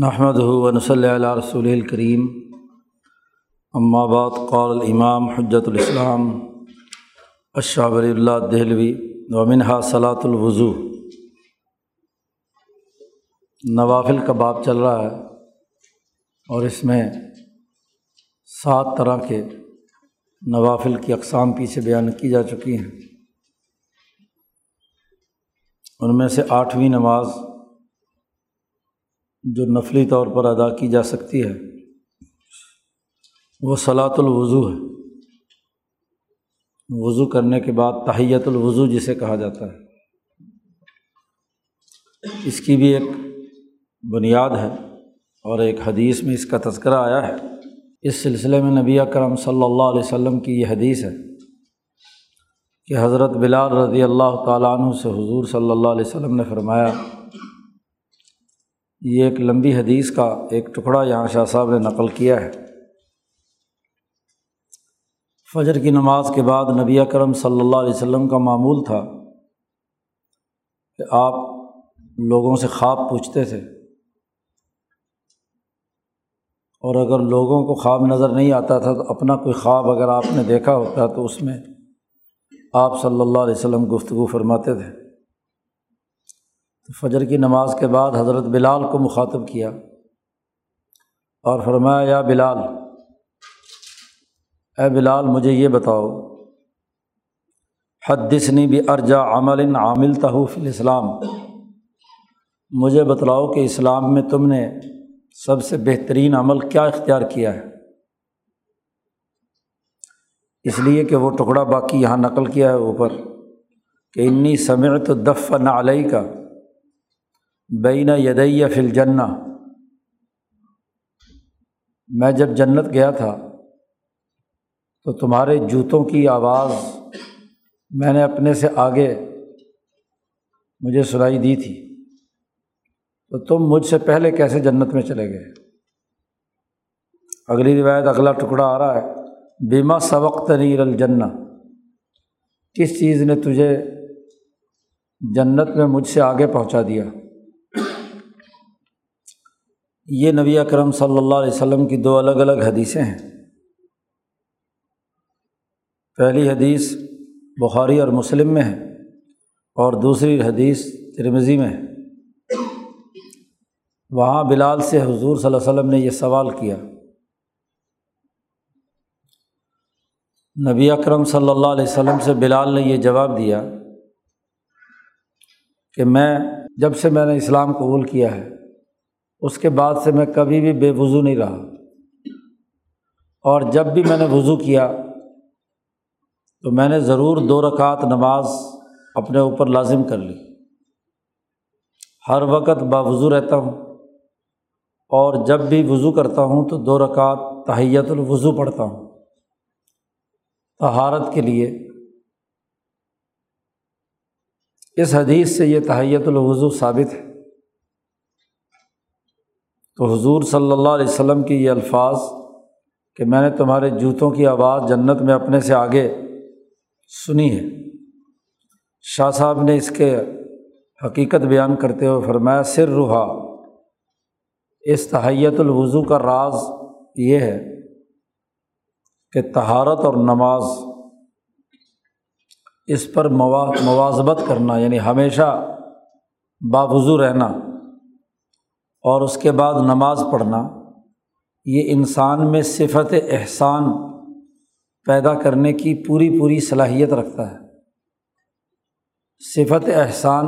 نحمد ون صلی اللہ رسول الکریم بعد، قال الامام حجت الاسلام اشابر اللہ دہلوی ومنہا صلاۃ الوضو نوافل کا باب چل رہا ہے اور اس میں سات طرح کے نوافل کی اقسام پیچھے بیان کی جا چکی ہیں۔ ان میں سے آٹھویں نماز جو نفلی طور پر ادا کی جا سکتی ہے، وہ صلاۃ الوضو ہے۔ وضو کرنے کے بعد تحیت الوضو جسے کہا جاتا ہے۔ اس کی بھی ایک بنیاد ہے اور ایک حدیث میں اس کا تذکرہ آیا ہے۔ اس سلسلے میں نبی کرم صلی اللہ علیہ وسلم کی یہ حدیث ہے کہ حضرت بلال رضی اللہ تعالیٰ عنہ سے حضور صلی اللہ علیہ وسلم نے فرمایا یہ ایک لمبی حدیث کا ایک ٹکڑا یہاں شاہ صاحب نے نقل کیا ہے۔ فجر کی نماز کے بعد نبی کرم صلی اللہ علیہ وسلم کا معمول تھا کہ آپ لوگوں سے خواب پوچھتے تھے۔ اور اگر لوگوں کو خواب نظر نہیں آتا تھا تو اپنا کوئی خواب اگر آپ نے دیکھا ہوتا تو اس میں آپ صلی اللہ علیہ وسلم گفتگو فرماتے تھے۔ فجر کی نماز کے بعد حضرت بلال کو مخاطب کیا اور فرمایا، یا بلال، اے بلال، مجھے یہ بتاؤ، حدثنی بھی ارجا عمل عامل تحف الاسلام۔ مجھے بتلاؤ کہ اسلام میں تم نے سب سے بہترین عمل کیا اختیار کیا ہے۔ اس لیے کہ وہ ٹکڑا باقی یہاں نقل کیا ہے اوپر، کہ انی سمعت دف نہ علیہ کا بین یدیہ فل جنا میں جب جنت گیا تھا، تو تمہارے جوتوں کی آواز میں نے اپنے سے آگے مجھے سنائی دی تھی۔ تو تم مجھ سے پہلے کیسے جنت میں چلے گئے؟ اگلی روایت، اگلا ٹکڑا آ رہا ہے۔ بیما سبق تنیر الجنا کس چیز نے تجھے جنت میں مجھ سے آگے پہنچا دیا؟ یہ نبی اکرم صلی اللہ علیہ وسلم کی دو الگ الگ حدیثیں ہیں۔ پہلی حدیث بخاری اور مسلم میں ہے اور دوسری حدیث ترمزی میں ہے۔ وہاں بلال سے حضور صلی اللہ علیہ وسلم نے یہ سوال کیا۔ نبی اکرم صلی اللہ علیہ وسلم سے بلال نے یہ جواب دیا کہ میں جب سے میں نے اسلام قبول کیا ہے اس کے بعد سے میں کبھی بھی بے وضو نہیں رہا۔ اور جب بھی میں نے وضو کیا، تو میں نے ضرور دو رکعت نماز اپنے اوپر لازم کر لی۔ ہر وقت باوضو رہتا ہوں۔ اور جب بھی وضو کرتا ہوں، تو دو رکعت تحیت الوضو پڑھتا ہوں۔ تہارت کے لیے۔ اس حدیث سے یہ تحیت الوضو ثابت ہے۔ تو حضور صلی اللہ علیہ وسلم کی یہ الفاظ کہ میں نے تمہارے جوتوں کی آواز جنت میں اپنے سے آگے سنی ہے۔ شاہ صاحب نے اس کے حقیقت بیان کرتے ہوئے فرمایا، سر روحا، اس تحیت الوضو کا راز یہ ہے کہ تہارت اور نماز اس پر مواظبت کرنا یعنی ہمیشہ باوضو رہنا۔ اور اس کے بعد نماز پڑھنا، یہ انسان میں صفت احسان پیدا کرنے کی پوری پوری صلاحیت رکھتا ہے۔ صفت احسان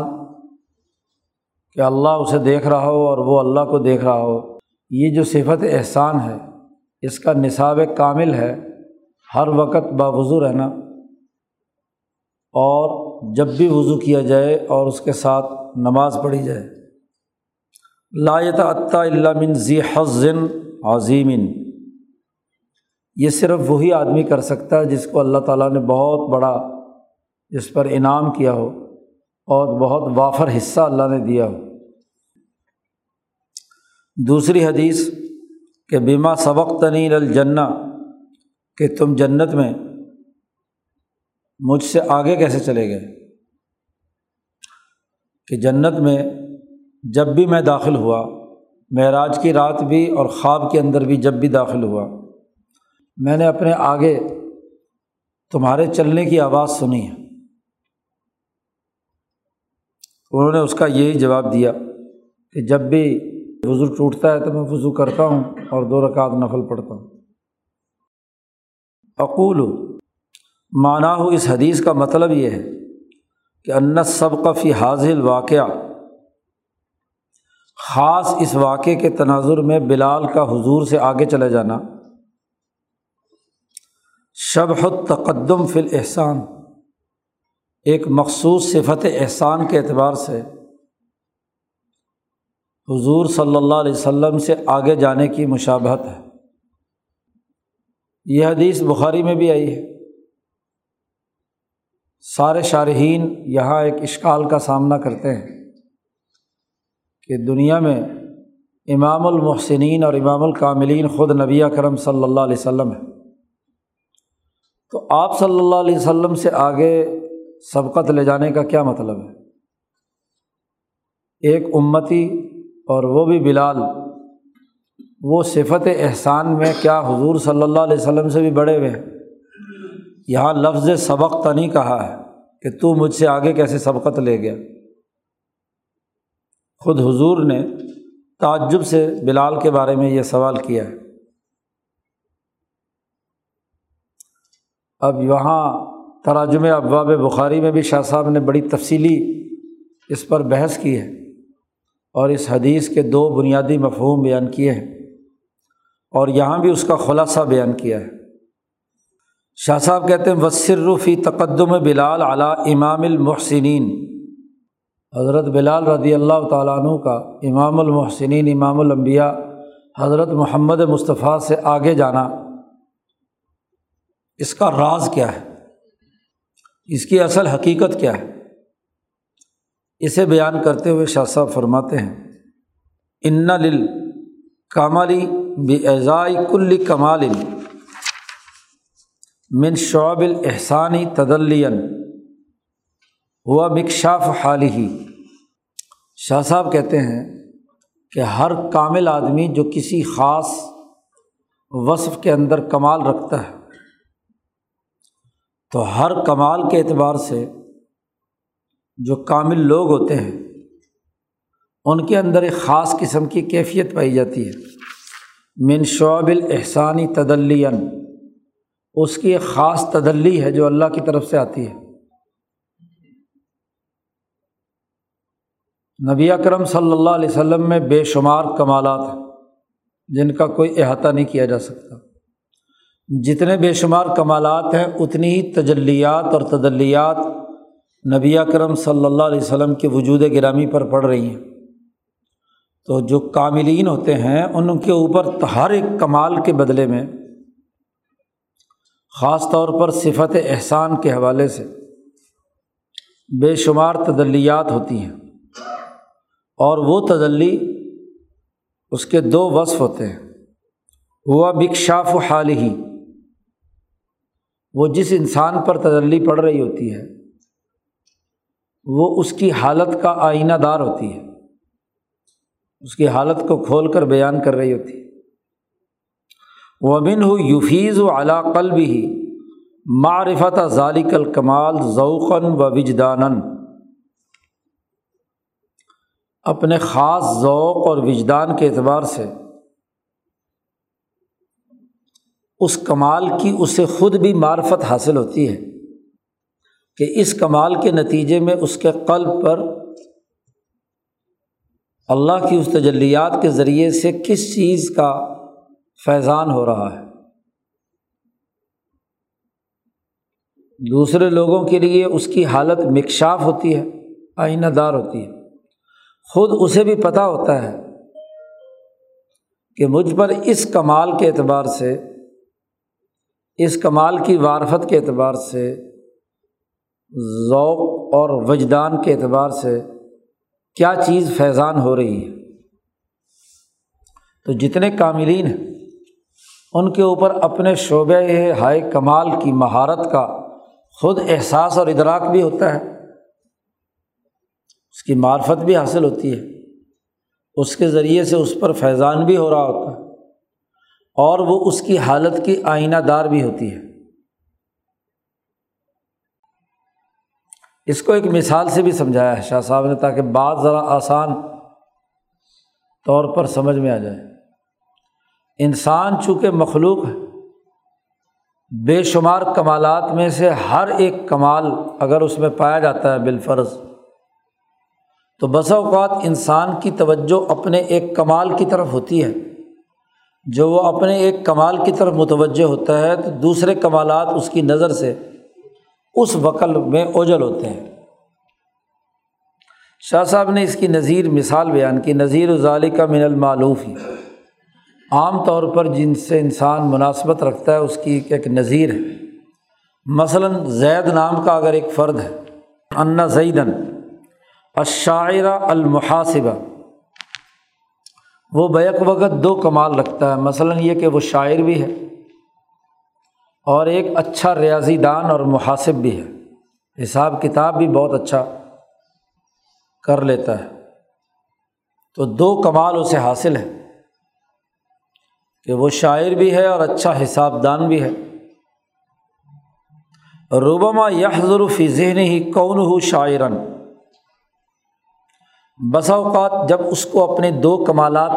کہ اللہ اسے دیکھ رہا ہو اور وہ اللہ کو دیکھ رہا ہو، یہ جو صفت احسان ہے، اس کا نصاب کامل ہے۔ ہر وقت باوضو رہنا۔ اور جب بھی وضو کیا جائے اور اس کے ساتھ نماز پڑھی جائے۔ لایت عطا من ذی حضن عظیمن یہ صرف وہی آدمی کر سکتا ہے جس کو اللہ تعالیٰ نے بہت بڑا اس پر انعام کیا ہو اور بہت وافر حصہ اللہ نے دیا ہو۔ دوسری حدیث کہ بیما سبق تنین الجنا کہ تم جنت میں مجھ سے آگے کیسے چلے گئے؟ کہ جنت میں جب بھی میں داخل ہوا، معراج کی رات بھی اور خواب کے اندر بھی جب بھی داخل ہوا، میں نے اپنے آگے تمہارے چلنے کی آواز سنی۔ ہے انہوں نے اس کا یہی جواب دیا کہ جب بھی وضو ٹوٹتا ہے تو میں وضو کرتا ہوں اور دو رکعت نفل پڑھتا ہوں۔ اقول مانا ہو اس حدیث کا مطلب یہ ہے کہ انت سب کا فی حاضل واقعہ خاص اس واقعے کے تناظر میں بلال کا حضور سے آگے چلے جانا۔ شبح تقدم فی الحسان ایک مخصوص صفت احسان کے اعتبار سے حضور صلی اللہ علیہ وسلم سے آگے جانے کی مشابہت ہے۔ یہ حدیث بخاری میں بھی آئی ہے۔ سارے شارحین یہاں ایک اشکال کا سامنا کرتے ہیں۔ کہ دنیا میں امام المحسنین اور امام الکاملین خود نبی کرم صلی اللہ علیہ وسلم ہے تو آپ صلی اللہ علیہ وسلم سے آگے سبقت لے جانے کا کیا مطلب ہے؟ ایک امتی اور وہ بھی بلال، وہ صفت احسان میں کیا حضور صلی اللہ علیہ وسلم سے بھی بڑے ہوئے ہیں؟ یہاں لفظ سبق تو نہیں کہا ہے کہ تو مجھ سے آگے کیسے سبقت لے گیا؟ خود حضور نے تعجب سے بلال کے بارے میں یہ سوال کیا ہے۔ اب یہاں تراجم ابواب بخاری میں بھی شاہ صاحب نے بڑی تفصیلی اس پر بحث کی ہے اور اس حدیث کے دو بنیادی مفہوم بیان کیے ہیں اور یہاں بھی اس کا خلاصہ بیان کیا ہے۔ شاہ صاحب کہتے ہیں وصرفی تقدم بلال علیٰ امام المحسنین حضرت بلال رضی اللہ تعالیٰ عنہ کا امام المحسنین، امام الانبیاء، حضرت محمد مصطفیٰ سے آگے جانا۔ اس کا راز کیا ہے؟ اس کی اصل حقیقت کیا ہے؟ اسے بیان کرتے ہوئے شاہ صاحب فرماتے ہیں، ان لل کامالی بے اعضائی کل کمال من شعب الحسانی تدلین ہوا مکشاف حال ہی شاہ صاحب کہتے ہیں کہ ہر کامل آدمی جو کسی خاص وصف کے اندر کمال رکھتا ہے، تو ہر کمال کے اعتبار سے جو کامل لوگ ہوتے ہیں، ان کے اندر ایک خاص قسم کی کیفیت پائی جاتی ہے۔ من شعب الحسانی تدلین اس کی ایک خاص تدلی ہے جو اللہ کی طرف سے آتی ہے۔ نبی اکرم صلی اللہ علیہ وسلم میں بے شمار کمالات ہیں، جن کا کوئی احاطہ نہیں کیا جا سکتا۔ جتنے بے شمار کمالات ہیں، اتنی ہی تجلیات اور تدلیات نبی اکرم صلی اللہ علیہ وسلم کے وجود گرامی پر پڑ رہی ہیں۔ تو جو کاملین ہوتے ہیں، ان کے اوپر ہر ایک کمال کے بدلے میں، خاص طور پر صفت احسان کے حوالے سے بے شمار تدلیات ہوتی ہیں۔ اور وہ تجلی اس کے دو وصف ہوتے ہیں۔ ہوا بکشاف و حال ہی۔ وہ جس انسان پر تجلی پڑ رہی ہوتی ہے، وہ اس کی حالت کا آئینہ دار ہوتی ہے۔ اس کی حالت کو کھول کر بیان کر رہی ہوتی ہے۔ ومن ہو یوفیز و علا قلب ہی معرفت ذالک الکمال ذوقن و وجدانن اپنے خاص ذوق اور وجدان کے اعتبار سے، اس کمال کی اسے خود بھی معرفت حاصل ہوتی ہے کہ اس کمال کے نتیجے میں اس کے قلب پر اللہ کی اس تجلیات کے ذریعے سے کس چیز کا فیضان ہو رہا ہے۔ دوسرے لوگوں کے لیے اس کی حالت مکشاف ہوتی ہے، آئینہ دار ہوتی ہے۔ خود اسے بھی پتہ ہوتا ہے کہ مجھ پر اس کمال کے اعتبار سے، اس کمال کی وارفت کے اعتبار سے، ذوق اور وجدان کے اعتبار سے کیا چیز فیضان ہو رہی ہے۔ تو جتنے کاملین ہیں، ان کے اوپر اپنے شعبۂ ہائے کمال کی مہارت کا خود احساس اور ادراک بھی ہوتا ہے۔ اس کی معرفت بھی حاصل ہوتی ہے۔ اس کے ذریعے سے اس پر فیضان بھی ہو رہا ہوتا ہے اور وہ اس کی حالت کی آئینہ دار بھی ہوتی ہے۔ اس کو ایک مثال سے بھی سمجھایا ہے۔ شاہ صاحب نے تاکہ بات ذرا آسان طور پر سمجھ میں آ جائے۔ انسان چونکہ مخلوق ہے، بے شمار کمالات میں سے ہر ایک کمال اگر اس میں پایا جاتا ہے بالفرض تو بسا اوقات انسان کی توجہ اپنے ایک کمال کی طرف ہوتی ہے۔ جو وہ اپنے ایک کمال کی طرف متوجہ ہوتا ہے تو دوسرے کمالات اس کی نظر سے اس وقل میں اوجل ہوتے ہیں۔ شاہ صاحب نے اس کی نظیر مثال بیان کی نظیر ظالی کا من المعلوف۔ ہی عام طور پر جن سے انسان مناسبت رکھتا ہے اس کی ایک نظیر ہے۔ مثلاً زید نام کا اگر ایک فرد ہے انا زیدن عشاعرہ المحاسبہ۔ وہ بیک وقت دو کمال رکھتا ہے۔ مثلاً یہ کہ وہ شاعر بھی ہے اور ایک اچھا ریاضی دان اور محاسب بھی ہے۔ حساب کتاب بھی بہت اچھا کر لیتا ہے۔ تو دو کمال اسے حاصل ہے کہ وہ شاعر بھی ہے اور اچھا حساب دان بھی ہے۔ روبما یحضر فی ذہن ہی کون ہو شاعرن بسا اوقات جب اس کو اپنے دو کمالات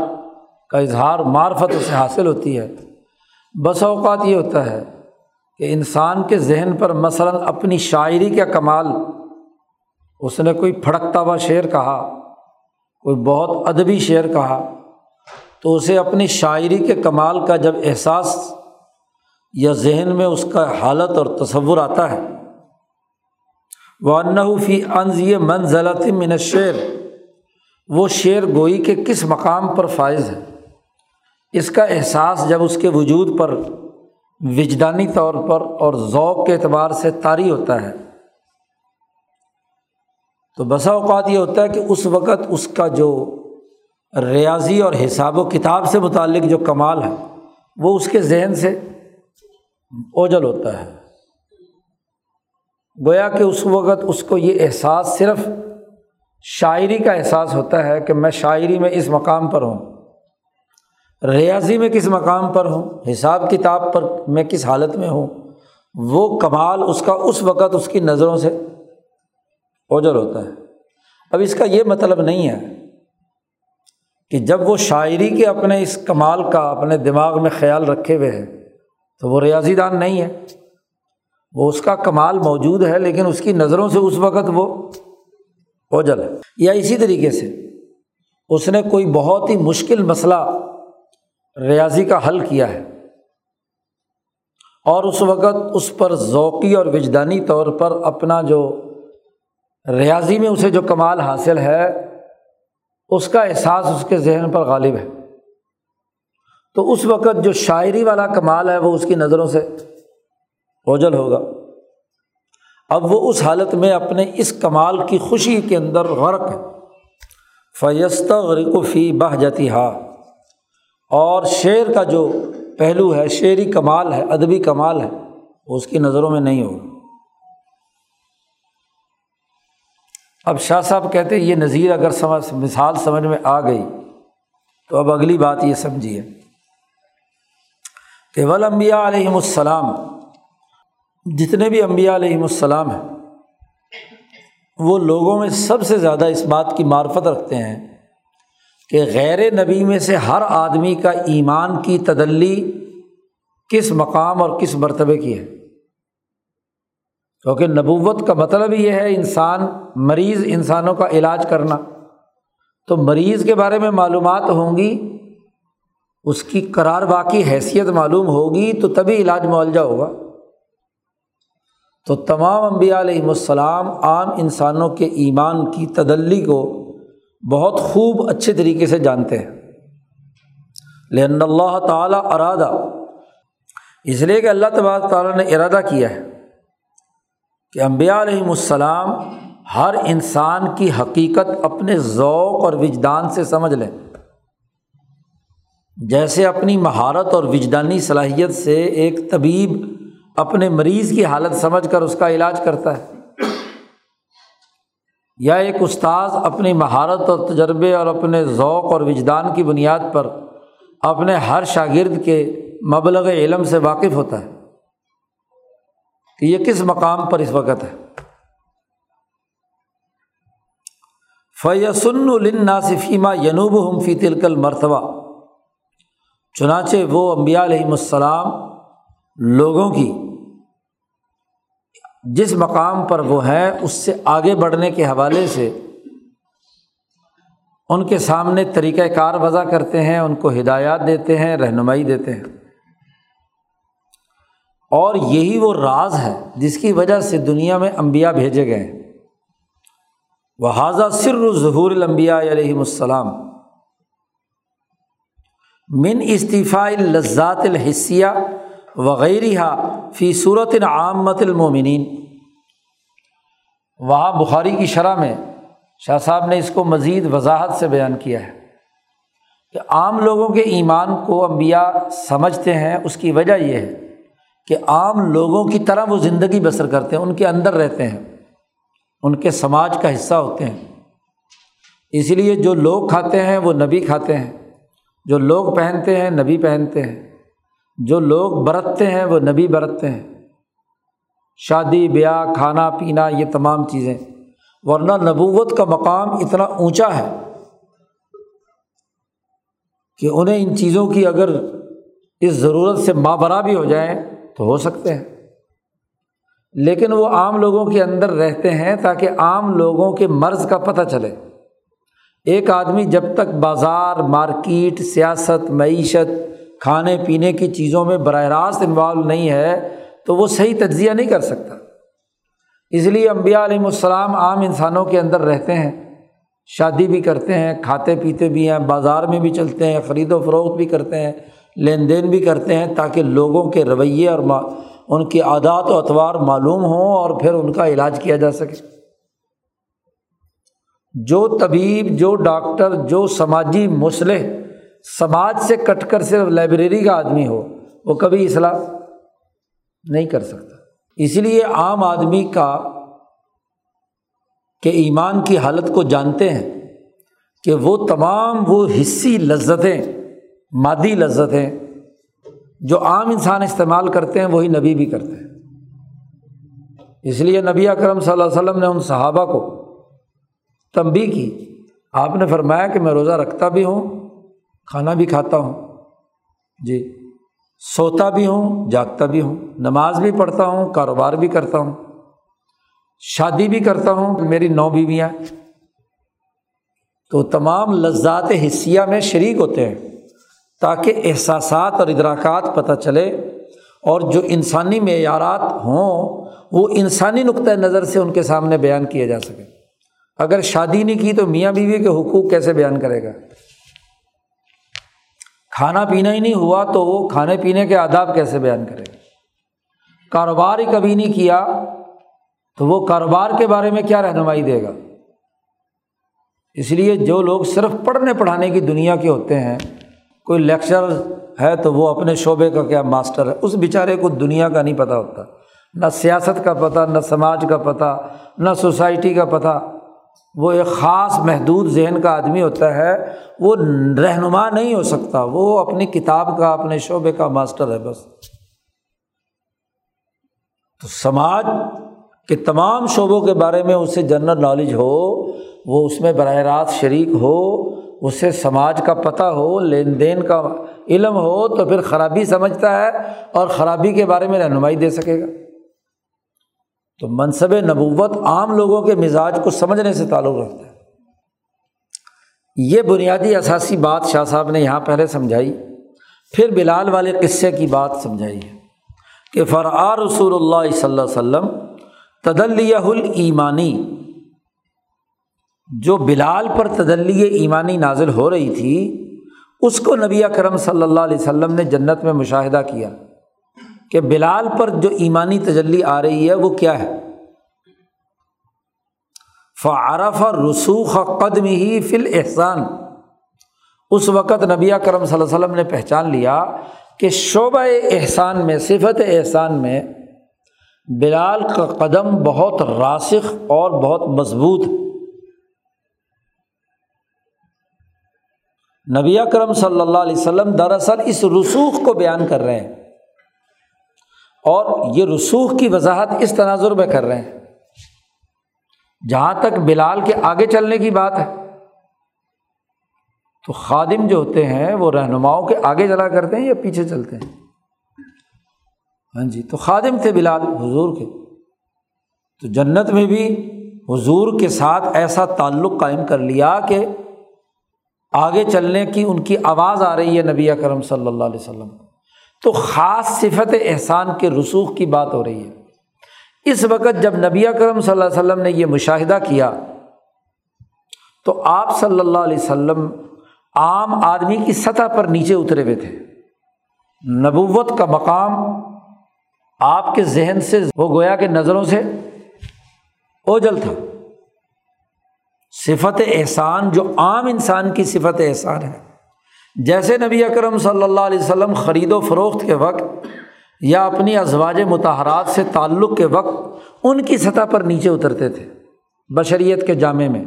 کا اظہار معرفت اسے حاصل ہوتی ہے، بسا اوقات یہ ہوتا ہے کہ انسان کے ذہن پر مثلاً اپنی شاعری کا کمال، اس نے کوئی پھڑکتا ہوا شعر کہا، کوئی بہت ادبی شعر کہا، تو اسے اپنی شاعری کے کمال کا جب احساس یا ذہن میں اس کا حالت اور تصور آتا ہے۔ وہ انحفی انض یہ منزلت من شعر وہ شعر گوئی کے کس مقام پر فائز ہے؟ اس کا احساس جب اس کے وجود پر وجدانی طور پر اور ذوق کے اعتبار سے طاری ہوتا ہے، تو بسا اوقات یہ ہوتا ہے کہ اس وقت اس کا جو ریاضی اور حساب و کتاب سے متعلق جو کمال ہے، وہ اس کے ذہن سے اوجل ہوتا ہے۔ گویا کہ اس وقت اس کو یہ احساس صرف شاعری کا احساس ہوتا ہے کہ میں شاعری میں اس مقام پر ہوں، ریاضی میں کس مقام پر ہوں، حساب کتاب پر میں کس حالت میں ہوں، وہ کمال اس کا اس وقت اس کی نظروں سے اوجل ہوتا ہے۔ اب اس کا یہ مطلب نہیں ہے کہ جب وہ شاعری کے اپنے اس کمال کا اپنے دماغ میں خیال رکھے ہوئے ہے تو وہ ریاضی دان نہیں ہے۔ وہ اس کا کمال موجود ہے لیکن اس کی نظروں سے اس وقت وہ اوجل ہے۔ یا اسی طریقے سے اس نے کوئی بہت ہی مشکل مسئلہ ریاضی کا حل کیا ہے اور اس وقت اس پر ذوقی اور وجدانی طور پر اپنا جو ریاضی میں اسے جو کمال حاصل ہے، اس کا احساس اس کے ذہن پر غالب ہے۔ تو اس وقت جو شاعری والا کمال ہے، وہ اس کی نظروں سے اوجل ہوگا۔ اب وہ اس حالت میں اپنے اس کمال کی خوشی کے اندر غرق ہے۔ فیست غرق فی بہ جاتی ہا اور شعر کا جو پہلو ہے شعری کمال ہے، ادبی کمال ہے، وہ اس کی نظروں میں نہیں ہوگا۔ اب شاہ صاحب کہتے یہ نظیر اگر سمجھ، مثال سمجھ میں آ گئی، تو اب اگلی بات یہ سمجھیے کہ ولمبیا علیہم السلام جتنے بھی امبیا علیہم السلام ہیں، وہ لوگوں میں سب سے زیادہ اس بات کی معرفت رکھتے ہیں کہ غیر نبی میں سے ہر آدمی کا ایمان کی تدلی کس مقام اور کس مرتبے کی ہے۔ کیونکہ نبوت کا مطلب یہ ہے انسان، مریض انسانوں کا علاج کرنا۔ تو مریض کے بارے میں معلومات ہوں گی، اس کی قرار باقی حیثیت معلوم ہوگی تو تبھی علاج معالجہ ہوگا۔ تو تمام انبیاء علیہم السلام عام انسانوں کے ایمان کی تدلی کو بہت خوب اچھے طریقے سے جانتے ہیں۔ لیکن اللہ تعالیٰ ارادہ اس لیے کہ اللہ تبار تعالیٰ نے ارادہ کیا ہے کہ امبیا علیہم السلام ہر انسان کی حقیقت اپنے ذوق اور وجدان سے سمجھ لیں۔ جیسے اپنی مہارت اور وجدانی صلاحیت سے ایک طبیب اپنے مریض کی حالت سمجھ کر اس کا علاج کرتا ہے۔ یا ایک استاذ اپنی مہارت اور تجربے اور اپنے ذوق اور وجدان کی بنیاد پر اپنے ہر شاگرد کے مبلغ علم سے واقف ہوتا ہے۔ کہ یہ کس مقام پر اس وقت ہے۔ فیسن الناصفیمہ ینوب ہم فی تلکل مرتبہ چنانچہ وہ امبیا علیہم السلام لوگوں کی جس مقام پر وہ ہیں اس سے آگے بڑھنے کے حوالے سے ان کے سامنے طریقۂ کار وضع کرتے ہیں، ان کو ہدایات دیتے ہیں، رہنمائی دیتے ہیں۔ اور یہی وہ راز ہے جس کی وجہ سے دنیا میں امبیا بھیجے گئے ہیں۔ وہ حاضہ سر ظہور المبیا علیہم السلام۔ من استعفیٰ الزات الحصیہ وغیرہ فی صورت عامت المومنین۔ وہاں بخاری کی شرح میں شاہ صاحب نے اس کو مزید وضاحت سے بیان کیا ہے کہ عام لوگوں کے ایمان کو امبیا سمجھتے ہیں۔ اس کی وجہ یہ ہے کہ عام لوگوں کی طرح وہ زندگی بسر کرتے ہیں، ان کے اندر رہتے ہیں، ان کے سماج کا حصہ ہوتے ہیں۔ اس لیے جو لوگ کھاتے ہیں وہ نبی کھاتے ہیں، جو لوگ پہنتے ہیں نبی پہنتے ہیں۔ جو لوگ برتتے ہیں وہ نبی برتتے ہیں۔ شادی، بیاہ، کھانا، پینا، یہ تمام چیزیں۔ ورنہ نبوت کا مقام اتنا اونچا ہے کہ انہیں ان چیزوں کی اگر اس ضرورت سے مابرا بھی ہو جائیں تو ہو سکتے ہیں۔ لیکن وہ عام لوگوں کے اندر رہتے ہیں تاکہ عام لوگوں کے مرض کا پتہ چلے۔ ایک آدمی جب تک بازار، مارکیٹ، سیاست، معیشت کھانے پینے کی چیزوں میں براہ راست انوالو نہیں ہے تو وہ صحیح تجزیہ نہیں کر سکتا۔ اس لیے امبیا علیہم السلام عام انسانوں کے اندر رہتے ہیں، شادی بھی کرتے ہیں، کھاتے پیتے بھی ہیں، بازار میں بھی چلتے ہیں، خرید و فروخت بھی کرتے ہیں، لین دین بھی کرتے ہیں تاکہ لوگوں کے رویے اور ان کی عادات و اطوار معلوم ہوں اور پھر ان کا علاج کیا جا سکے۔ جو طبیب، جو ڈاکٹر، جو سماجی مسلح سماج سے کٹ کر صرف لائبریری کا آدمی ہو، وہ کبھی اصلاح نہیں کر سکتا۔ اسی لیے عام آدمی کا کہ ایمان کی حالت کو جانتے ہیں کہ وہ تمام وہ حصی لذتیں، مادی لذتیں جو عام انسان استعمال کرتے ہیں، وہی نبی بھی کرتے ہیں۔ اس لیے نبی اکرم صلی اللہ علیہ وسلم نے ان صحابہ کو تنبی کی۔ آپ نے فرمایا کہ میں روزہ رکھتا بھی ہوں کھانا بھی کھاتا ہوں جی سوتا بھی ہوں، جاگتا بھی ہوں، نماز بھی پڑھتا ہوں، کاروبار بھی کرتا ہوں، شادی بھی کرتا ہوں، میری نو بیویاں۔ تو تمام لذات حصیہ میں شریک ہوتے ہیں تاکہ احساسات اور ادراکات پتہ چلے اور جو انسانی معیارات ہوں، وہ انسانی نقطۂ نظر سے ان کے سامنے بیان کیے جا سکیں۔ اگر شادی نہیں کی تو میاں بیوی کے حقوق کیسے بیان کرے گا؟ کھانا پینا ہی نہیں ہوا تو وہ کھانے پینے کے آداب کیسے بیان کرے گا کاروبار ہی کبھی نہیں کیا تو وہ کاروبار کے بارے میں کیا رہنمائی دے گا؟ اس لیے جو لوگ صرف پڑھنے پڑھانے کی دنیا کے ہوتے ہیں، کوئی لیکچر ہے تو وہ اپنے شعبے کا کیا ماسٹر ہے؟ اس بیچارے کو دنیا کا نہیں پتہ ہوتا، نہ سیاست کا پتہ نہ سماج کا پتہ نہ سوسائٹی کا پتہ وہ ایک خاص محدود ذہن کا آدمی ہوتا ہے، وہ رہنما نہیں ہو سکتا، وہ اپنی کتاب کا، اپنے شعبے کا ماسٹر ہے بس۔ تو سماج کے تمام شعبوں کے بارے میں اسے جنرل نالج ہو، وہ اس میں براہ راست شریک ہو اسے سماج کا پتہ ہو، لین دین کا علم ہو، تو پھر خرابی سمجھتا ہے اور خرابی کے بارے میں رہنمائی دے سکے گا۔ تو منصب نبوت عام لوگوں کے مزاج کو سمجھنے سے تعلق رکھتا ہے۔ یہ بنیادی اثاثی بات شاہ صاحب نے یہاں پہلے سمجھائی، پھر بلال والے قصے کی بات سمجھائی ہے کہ فرآ رسول اللہ صلی اللہ علیہ وسلم تدلیہ الایمانی، جو بلال پر تدلی ایمانی نازل ہو رہی تھی، اس کو نبی کرم صلی اللہ علیہ وسلم نے جنت میں مشاہدہ کیا۔ کہ بلال پر جو ایمانی تجلی آ رہی ہے وہ کیا ہے؟ فعرف رسوخ قدم ہی فل احسان اس وقت نبی کرم صلی اللہ علیہ وسلم نے پہچان لیا کہ شعبۂ احسان میں، صفت احسان میں بلال کا قدم بہت راسخ اور بہت مضبوط نبی کرم صلی اللہ علیہ وسلم دراصل اس رسوخ کو بیان کر رہے ہیں۔ اور یہ رسوخ کی وضاحت اس تناظر میں کر رہے ہیں۔ جہاں تک بلال کے آگے چلنے کی بات ہے، تو خادم جو ہوتے ہیں، وہ رہنماؤں کے آگے چلا کرتے ہیں یا پیچھے چلتے ہیں؟ ہاں جی تو خادم تھے بلال حضور کے۔ تو جنت میں بھی حضور کے ساتھ ایسا تعلق قائم کر لیا کہ آگے چلنے کی ان کی آواز آ رہی ہے نبی کرم صلی اللہ علیہ وسلم۔ تو خاص صفت احسان کے رسوخ کی بات ہو رہی ہے۔ اس وقت جب نبی کرم صلی اللہ علیہ وسلم نے یہ مشاہدہ کیا، تو آپ صلی اللہ علیہ وسلم عام آدمی کی سطح پر نیچے اترے ہوئے تھے۔ نبوت کا مقام آپ کے ذہن سے وہ گویا کہ نظروں سے اوجل تھا۔ صفت احسان جو عام انسان کی صفت احسان ہے۔ جیسے نبی اکرم صلی اللہ علیہ وسلم خرید و فروخت کے وقت یا اپنی ازواج متحرات سے تعلق کے وقت ان کی سطح پر نیچے اترتے تھے بشریت کے جامع میں،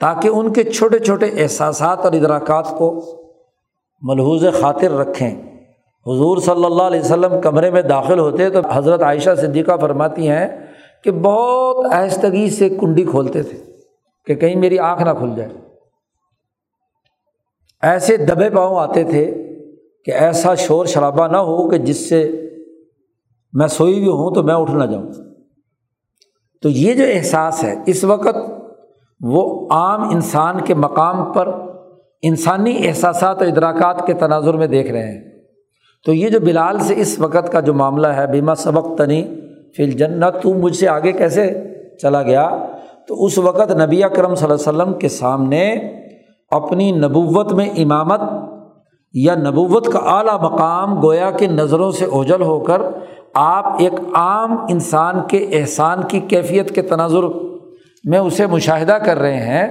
تاکہ ان کے چھوٹے چھوٹے احساسات اور ادراکات کو ملحوظ خاطر رکھیں۔ حضور صلی اللہ علیہ وسلم کمرے میں داخل ہوتے تو حضرت عائشہ صدیقہ فرماتی ہیں کہ بہت آہستگی سے کنڈی کھولتے تھے کہ کہیں میری آنکھ نہ کھل جائے۔ ایسے دبے پاؤں آتے تھے کہ ایسا شور شرابہ نہ ہو کہ جس سے میں سوئی بھی ہوں تو میں اٹھ نہ جاؤں۔ تو یہ جو احساس ہے، اس وقت وہ عام انسان کے مقام پر انسانی احساسات و ادراکات کے تناظر میں دیکھ رہے ہیں۔ تو یہ جو بلال سے اس وقت کا جو معاملہ ہے، بیما سبق تنی فل جنت تو مجھ سے آگے کیسے چلا گیا؟ تو اس وقت نبی اکرم صلی اللہ علیہ وسلم کے سامنے اپنی نبوت میں امامت یا نبوت کا اعلیٰ مقام گویا کہ نظروں سے اوجل ہو کر آپ ایک عام انسان کے احسان کی کیفیت کے تناظر میں اسے مشاہدہ کر رہے ہیں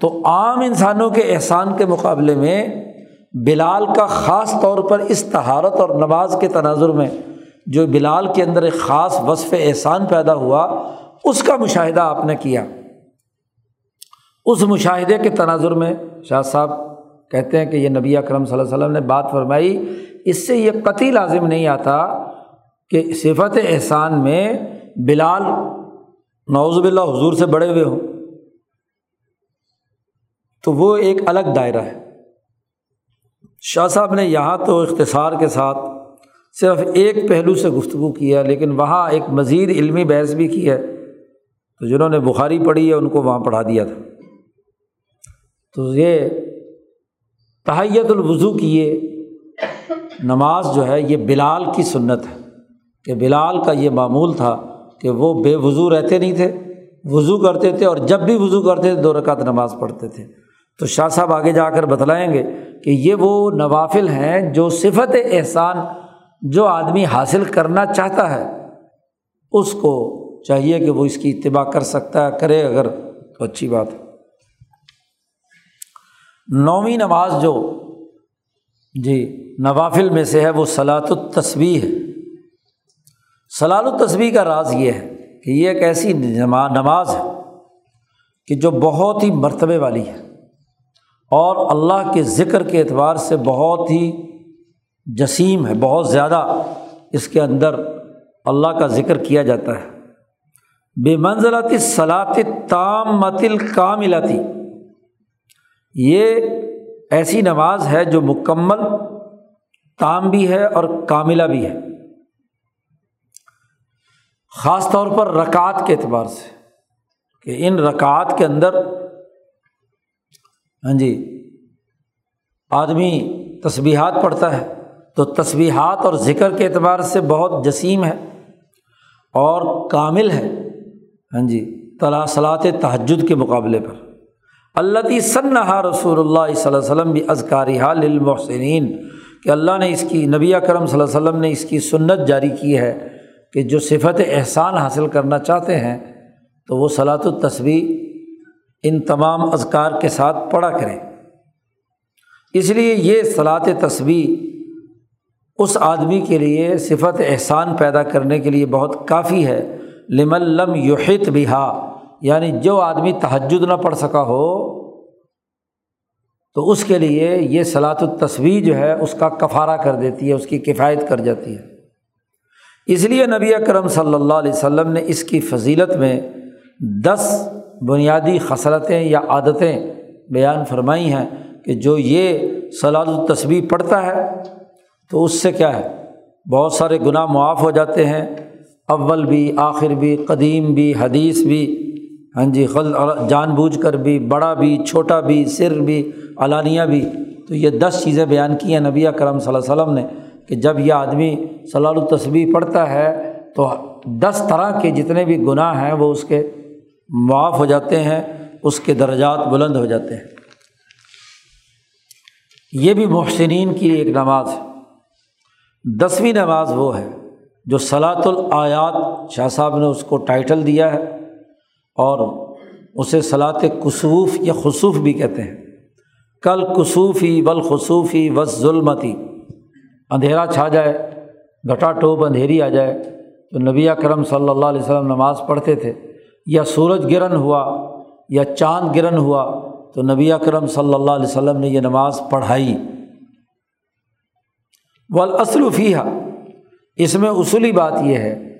تو عام انسانوں کے احسان کے مقابلے میں بلال کا خاص طور پر اس تہارت اور نماز کے تناظر میں جو بلال کے اندر ایک خاص وصف احسان پیدا ہوا، اس کا مشاہدہ آپ نے کیا۔ اس مشاہدے کے تناظر میں شاہ صاحب کہتے ہیں کہ یہ نبی اکرم صلی اللہ علیہ وسلم نے بات فرمائی، اس سے یہ قطعی لازم نہیں آتا کہ صفت احسان میں بلال نوزب اللہ حضور سے بڑے ہوئے ہوں۔ تو وہ ایک الگ دائرہ ہے۔ شاہ صاحب نے یہاں تو اختصار کے ساتھ صرف ایک پہلو سے گفتگو کیا لیکن وہاں ایک مزید علمی بحث بھی کی ہے۔ تو جنہوں نے بخاری پڑھی ہے، ان کو وہاں پڑھا دیا تھا۔ تو یہ تحیت الوضو کی یہ نماز جو ہے، یہ بلال کی سنت ہے کہ بلال کا یہ معمول تھا کہ وہ بے وضو رہتے نہیں تھے، وضو کرتے تھے اور جب بھی وضو کرتے تھے، دو رکعت نماز پڑھتے تھے۔ تو شاہ صاحب آگے جا کر بتلائیں گے کہ یہ وہ نوافل ہیں جو صفت احسان جو آدمی حاصل کرنا چاہتا ہے، اس کو چاہیے کہ وہ اس کی اتباع کر سکتا ہے، کرے اگر تو اچھی بات ہے۔ نویں نماز جو جی نوافل میں سے ہے وہ سلاۃ التصوی ہے۔ سلال التصوی کا راز یہ ہے کہ یہ ایک ایسی نماز ہے کہ جو بہت ہی مرتبے والی ہے اور اللہ کے ذکر کے اعتبار سے بہت ہی جسیم ہے، بہت زیادہ اس کے اندر اللہ کا ذکر کیا جاتا ہے۔ بے منزلات صلاط تام متل کاملاتی یہ ایسی نماز ہے جو مکمل تام بھی ہے اور کاملہ بھی ہے۔ خاص طور پر رکعت کے اعتبار سے کہ ان رکعت کے اندر ہاں جی آدمی تصبیحات پڑھتا ہے تو تصبیحات اور ذکر کے اعتبار سے بہت جسیم ہے اور کامل ہے۔ ہاں جی تلاثلات تہجد کے مقابلے پر۔ اللہ صنحا رسول اللہ صلی اللہ وسلم بھی ازکاری للمحسنین کہ اللہ نے اس کی، نبی کرم صلی اللہ علیہ وسلم نے اس کی سنت جاری کی ہے کہ جو صفت احسان حاصل کرنا چاہتے ہیں، تو وہ صلاۃ و ان تمام ازکار کے ساتھ پڑھا کریں۔ اس لیے یہ صلاط تصویر اس آدمی کے لیے صفت احسان پیدا کرنے کے لیے بہت کافی ہے لم یوحت بہا۔ بھی ہا یعنی جو آدمی تہجد نہ پڑھ سکا ہو، تو اس کے لیے یہ صلاۃ التصویر جو ہے، اس کا کفارہ کر دیتی ہے، اس کی کفایت کر جاتی ہے۔ اس لیے نبی اکرم صلی اللہ علیہ وسلم نے اس کی فضیلت میں دس بنیادی خصلتیں یا عادتیں بیان فرمائی ہیں کہ جو یہ سلاد التصویر پڑھتا ہے، تو اس سے کیا ہے؟ بہت سارے گناہ معاف ہو جاتے ہیں۔ اول بھی، آخر بھی، قدیم بھی، حدیث بھی۔ ہاں جی خل جان بوجھ کر بھی، بڑا بھی، چھوٹا بھی، سر بھی، علانیہ بھی۔ تو یہ دس چیزیں بیان کی ہیں نبی کرم صلی اللہ علیہ وسلم نے کہ جب یہ آدمی سلال التصویر پڑھتا ہے تو دس طرح کے جتنے بھی گناہ ہیں وہ اس کے معاف ہو جاتے ہیں، اس کے درجات بلند ہو جاتے ہیں۔ یہ بھی محسنین کی ایک نماز ہے۔ دسویں نماز وہ ہے جو صلاۃ الآیات شاہ صاحب نے اس کو ٹائٹل دیا ہے۔ اور اسے صلاط کسوف یا خصوف بھی کہتے ہیں۔ کل کسوفی بل خصوفی وس ظلمتی اندھیرا چھا جائے، گھٹا ٹوپ اندھیری آ جائے۔ تو نبی کرم صلی اللہ علیہ وسلم نماز پڑھتے تھے۔ یا سورج گرہن ہوا، یا چاند گرہن ہوا۔ تو نبی اکرم صلی اللہ علیہ وسلم نے یہ نماز پڑھائی۔ ولاصلفیہ اس میں اصولی بات یہ ہے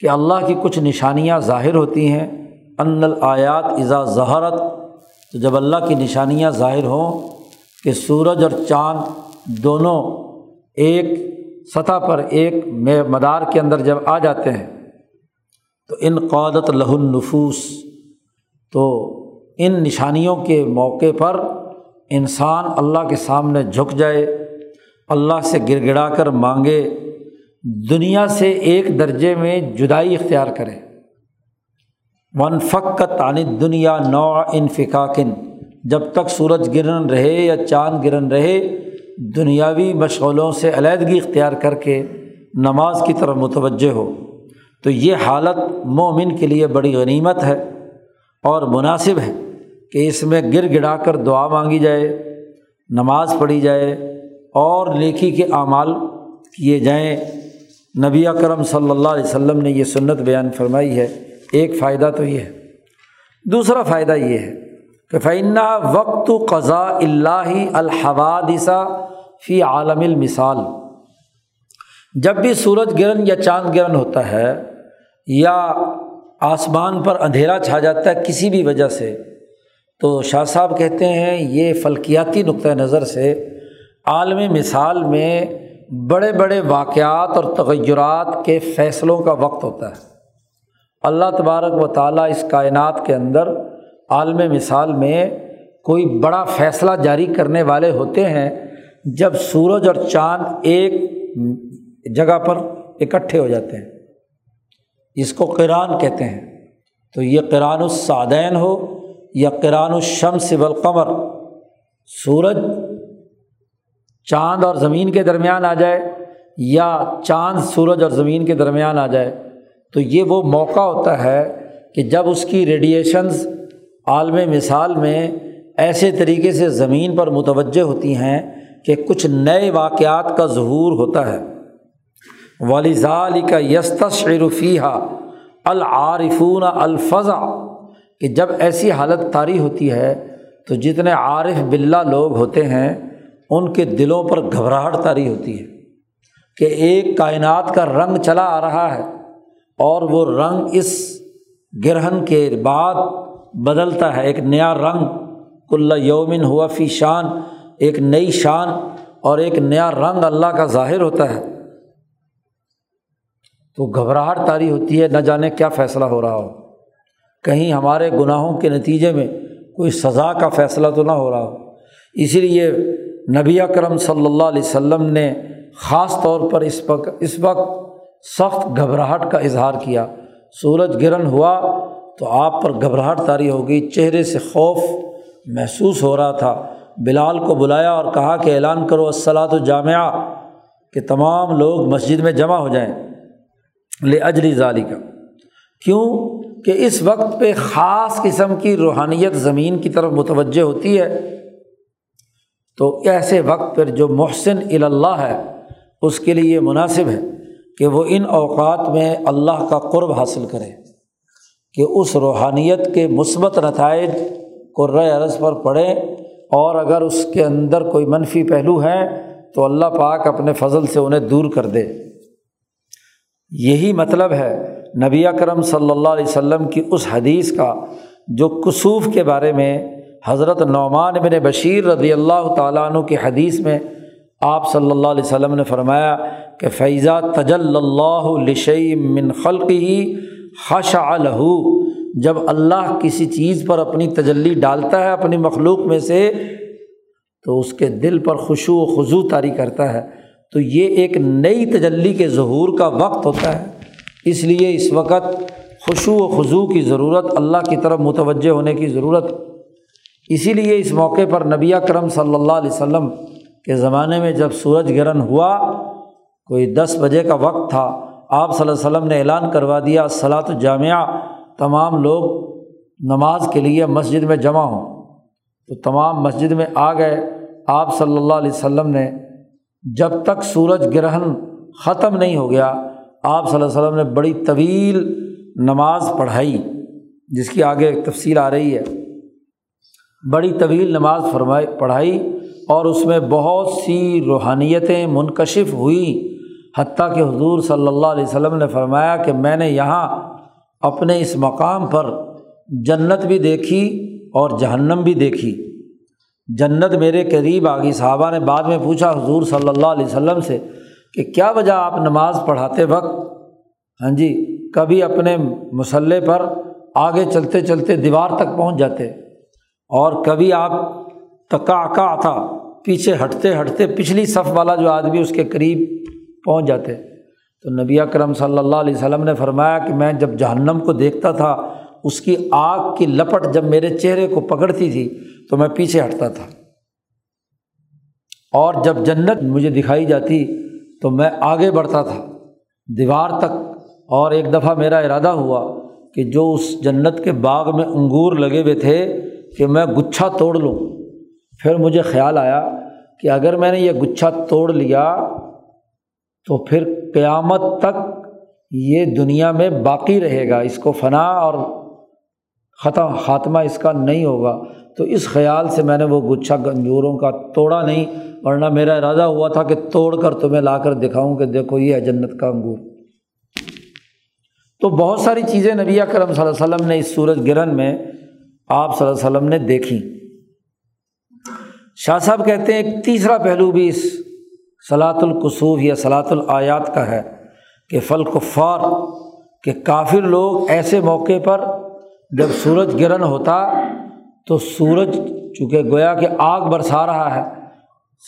کہ اللہ کی کچھ نشانیاں ظاہر ہوتی ہیں۔ ان الیات ازا ظہرت تو جب اللہ کی نشانیاں ظاہر ہوں کہ سورج اور چاند دونوں ایک سطح پر ایک مدار کے اندر جب آ جاتے ہیں، تو ان قعدت لہ النفوس، تو ان نشانیوں کے موقع پر انسان اللہ کے سامنے جھک جائے، اللہ سے گر گڑا کر مانگے، دنیا سے ایک درجے میں جدائی اختیار کرے۔ ون فقت عن دنیا نو انفقاقن جب تک سورج گرن رہے یا چاند گرن رہے، دنیاوی مشغولوں سے علیحدگی اختیار کر کے نماز کی طرف متوجہ ہو۔ تو یہ حالت مومن کے لیے بڑی غنیمت ہے اور مناسب ہے کہ اس میں گر گڑا کر دعا مانگی جائے، نماز پڑھی جائے اور نیکی کے اعمال کیے جائیں۔ نبی اکرم صلی اللہ علیہ وسلم نے یہ سنت بیان فرمائی ہے۔ ایک فائدہ تو یہ ہے۔ دوسرا فائدہ یہ ہے کہ فعنا وقت قضاء اللہ الحوادثہ فی عالم المثال۔ جب بھی سورج گرہن یا چاند گرہن ہوتا ہے یا آسمان پر اندھیرا چھا جاتا ہے کسی بھی وجہ سے، تو شاہ صاحب کہتے ہیں یہ فلکیاتی نقطۂ نظر سے عالم مثال میں بڑے بڑے واقعات اور تغیرات کے فیصلوں کا وقت ہوتا ہے۔ اللہ تبارک و تعالیٰ اس کائنات کے اندر عالم مثال میں کوئی بڑا فیصلہ جاری کرنے والے ہوتے ہیں جب سورج اور چاند ایک جگہ پر اکٹھے ہو جاتے ہیں۔ اس کو قرآن کہتے ہیں۔ تو یہ قرآن السعدین ہو یا قرآن الشمس والقمر۔ سورج چاند اور زمین کے درمیان آ جائے یا چاند سورج اور زمین کے درمیان آ جائے۔ تو یہ وہ موقع ہوتا ہے کہ جب اس کی ریڈیشنز عالم مثال میں ایسے طریقے سے زمین پر متوجہ ہوتی ہیں کہ کچھ نئے واقعات کا ظہور ہوتا ہے۔ والضا علی کا یستشرفیہ العارفون الفضا کہ جب ایسی حالت طاری ہوتی ہے تو جتنے عارف بلّہ لوگ ہوتے ہیں، ان کے دلوں پر گھبراہٹ طاری ہوتی ہے کہ ایک کائنات کا رنگ چلا آ رہا ہے۔ اور وہ رنگ اس گرہن کے بعد بدلتا ہے، ایک نیا رنگ۔ کل یومن ہوا فی شان، ایک نئی شان اور ایک نیا رنگ اللہ کا ظاہر ہوتا ہے۔ تو گھبراہٹ طاری ہوتی ہے، نہ جانے کیا فیصلہ ہو رہا ہو۔ کہیں ہمارے گناہوں کے نتیجے میں کوئی سزا کا فیصلہ تو نہ ہو رہا ہو۔ اسی لیے نبی اکرم صلی اللہ علیہ وسلم نے خاص طور پر اس وقت اس وقت سخت گھبراہٹ کا اظہار کیا۔ سورج گرہن ہوا تو آپ پر گھبراہٹ طاری ہو گئی، چہرے سے خوف محسوس ہو رہا تھا۔ بلال کو بلایا اور کہا کہ اعلان کرو الصلاۃ جامعہ کہ تمام لوگ مسجد میں جمع ہو جائیں۔ لے اجری ظالی کا کیوں؟ کہ اس وقت پہ خاص قسم کی روحانیت زمین کی طرف متوجہ ہوتی ہے۔ تو ایسے وقت پر جو محسن اللہ ہے، اس کے لیے یہ مناسب ہے۔ کہ وہ ان اوقات میں اللہ کا قرب حاصل کرے، کہ اس روحانیت کے مثبت نتائج قرۂۂ عرض پر پڑھیں اور اگر اس کے اندر کوئی منفی پہلو ہے تو اللہ پاک اپنے فضل سے انہیں دور کر دے۔ یہی مطلب ہے نبی کرم صلی اللہ علیہ وسلم کی اس حدیث کا، جو کسوف کے بارے میں حضرت نعمان بن بشیر رضی اللہ تعالیٰ عنہ کی حدیث میں آپ صلی اللہ علیہ وسلم نے فرمایا کہ فیضہ تجل اللہ لشی من خلق ہی خش الح جب اللہ کسی چیز پر اپنی تجلی ڈالتا ہے اپنی مخلوق میں سے، تو اس کے دل پر خوشو و خضو طاری کرتا ہے۔ تو یہ ایک نئی تجلی کے ظہور کا وقت ہوتا ہے۔ اس لیے اس وقت خوشو و خضو کی ضرورت، اللہ کی طرف متوجہ ہونے کی ضرورت۔ اسی لیے اس موقع پر نبی کرم صلی اللہ علیہ وسلم کے زمانے میں جب سورج گرہن ہوا، کوئی دس بجے کا وقت تھا، آپ صلی اللہ علیہ وسلم نے اعلان کروا دیا صلاۃ جامعہ تمام لوگ نماز کے لیے مسجد میں جمع ہوں۔ تو تمام مسجد میں آ گئے۔ آپ صلی اللہ علیہ وسلم نے جب تک سورج گرہن ختم نہیں ہو گیا، آپ صلی اللہ علیہ وسلم نے بڑی طویل نماز پڑھائی، جس کی آگے تفصیل آ رہی ہے۔ بڑی طویل نماز فرمائی، پڑھائی۔ اور اس میں بہت سی روحانیتیں منکشف ہوئیں حتیٰ کہ حضور صلی اللہ علیہ وسلم نے فرمایا کہ میں نے یہاں اپنے اس مقام پر جنت بھی دیکھی اور جہنم بھی دیکھی۔ جنت میرے قریب آ گئی صحابہ نے بعد میں پوچھا حضور صلی اللہ علیہ وسلم سے کہ کیا وجہ آپ نماز پڑھاتے وقت ہاں جی کبھی اپنے مسلح پر آگے چلتے چلتے دیوار تک پہنچ جاتے، اور کبھی آپ تکا تھا۔ پیچھے ہٹتے ہٹتے پچھلی صف والا جو آدمی اس کے قریب پہنچ جاتے۔ تو نبی اکرم صلی اللہ علیہ وسلم نے فرمایا کہ میں جب جہنم کو دیکھتا تھا، اس کی آگ کی لپٹ جب میرے چہرے کو پکڑتی تھی، تو میں پیچھے ہٹتا تھا۔ اور جب جنت مجھے دکھائی جاتی، تو میں آگے بڑھتا تھا۔ دیوار تک اور ایک دفعہ میرا ارادہ ہوا کہ جو اس جنت کے باغ میں انگور لگے ہوئے تھے، کہ میں گچھا توڑ لوں۔ پھر مجھے خیال آیا کہ اگر میں نے یہ گچھا توڑ لیا تو پھر قیامت تک یہ دنیا میں باقی رہے گا، اس کو فنا اور ختم خاتمہ اس کا نہیں ہوگا۔ تو اس خیال سے میں نے وہ گچھا گنجوروں کا توڑا نہیں، ورنہ میرا ارادہ ہوا تھا کہ توڑ کر تمہیں لا کر دکھاؤں کہ دیکھو یہ ہے جنت کا انگور۔ تو بہت ساری چیزیں نبی کرم صلی اللہ علیہ وسلم نے اس سورج گرہن میں آپ صلی اللہ علیہ وسلم نے دیکھی۔ شاہ صاحب کہتے ہیں ایک تیسرا پہلو بھی اس صلاۃ القصوف یا صلاۃ الیات کا ہے کہ فل کفار کہ کافر لوگ ایسے موقع پر جب سورج گرہن ہوتا تو سورج چونکہ گویا کہ آگ برسا رہا ہے،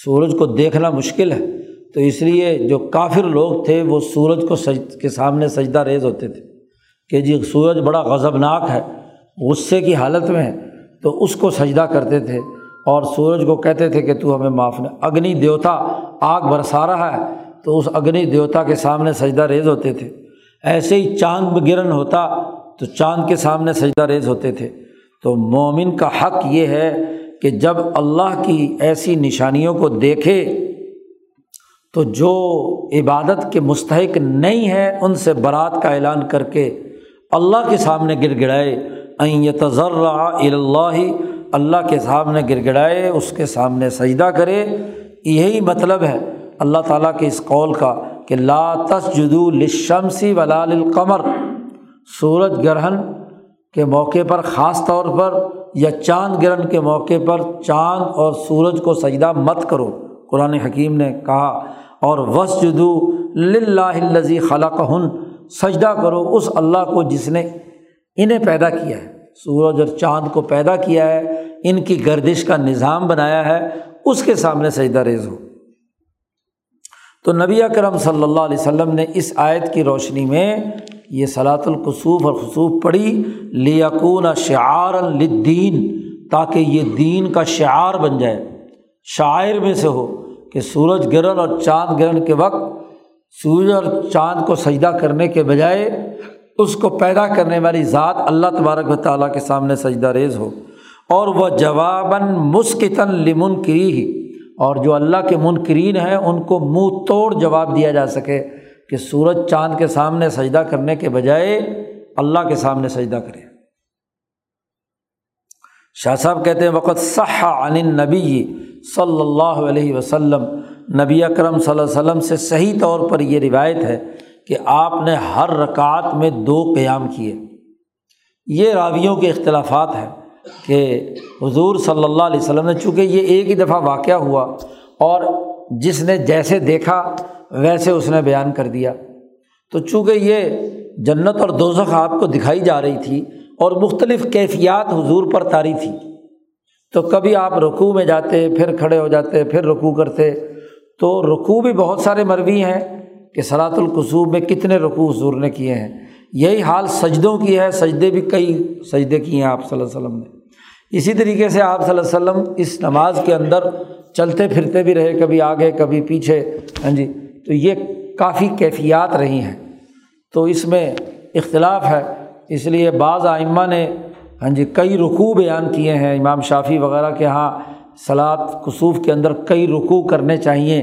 سورج کو دیکھنا مشکل ہے، تو اس لیے جو کافر لوگ تھے وہ سورج کو سج، کے سامنے سجدہ ریز ہوتے تھے کہ جی سورج بڑا غضبناک ہے، غصے کی حالت میں ہے، تو اس کو سجدہ کرتے تھے۔ اور سورج کو کہتے تھے کہ تو ہمیں معاف نہ اگنی دیوتا آگ برسا رہا ہے۔ تو اس اگنی دیوتا کے سامنے سجدہ ریز ہوتے تھے۔ ایسے ہی چاند گرن ہوتا تو چاند کے سامنے سجدہ ریز ہوتے تھے۔ تو مومن کا حق یہ ہے کہ جب اللہ کی ایسی نشانیوں کو دیکھے تو جو عبادت کے مستحق نہیں ہے ان سے برات کا اعلان کر کے اللہ کے سامنے گر گڑائے۔ این تضرہ اللہ اللہ کے سامنے گر گڑائے اس کے سامنے سجدہ کرے، یہی مطلب ہے اللہ تعالیٰ کے اس قول کا کہ لا تسجدو لشمسی ولال القمر سورج گرہن کے موقع پر خاص طور پر یا چاند گرہن کے موقع پر چاند اور سورج کو سجدہ مت کرو۔ قرآن حکیم نے کہا، اور وس جدو الزی خلق ہن سجدہ کرو اس اللہ کو جس نے انہیں پیدا کیا ہے۔ سورج اور چاند کو پیدا کیا ہے۔ ان کی گردش کا نظام بنایا ہے، اس کے سامنے سجدہ ریز ہو۔ تو نبی اکرم صلی اللہ علیہ وسلم نے اس آیت کی روشنی میں یہ صلاۃ القصوف اور خصوف پڑھی، لیکون شعار الدین تاکہ یہ دین کا شعار بن جائے۔ شاعر میں سے ہو کہ سورج گرہن اور چاند گرہن کے وقت سورج اور چاند کو سجدہ کرنے کے بجائے اس کو پیدا کرنے والی ذات اللہ تبارک و تعالیٰ کے سامنے سجدہ ریز ہو۔ اور وہ جواباً مسکتاً لمن کری ہی اور جو اللہ کے منکرین ہیں، ان کو منہ توڑ جواب دیا جا سکے کہ سورج چاند کے سامنے سجدہ کرنے کے بجائے اللہ کے سامنے سجدہ کرے۔ شاہ صاحب کہتے ہیں وقت صح عن نبی صلی اللہ علیہ وسلم۔ نبی اکرم صلی اللہ علیہ وسلم سے صحیح طور پر یہ روایت ہے کہ آپ نے ہر رکعت میں دو قیام کیے۔ یہ راویوں کے اختلافات ہیں۔ کہ حضور صلی اللہ علیہ وسلم نے چونکہ یہ ایک ہی دفعہ واقعہ ہوا اور جس نے جیسے دیکھا ویسے اس نے بیان کر دیا۔ تو چونکہ یہ جنت اور دوزخ آپ کو دکھائی جا رہی تھی اور مختلف کیفیات حضور پر تاری تھی، تو کبھی آپ رقوع میں جاتے، پھر کھڑے ہو جاتے، پھر رقوع کرتے، تو رقوع بھی بہت سارے مروی ہیں کہ سلاۃ القصوب میں کتنے رقوع حضور نے کیے ہیں۔ یہی حال سجدوں کی ہے، سجدے بھی کئی سجدے کیے ہیں آپ صلی اللہ علیہ وسلم نے۔ اسی طریقے سے آپ صلی اللہ علیہ وسلم اس نماز کے اندر چلتے پھرتے بھی رہے، کبھی آگے، کبھی پیچھے۔ ہاں جی تو یہ کافی کیفیات رہی ہیں۔ تو اس میں اختلاف ہے، اس لیے بعض آئمہ نے ہاں جی کئی رقوع بیان کیے ہیں۔ امام شافی وغیرہ کے یہاں سلاد کسوف کے اندر کئی رقوع کرنے چاہیے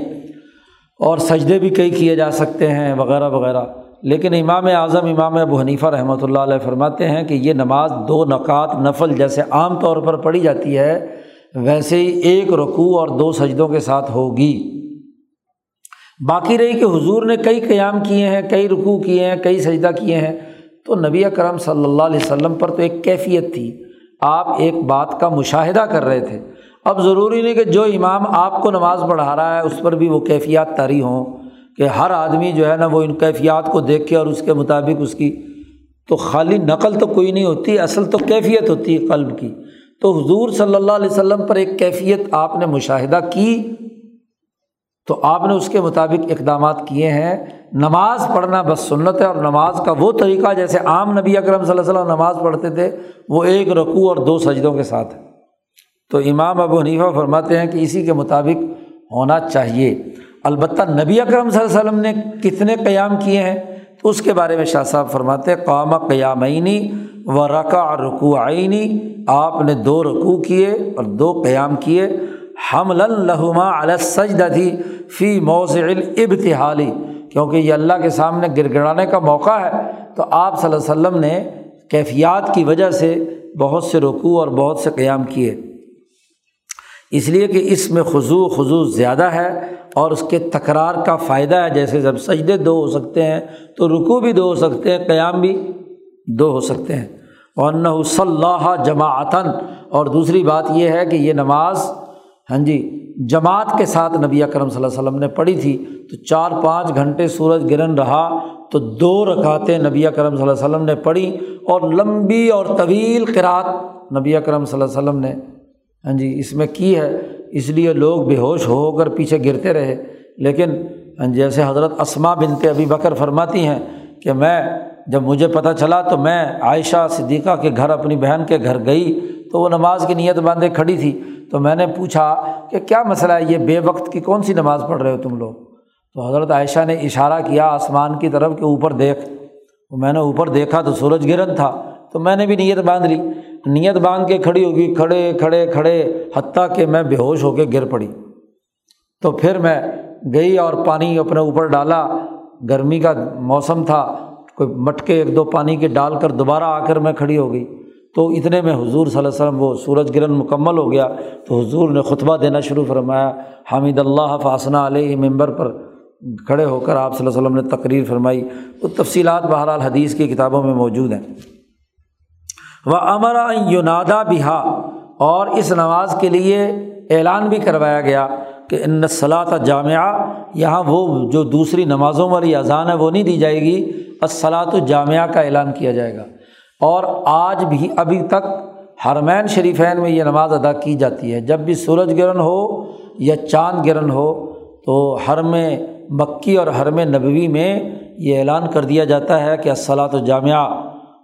اور سجدے بھی کئی کیے جا سکتے ہیں وغیرہ وغیرہ۔ لیکن امام اعظم، امام ابو حنیفہ رحمۃ اللہ علیہ فرماتے ہیں کہ یہ نماز دو نقات نفل جیسے عام طور پر پڑھی جاتی ہے، ویسے ہی ایک رقوع اور دو سجدوں کے ساتھ ہوگی۔ باقی رہی کہ حضور نے کئی قیام کیے ہیں، کئی رقوع کیے ہیں، کئی سجدہ کیے ہیں۔ تو نبی کرم صلی اللہ علیہ وسلم پر تو ایک کیفیت تھی۔ آپ ایک بات کا مشاہدہ کر رہے تھے۔ اب ضروری نہیں کہ جو امام آپ کو نماز پڑھا رہا ہے، اس پر بھی وہ کیفیات طاری ہوں۔ کہ ہر آدمی جو ہے نا وہ ان کیفیات کو دیکھ کے اور اس کے مطابق اس کی تو خالی نقل تو کوئی نہیں ہوتی، اصل تو کیفیت ہوتی ہے قلب کی۔ تو حضور صلی اللہ علیہ وسلم پر ایک کیفیت آپ نے مشاہدہ کی۔ تو آپ نے اس کے مطابق اقدامات کیے ہیں۔ نماز پڑھنا بس سنت ہے اور نماز کا وہ طریقہ جیسے عام نبی اکرم صلی اللہ علیہ وسلم نماز پڑھتے تھے، وہ ایک رقوع اور دو سجدوں کے ساتھ۔ ہے تو امام ابو حنیفہ فرماتے ہیں کہ اسی کے مطابق ہونا چاہیے۔ البتہ نبی اکرم صلی اللہ علیہ وسلم نے کتنے قیام کیے ہیں تو اس کے بارے میں شاہ صاحب فرماتے قوام قیامینی و رقا رقو آئینی آپ نے دو رقوع کیے اور دو قیام کیے۔ حمل الحما السجد تھی فی موضع الابتحالی کیونکہ یہ اللہ کے سامنے گر گڑانے کا موقع ہے۔ تو آپ صلی اللہ علیہ وسلم نے کیفیات کی وجہ سے بہت سے رقوع اور بہت سے قیام کیے۔ اس لیے کہ اس میں خضو خضو زیادہ ہے۔ اور اس کے تکرار کا فائدہ ہے، جیسے جب سجدے دو ہو سکتے ہیں، تو رکو بھی دو ہو سکتے ہیں، قیام بھی دو ہو سکتے ہیں۔ اور صلی اللہ جماعتاً اور دوسری بات یہ ہے کہ یہ نماز ہاں جی جماعت کے ساتھ نبی اکرم صلی اللہ علیہ وسلم نے پڑھی تھی، تو چار پانچ گھنٹے سورج گرہن رہا، تو دو رکعتیں نبی اکرم صلی اللہ علیہ وسلم نے پڑھی، اور لمبی اور طویل قرأت نبی اکرم صلی اللہ علیہ وسلم نے ہاں جی اس میں کی ہے۔ اس لیے لوگ بے ہوش ہو کر پیچھے گرتے رہے۔ لیکن جیسے حضرت اسما بنتے ابھی بکر فرماتی ہیں کہ میں، جب مجھے پتہ چلا تو میں عائشہ صدیقہ کے گھر، اپنی بہن کے گھر گئی تو وہ نماز کی نیت باندھے کھڑی تھی۔ تو میں نے پوچھا کہ کیا مسئلہ ہے؟ یہ بے وقت کی کون سی نماز پڑھ رہے ہو تم لوگ؟ تو حضرت عائشہ نے اشارہ کیا آسمان کی طرف کہ اوپر دیکھ۔ تو میں نے اوپر دیکھا تو سورج گرن تھا، تو میں نے بھی نیت باندھ لی۔ نیت باندھ کے کھڑی ہوگی، کھڑے کھڑے کھڑے، حتیٰ کہ میں بے ہوش ہو کے گر پڑی۔ تو پھر میں گئی اور پانی اپنے اوپر ڈالا۔ گرمی کا موسم تھا، کوئی مٹکے ایک دو پانی کے ڈال کر دوبارہ آ کر میں کھڑی ہو گئی۔ تو اتنے میں حضور صلی اللہ علیہ وسلم وہ سورج گرہن مکمل ہو گیا۔ تو حضور نے خطبہ دینا شروع فرمایا حامد اللہ فاصنہ علیہ ممبر پر کھڑے ہو کر آپ صلی اللہ علیہ وسلم نے تقریر فرمائی۔ وہ تفصیلات بہرحال حدیث کی کتابوں میں موجود ہیں۔ وہ امرا یونادا بہا اور اس نماز کے لیے اعلان بھی کروایا گیا کہ ان صلاح جامعہ یہاں وہ جو دوسری نمازوں والی اذان ہے وہ نہیں دی جائے گی۔ اصلاۃ جامعہ کا اعلان کیا جائے گا۔ اور آج بھی ابھی تک حرمین شریفین میں یہ نماز ادا کی جاتی ہے۔ جب بھی سورج گرہن ہو یا چاند گرہن ہو تو حرم مکی اور حرم نبوی میں یہ اعلان کر دیا جاتا ہے کہ اصلاۃ جامعہ۔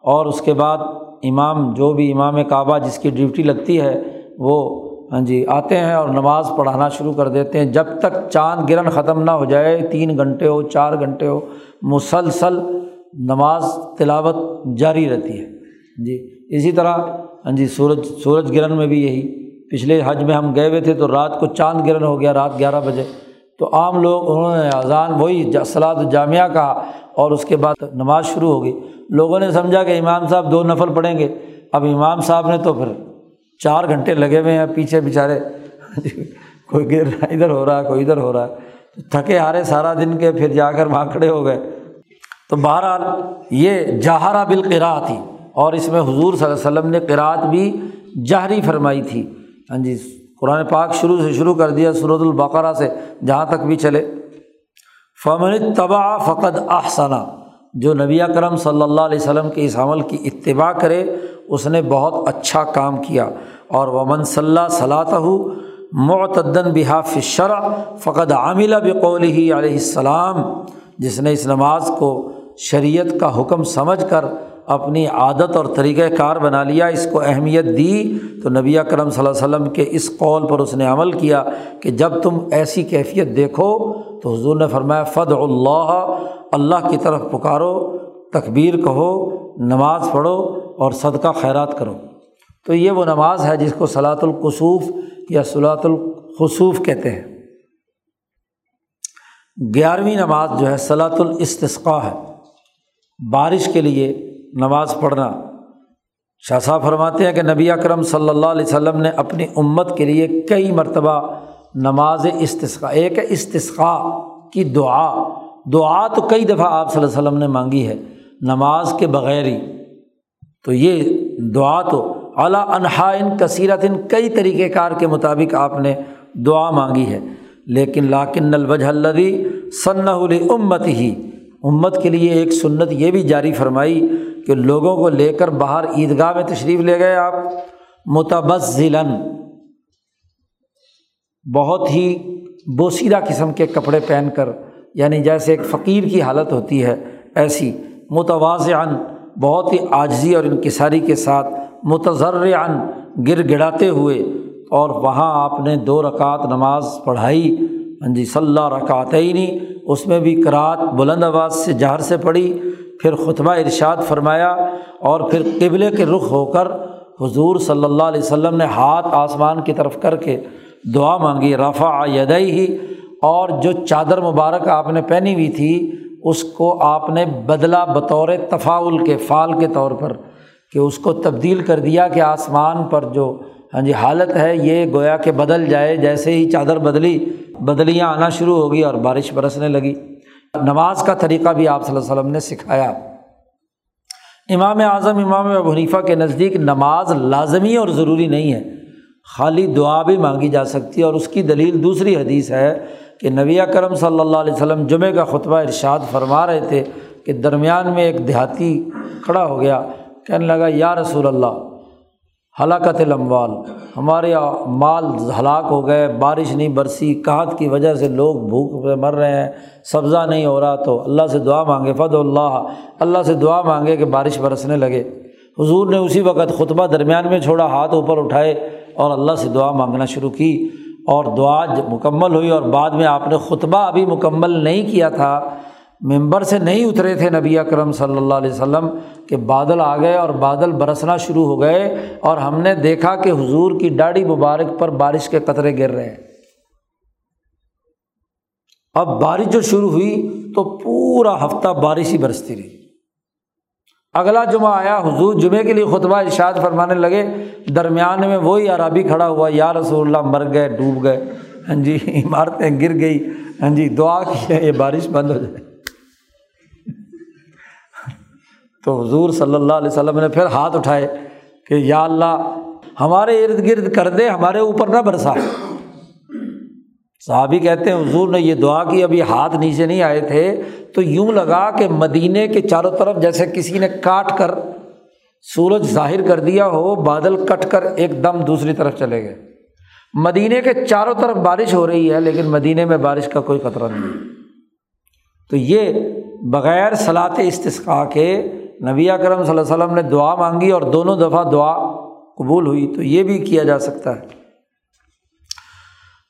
اور اس کے بعد امام، جو بھی امام کعبہ جس کی ڈیوٹی لگتی ہے، وہ ہاں جی آتے ہیں اور نماز پڑھانا شروع کر دیتے ہیں۔ جب تک چاند گرہن ختم نہ ہو جائے، تین گھنٹے ہو، چار گھنٹے ہو، مسلسل نماز تلاوت جاری رہتی ہے۔ جی اسی طرح ہاں جی سورج سورج گرہن میں بھی یہی۔ پچھلے حج میں ہم گئے ہوئے تھے تو رات کو چاند گرہن ہو گیا، رات گیارہ بجے۔ تو عام لوگ، انہوں نے اذان وہی سلاد جامعہ کہا اور اس کے بعد نماز شروع ہو گئی لوگوں نے سمجھا کہ امام صاحب دو نفل پڑھیں گے۔ اب امام صاحب نے تو پھر چار گھنٹے لگے ہوئے ہیں پیچھے بیچارے۔ کوئی گر رہا ادھر ہو رہا ہے، کوئی ادھر ہو رہا ہے۔ تھکے ہارے سارا دن کے، پھر جا کر وہاں کھڑے ہو گئے۔ تو بہرحال یہ جہارا بالقرا تھی اور اس میں حضور صلی اللہ علیہ وسلم نے قرأت بھی جہری فرمائی تھی۔ ہاں جی قرآن پاک شروع سے شروع کر دیا سرد البقرا سے، جہاں تک بھی چلے۔ فمن تباہ فقط احسنا جو نبی کرم صلی اللہ علیہ وسلم کے اس عمل کی اتباع کرے، اس نے بہت اچھا کام کیا۔ اور ومن صلی صلاح ہو معتدن بحاف شرع فقط عاملہ بقول ہی علیہ السلام۔ جس نے اس نماز کو شریعت کا حکم سمجھ کر اپنی عادت اور طریقۂ کار بنا لیا، اس کو اہمیت دی۔ تو نبی کرم صلی اللہ علیہ وسلم کے اس قول پر اس نے عمل کیا کہ جب تم ایسی کیفیت دیکھو تو حضور نے فرمایا فد اللہ اللہ کی طرف پکارو، تکبیر کہو، نماز پڑھو اور صدقہ خیرات کرو۔ تو یہ وہ نماز ہے جس کو صلاۃ القصوف یا صلاۃ الخصوف کہتے ہیں۔ گیارہویں نماز جو ہے صلاۃ الاستثقاء ہے۔ بارش کے لیے نماز پڑھنا۔ شاہ صاحب فرماتے ہیں کہ نبی اکرم صلی اللہ علیہ وسلم نے اپنی امت کے لیے کئی مرتبہ نماز استثقاء ایک استثقاء کی دعا۔ دعا تو کئی دفعہ آپ صلی اللہ علیہ وسلم نے مانگی ہے، نماز کے بغیر ہی۔ تو یہ دعا تو اعلیٰ انہا ان کثیرت ان کئی طریقۂ کار کے مطابق آپ نے دعا مانگی ہے۔ لیکن لاکن الوجہ الدی ثن امت ہی امت کے لیے ایک سنت یہ بھی جاری فرمائی کہ لوگوں کو لے کر باہر عیدگاہ میں تشریف لے گئے آپ۔ متبزلن بہت ہی بوسیدہ قسم کے کپڑے پہن کر یعنی جیسے ایک فقیر کی حالت ہوتی ہے، ایسی۔ متوازن بہت ہی عاجزی اور انکساری کے ساتھ متضرعن گر گڑاتے ہوئے۔ اور وہاں آپ نے دو رکعت نماز پڑھائی۔ ہاں جی صلاح رکعت ہی نہیں اس میں بھی کرات بلند آباد سے جہر سے پڑھی۔ پھر خطبہ ارشاد فرمایا اور پھر قبلے کے رخ ہو کر حضور صلی اللہ علیہ وسلم نے ہاتھ آسمان کی طرف کر کے دعا مانگی، رفع یدئی ہی اور جو چادر مبارک آپ نے پہنی ہوئی تھی، اس کو آپ نے بدلا بطور تفاول کے فال کے طور پر کہ اس کو تبدیل کر دیا کہ آسمان پر جو ہاں جی حالت ہے، یہ گویا کہ بدل جائے، جیسے ہی چادر بدلی، بدلیاں آنا شروع ہوگی اور بارش برسنے لگی۔ نماز کا طریقہ بھی آپ صلی اللہ علیہ وسلم نے سکھایا۔ امام اعظم، امام ابو حنیفہ کے نزدیک نماز لازمی اور ضروری نہیں ہے۔ خالی دعا بھی مانگی جا سکتی ہے اور اس کی دلیل دوسری حدیث ہے کہ نبی کرم صلی اللہ علیہ وسلم جمعہ کا خطبہ ارشاد فرما رہے تھے کہ درمیان میں ایک دیہاتی کھڑا ہو گیا، کہنے لگا، یا رسول اللہ ہلاکت الاموال۔ ہمارے مال ہلاک ہو گئے، بارش نہیں برسی کہات کی وجہ سے لوگ بھوک پہ مر رہے ہیں، سبزہ نہیں ہو رہا، تو اللہ سے دعا مانگے فد اللہ۔ اللہ سے دعا مانگے کہ بارش برسنے لگے۔ حضور نے اسی وقت خطبہ درمیان میں چھوڑا، ہاتھ اوپر اٹھائے اور اللہ سے دعا مانگنا شروع کی۔ اور دعا مکمل ہوئی اور بعد میں آپ نے خطبہ ابھی مکمل نہیں کیا تھا ممبر سے نہیں اترے تھے نبی اکرم صلی اللہ علیہ وسلم کہ بادل آ گئے اور بادل برسنا شروع ہو گئے اور ہم نے دیکھا کہ حضور کی ڈاڑی مبارک پر بارش کے قطرے گر رہے ہیں۔ اب بارش جو شروع ہوئی تو پورا ہفتہ بارش ہی برستی رہی۔ اگلا جمعہ آیا، حضور جمعے کے لیے خطبہ ارشاد فرمانے لگے۔ درمیان میں وہی عرابی کھڑا ہوا، یا رسول اللہ مر گئے، ڈوب گئے۔ ہاں جی عمارتیں گر گئی۔ ہاں جی دعا کی ہے یہ بارش بند ہو جائے۔ تو حضور صلی اللہ علیہ وسلم نے پھر ہاتھ اٹھائے کہ یا اللہ، ہمارے ارد گرد کر دے، ہمارے اوپر نہ برسا۔ صحابی کہتے ہیں، حضور نے یہ دعا کی، ابھی ہاتھ نیچے نہیں آئے تھے، تو یوں لگا کہ مدینے کے چاروں طرف جیسے کسی نے کاٹ کر سورج ظاہر کر دیا ہو، بادل کٹ کر ایک دم دوسری طرف چلے گئے۔ مدینے کے چاروں طرف بارش ہو رہی ہے، لیکن مدینے میں بارش کا کوئی خطرہ نہیں۔ تو یہ بغیر صلاط استثقاء کے نبی اکرم صلی اللہ علیہ وسلم نے دعا مانگی اور دونوں دفعہ دعا قبول ہوئی، تو یہ بھی کیا جا سکتا ہے۔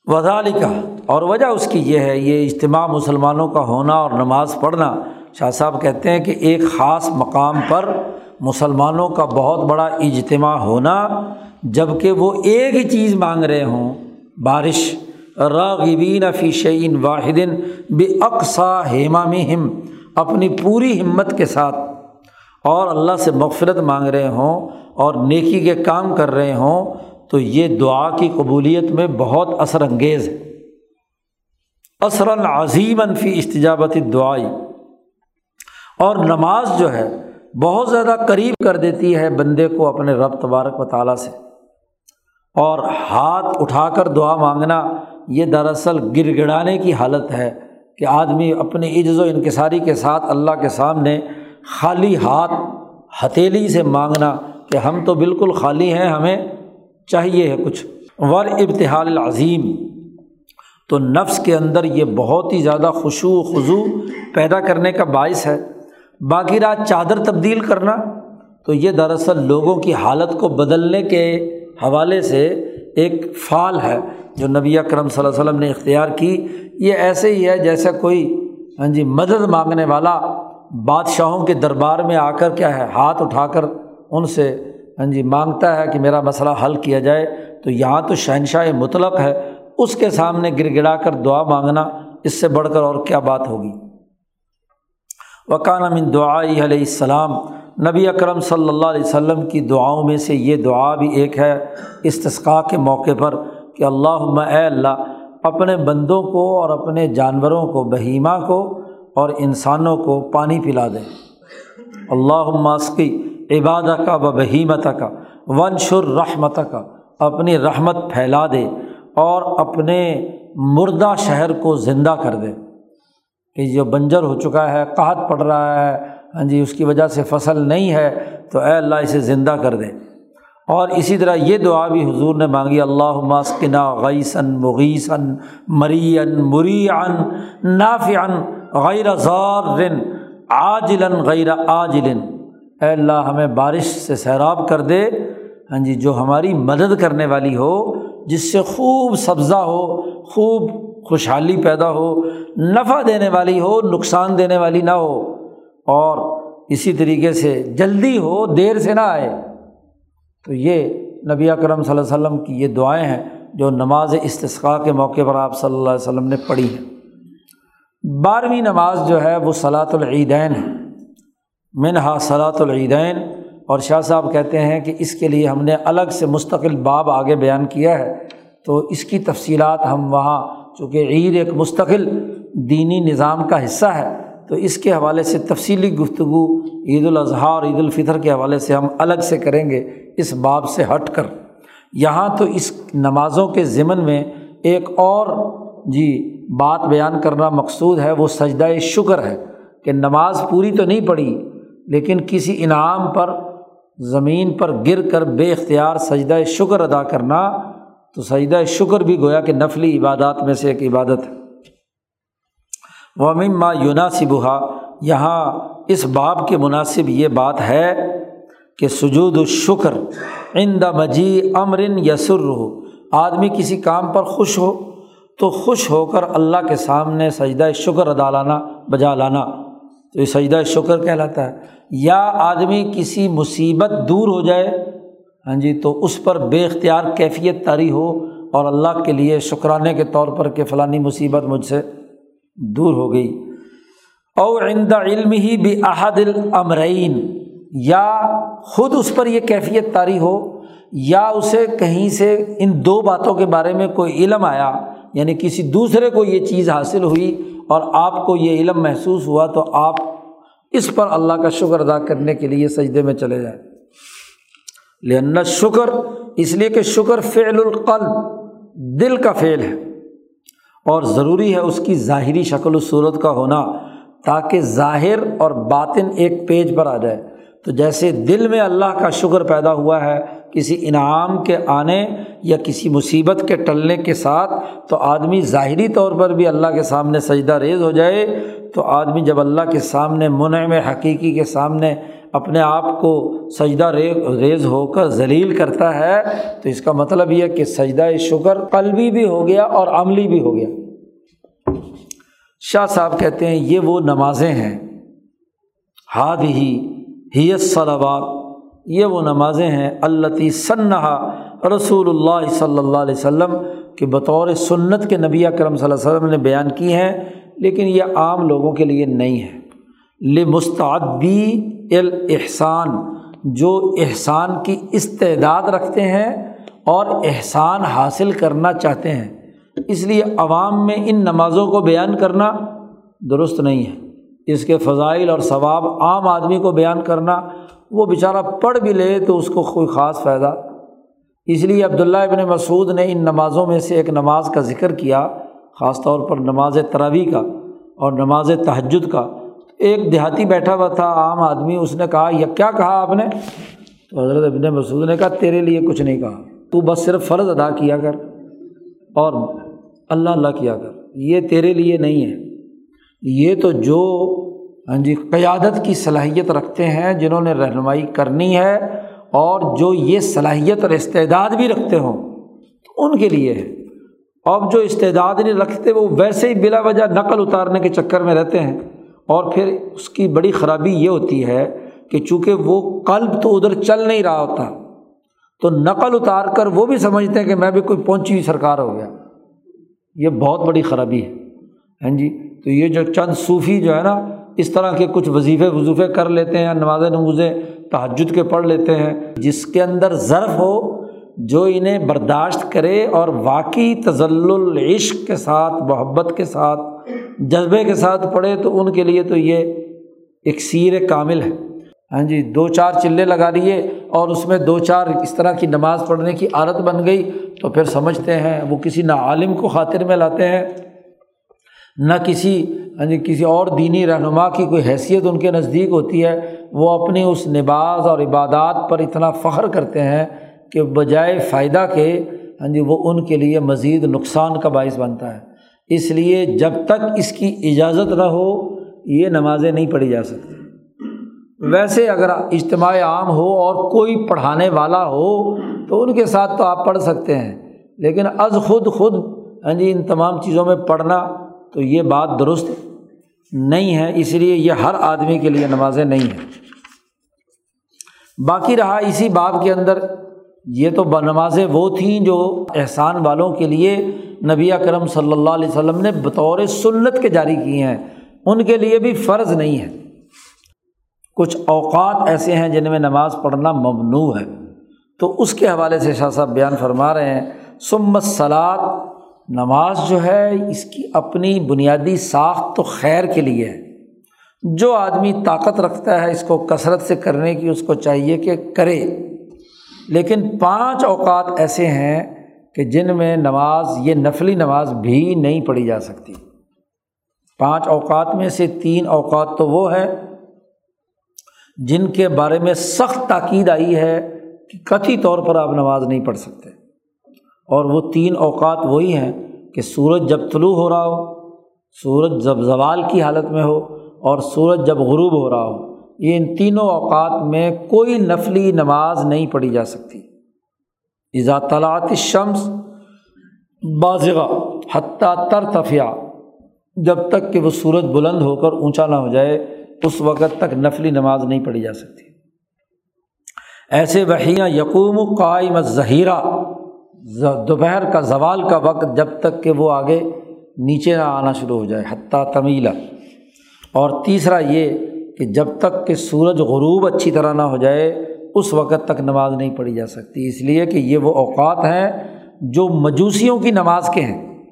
وزال کا اور وجہ اس کی یہ ہے، یہ اجتماع مسلمانوں کا ہونا اور نماز پڑھنا۔ شاہ صاحب کہتے ہیں کہ ایک خاص مقام پر مسلمانوں کا بہت بڑا اجتماع ہونا جبکہ وہ ایک ہی چیز مانگ رہے ہوں، بارش۔ راغبین فی شعین واحد بے اقسا ہیما ہم اپنی پوری ہمت کے ساتھ۔ اور اللہ سے مغفرت مانگ رہے ہوں اور نیکی کے کام کر رہے ہوں، تو یہ دعا کی قبولیت میں بہت اثر انگیز ہے۔ اثر عظیم فی استجابت دعائی اور نماز جو ہے، بہت زیادہ قریب کر دیتی ہے بندے کو اپنے رب تبارک و تعالیٰ سے۔ اور ہاتھ اٹھا کر دعا مانگنا، یہ دراصل گر گڑانے کی حالت ہے کہ آدمی اپنی عجز و انکساری کے ساتھ اللہ کے سامنے خالی ہاتھ ہتھیلی سے مانگنا کہ ہم تو بالکل خالی ہیں، ہمیں چاہیے ہے کچھ۔ ور ابتحال العظیم تو نفس کے اندر یہ بہت ہی زیادہ خوشو و خضو پیدا کرنے کا باعث ہے۔ باقی رات چادر تبدیل کرنا۔ تو یہ دراصل لوگوں کی حالت کو بدلنے کے حوالے سے ایک فعال ہے۔ جو نبی اکرم صلی اللہ علیہ وسلم نے اختیار کی، یہ ایسے ہی ہے جیسا کوئی ہاں جی مدد مانگنے والا بادشاہوں کے دربار میں آ کر کیا ہے، ہاتھ اٹھا کر ان سے ہاں جی مانگتا ہے کہ میرا مسئلہ حل کیا جائے۔ تو یہاں تو شہنشاہ مطلق ہے، اس کے سامنے گر گڑا کر دعا مانگنا، اس سے بڑھ کر اور کیا بات ہوگی؟ وکان امن دعائی علیہ السلام۔ نبی اکرم صلی اللہ علیہ وسلم کی دعاؤں میں سے یہ دعا بھی ایک ہے استثقاء کے موقع پر کہ اللہ اے اللہ، اپنے بندوں کو اور اپنے جانوروں کو، بہیمہ کو اور انسانوں کو پانی پلا دے۔ اللہ ماسکی عبادہ کا و بہیمت کا ون شر رحمت کا اپنی رحمت پھیلا دے اور اپنے مردہ شہر کو زندہ کر دے۔ کہ جو بنجر ہو چکا ہے، قحط پڑ رہا ہے ہاں جی اس کی وجہ سے فصل نہیں ہے، تو اے اللہ اسے زندہ کر دے۔ اور اسی طرح یہ دعا بھی حضور نے مانگی اللہ ماسکنا غیثن مغیثن مری مری ان نافعن غیر ذارن عاجلن غیر عاجلن۔ اے اللہ، ہمیں بارش سے سیراب کر دے۔ ہاں جی جو ہماری مدد کرنے والی ہو، جس سے خوب سبزہ ہو، خوب خوشحالی پیدا ہو، نفع دینے والی ہو، نقصان دینے والی نہ ہو، اور اسی طریقے سے جلدی ہو، دیر سے نہ آئے۔ تو یہ نبی اکرم صلی اللہ علیہ وسلم کی یہ دعائیں ہیں، جو نماز استثقاء کے موقع پر آپ صلی اللہ علیہ وسلم نے پڑھی ہیں۔ بارہویں نماز جو ہے وہ صلاۃ العیدین ہے۔ منہا صلاۃ العیدین۔ اور شاہ صاحب کہتے ہیں کہ اس کے لیے ہم نے الگ سے مستقل باب آگے بیان کیا ہے۔ تو اس کی تفصیلات ہم وہاں، چونکہ عید ایک مستقل دینی نظام کا حصہ ہے، تو اس کے حوالے سے تفصیلی گفتگو عید الاضحیٰ اور عید الفطر کے حوالے سے ہم الگ سے کریں گے۔ اس باب سے ہٹ کر۔ یہاں تو اس نمازوں کے ضمن میں ایک اور جی بات بیان کرنا مقصود ہے، وہ سجدہ شکر ہے کہ نماز پوری تو نہیں پڑھی، لیکن کسی انعام پر، زمین پر گر کر بے اختیار سجدہ شکر ادا کرنا، تو سجدہ شکر بھی گویا کہ نفلی عبادات میں سے ایک عبادت ہے۔ ومن ما یوناسبہ یہاں اس باب کے مناسب یہ بات ہے کہ سجود الشکر عند مجی امرن یسر ہو آدمی کسی کام پر خوش ہو تو خوش ہو کر اللہ کے سامنے سجدہ شکر ادا لانا، بجا لانا۔ تو یہ سجدہ شکر کہلاتا ہے۔ یا آدمی کسی مصیبت دور ہو جائے ہاں جی تو اس پر بے اختیار کیفیت تاری ہو اور اللہ کے لیے شکرانے کے طور پر کہ فلانی مصیبت مجھ سے دور ہو گئی۔ اور عند علم ہی بھی احد العمرین یا خود اس پر یہ کیفیت تاری ہو، یا اسے کہیں سے ان دو باتوں کے بارے میں کوئی علم آیا۔ یعنی کسی دوسرے کو یہ چیز حاصل ہوئی اور آپ کو یہ علم محسوس ہوا تو آپ اس پر اللہ کا شکر ادا کرنے کے لیے سجدے میں چلے جائیں۔ لن شکر اس لیے کہ شکر فعل القلب، دل کا فعل ہے۔ اور ضروری ہے اس کی ظاہری شکل و صورت کا ہونا تاکہ ظاہر اور باطن ایک پیج پر آ جائے۔ تو جیسے دل میں اللہ کا شکر پیدا ہوا ہے کسی انعام کے آنے یا کسی مصیبت کے ٹلنے کے ساتھ تو آدمی ظاہری طور پر بھی اللہ کے سامنے سجدہ ریز ہو جائے، تو آدمی جب اللہ کے سامنے منع حقیقی کے سامنے اپنے آپ کو سجدہ ریز ہو کر ذلیل کرتا ہے، تو اس کا مطلب یہ کہ سجدہ شکر قلبی بھی ہو گیا اور عملی بھی ہو گیا۔ شاہ صاحب کہتے ہیں یہ وہ نمازیں ہیں۔ ہاد ہی ہیت صلابات یہ وہ نمازیں ہیں اللہ ثنحا رسول اللہ صلی اللہ علیہ وسلم کہ بطور سنت کے نبی کرم صلی اللہ علیہ وسلم نے بیان کی ہیں، لیکن یہ عام لوگوں کے لیے نہیں ہے۔ لمستعدی الاحسان، جو احسان کی استعداد رکھتے ہیں اور احسان حاصل کرنا چاہتے ہیں۔ اس لیے عوام میں ان نمازوں کو بیان کرنا درست نہیں ہے۔ اس کے فضائل اور ثواب عام آدمی کو بیان کرنا وہ بیچارہ پڑھ بھی لے تو اس کو کوئی خاص فائدہ۔ اس لیے عبداللہ ابن مسعود نے ان نمازوں میں سے ایک نماز کا ذکر کیا، خاص طور پر نماز تراوی کا اور نماز تہجد کا۔ ایک دیہاتی بیٹھا ہوا تھا، عام آدمی، اس نے کہا یا کیا کہا آپ نے؟ تو حضرت ابن مسعود نے کہا، تیرے لیے کچھ نہیں کہا۔ تو بس صرف فرض ادا کیا کر اور اللہ اللہ کیا کر۔ یہ تیرے لیے نہیں ہے۔ یہ تو جو ہاں جی قیادت کی صلاحیت رکھتے ہیں جنہوں نے رہنمائی کرنی ہے اور جو یہ صلاحیت اور استعداد بھی رکھتے ہوں، تو ان کے لیے ہے۔ اب جو استعداد نہیں رکھتے، وہ ویسے ہی بلا وجہ نقل اتارنے کے چکر میں رہتے ہیں۔ اور پھر اس کی بڑی خرابی یہ ہوتی ہے کہ چونکہ وہ قلب تو ادھر چل نہیں رہا ہوتا، تو نقل اتار کر وہ بھی سمجھتے ہیں کہ میں بھی کوئی پہنچی ہوئی سرکار ہو گیا۔ یہ بہت بڑی خرابی ہے۔ ہاں جی تو یہ جو چند صوفی جو ہے نا اس طرح کے کچھ وظیفے وظیفے کر لیتے ہیں، نماز نمازیں تحجد کے پڑھ لیتے ہیں۔ جس کے اندر ضرف ہو، جو انہیں برداشت کرے اور واقعی تزل العشق کے ساتھ، محبت کے ساتھ، جذبے کے ساتھ پڑھے، تو ان کے لیے تو یہ ایک سیر کامل ہے۔ ہاں جی دو چار چلے لگا لیے اور اس میں دو چار اس طرح کی نماز پڑھنے کی عادت بن گئی، تو پھر سمجھتے ہیں وہ کسی نہ عالم کو خاطر میں لاتے ہیں۔ نہ کسی ہاں جی کسی اور دینی رہنما کی کوئی حیثیت ان کے نزدیک ہوتی ہے، وہ اپنی اس نماز اور عبادات پر اتنا فخر کرتے ہیں کہ بجائے فائدہ کے ہاں جی وہ ان کے لیے مزید نقصان کا باعث بنتا ہے۔ اس لیے جب تک اس کی اجازت نہ ہو، یہ نمازیں نہیں پڑھی جا سکتی۔ ویسے اگر اجتماع عام ہو اور کوئی پڑھانے والا ہو، تو ان کے ساتھ تو آپ پڑھ سکتے ہیں، لیکن از خود خود ہاں جی ان تمام چیزوں میں پڑھنا تو یہ بات درست نہیں ہے، اس لیے یہ ہر آدمی کے لیے نمازیں نہیں ہیں۔ باقی رہا اسی باب کے اندر، یہ تو نمازیں وہ تھیں جو احسان والوں کے لیے نبی کرم صلی اللہ علیہ وسلم نے بطور سنت کے جاری کی ہیں۔ ان کے لیے بھی فرض نہیں ہے۔ کچھ اوقات ایسے ہیں جن میں نماز پڑھنا ممنوع ہے۔ تو اس کے حوالے سے شاہ صاحب بیان فرما رہے ہیں سمت سلاد نماز جو ہے، اس کی اپنی بنیادی ساخت تو خیر کے لیے ہے۔ جو آدمی طاقت رکھتا ہے اس کو کثرت سے کرنے کی، اس کو چاہیے کہ کرے۔ لیکن پانچ اوقات ایسے ہیں کہ جن میں نماز، یہ نفلی نماز بھی نہیں پڑھی جا سکتی۔ پانچ اوقات میں سے تین اوقات تو وہ ہے جن کے بارے میں سخت تاکید آئی ہے کہ کتھی طور پر آپ نماز نہیں پڑھ سکتے۔ اور وہ تین اوقات وہی ہیں کہ سورج جب طلوع ہو رہا ہو، سورج جب زوال کی حالت میں ہو اور سورج جب غروب ہو رہا ہو، یہ ان تینوں اوقات میں کوئی نفلی نماز نہیں پڑھی جا سکتی۔ ایزا طلاعت شمس بازغ حتیٰ تر تفیہ جب تک کہ وہ سورج بلند ہو کر اونچا نہ ہو جائے، اس وقت تک نفلی نماز نہیں پڑھی جا سکتی۔ ایسے وحیاں یقوم قائم ظہیرہ دوپہر کا زوال کا وقت جب تک کہ وہ آگے نیچے نہ آنا شروع ہو جائے، حتیٰ تمیلا اور تیسرا یہ کہ جب تک کہ سورج غروب اچھی طرح نہ ہو جائے، اس وقت تک نماز نہیں پڑھی جا سکتی۔ اس لیے کہ یہ وہ اوقات ہیں جو مجوسیوں کی نماز کے ہیں۔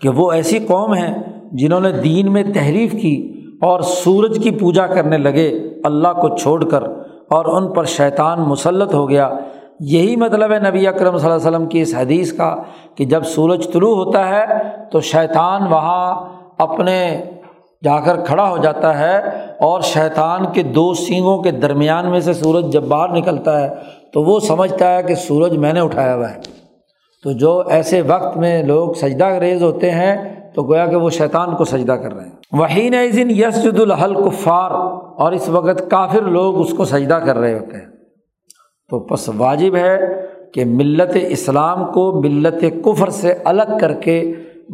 کہ وہ ایسی قوم ہیں جنہوں نے دین میں تحریف کی اور سورج کی پوجا کرنے لگے، اللہ کو چھوڑ کر اور ان پر شیطان مسلط ہو گیا۔ یہی مطلب ہے نبی اکرم صلی اللہ علیہ وسلم کی اس حدیث کا کہ جب سورج طلوع ہوتا ہے تو شیطان وہاں اپنے جا کر کھڑا ہو جاتا ہے اور شیطان کے دو سینگوں کے درمیان میں سے سورج جب باہر نکلتا ہے تو وہ سمجھتا ہے کہ سورج میں نے اٹھایا ہوا ہے۔ تو جو ایسے وقت میں لوگ سجدہ ریز ہوتے ہیں تو گویا کہ وہ شیطان کو سجدہ کر رہے ہیں۔ وہی دن یسجد الحل کفار اور اس وقت کافر لوگ اس کو سجدہ کر رہے ہوتے ہیں۔ تو بس واجب ہے کہ ملت اسلام کو ملت کفر سے الگ کر کے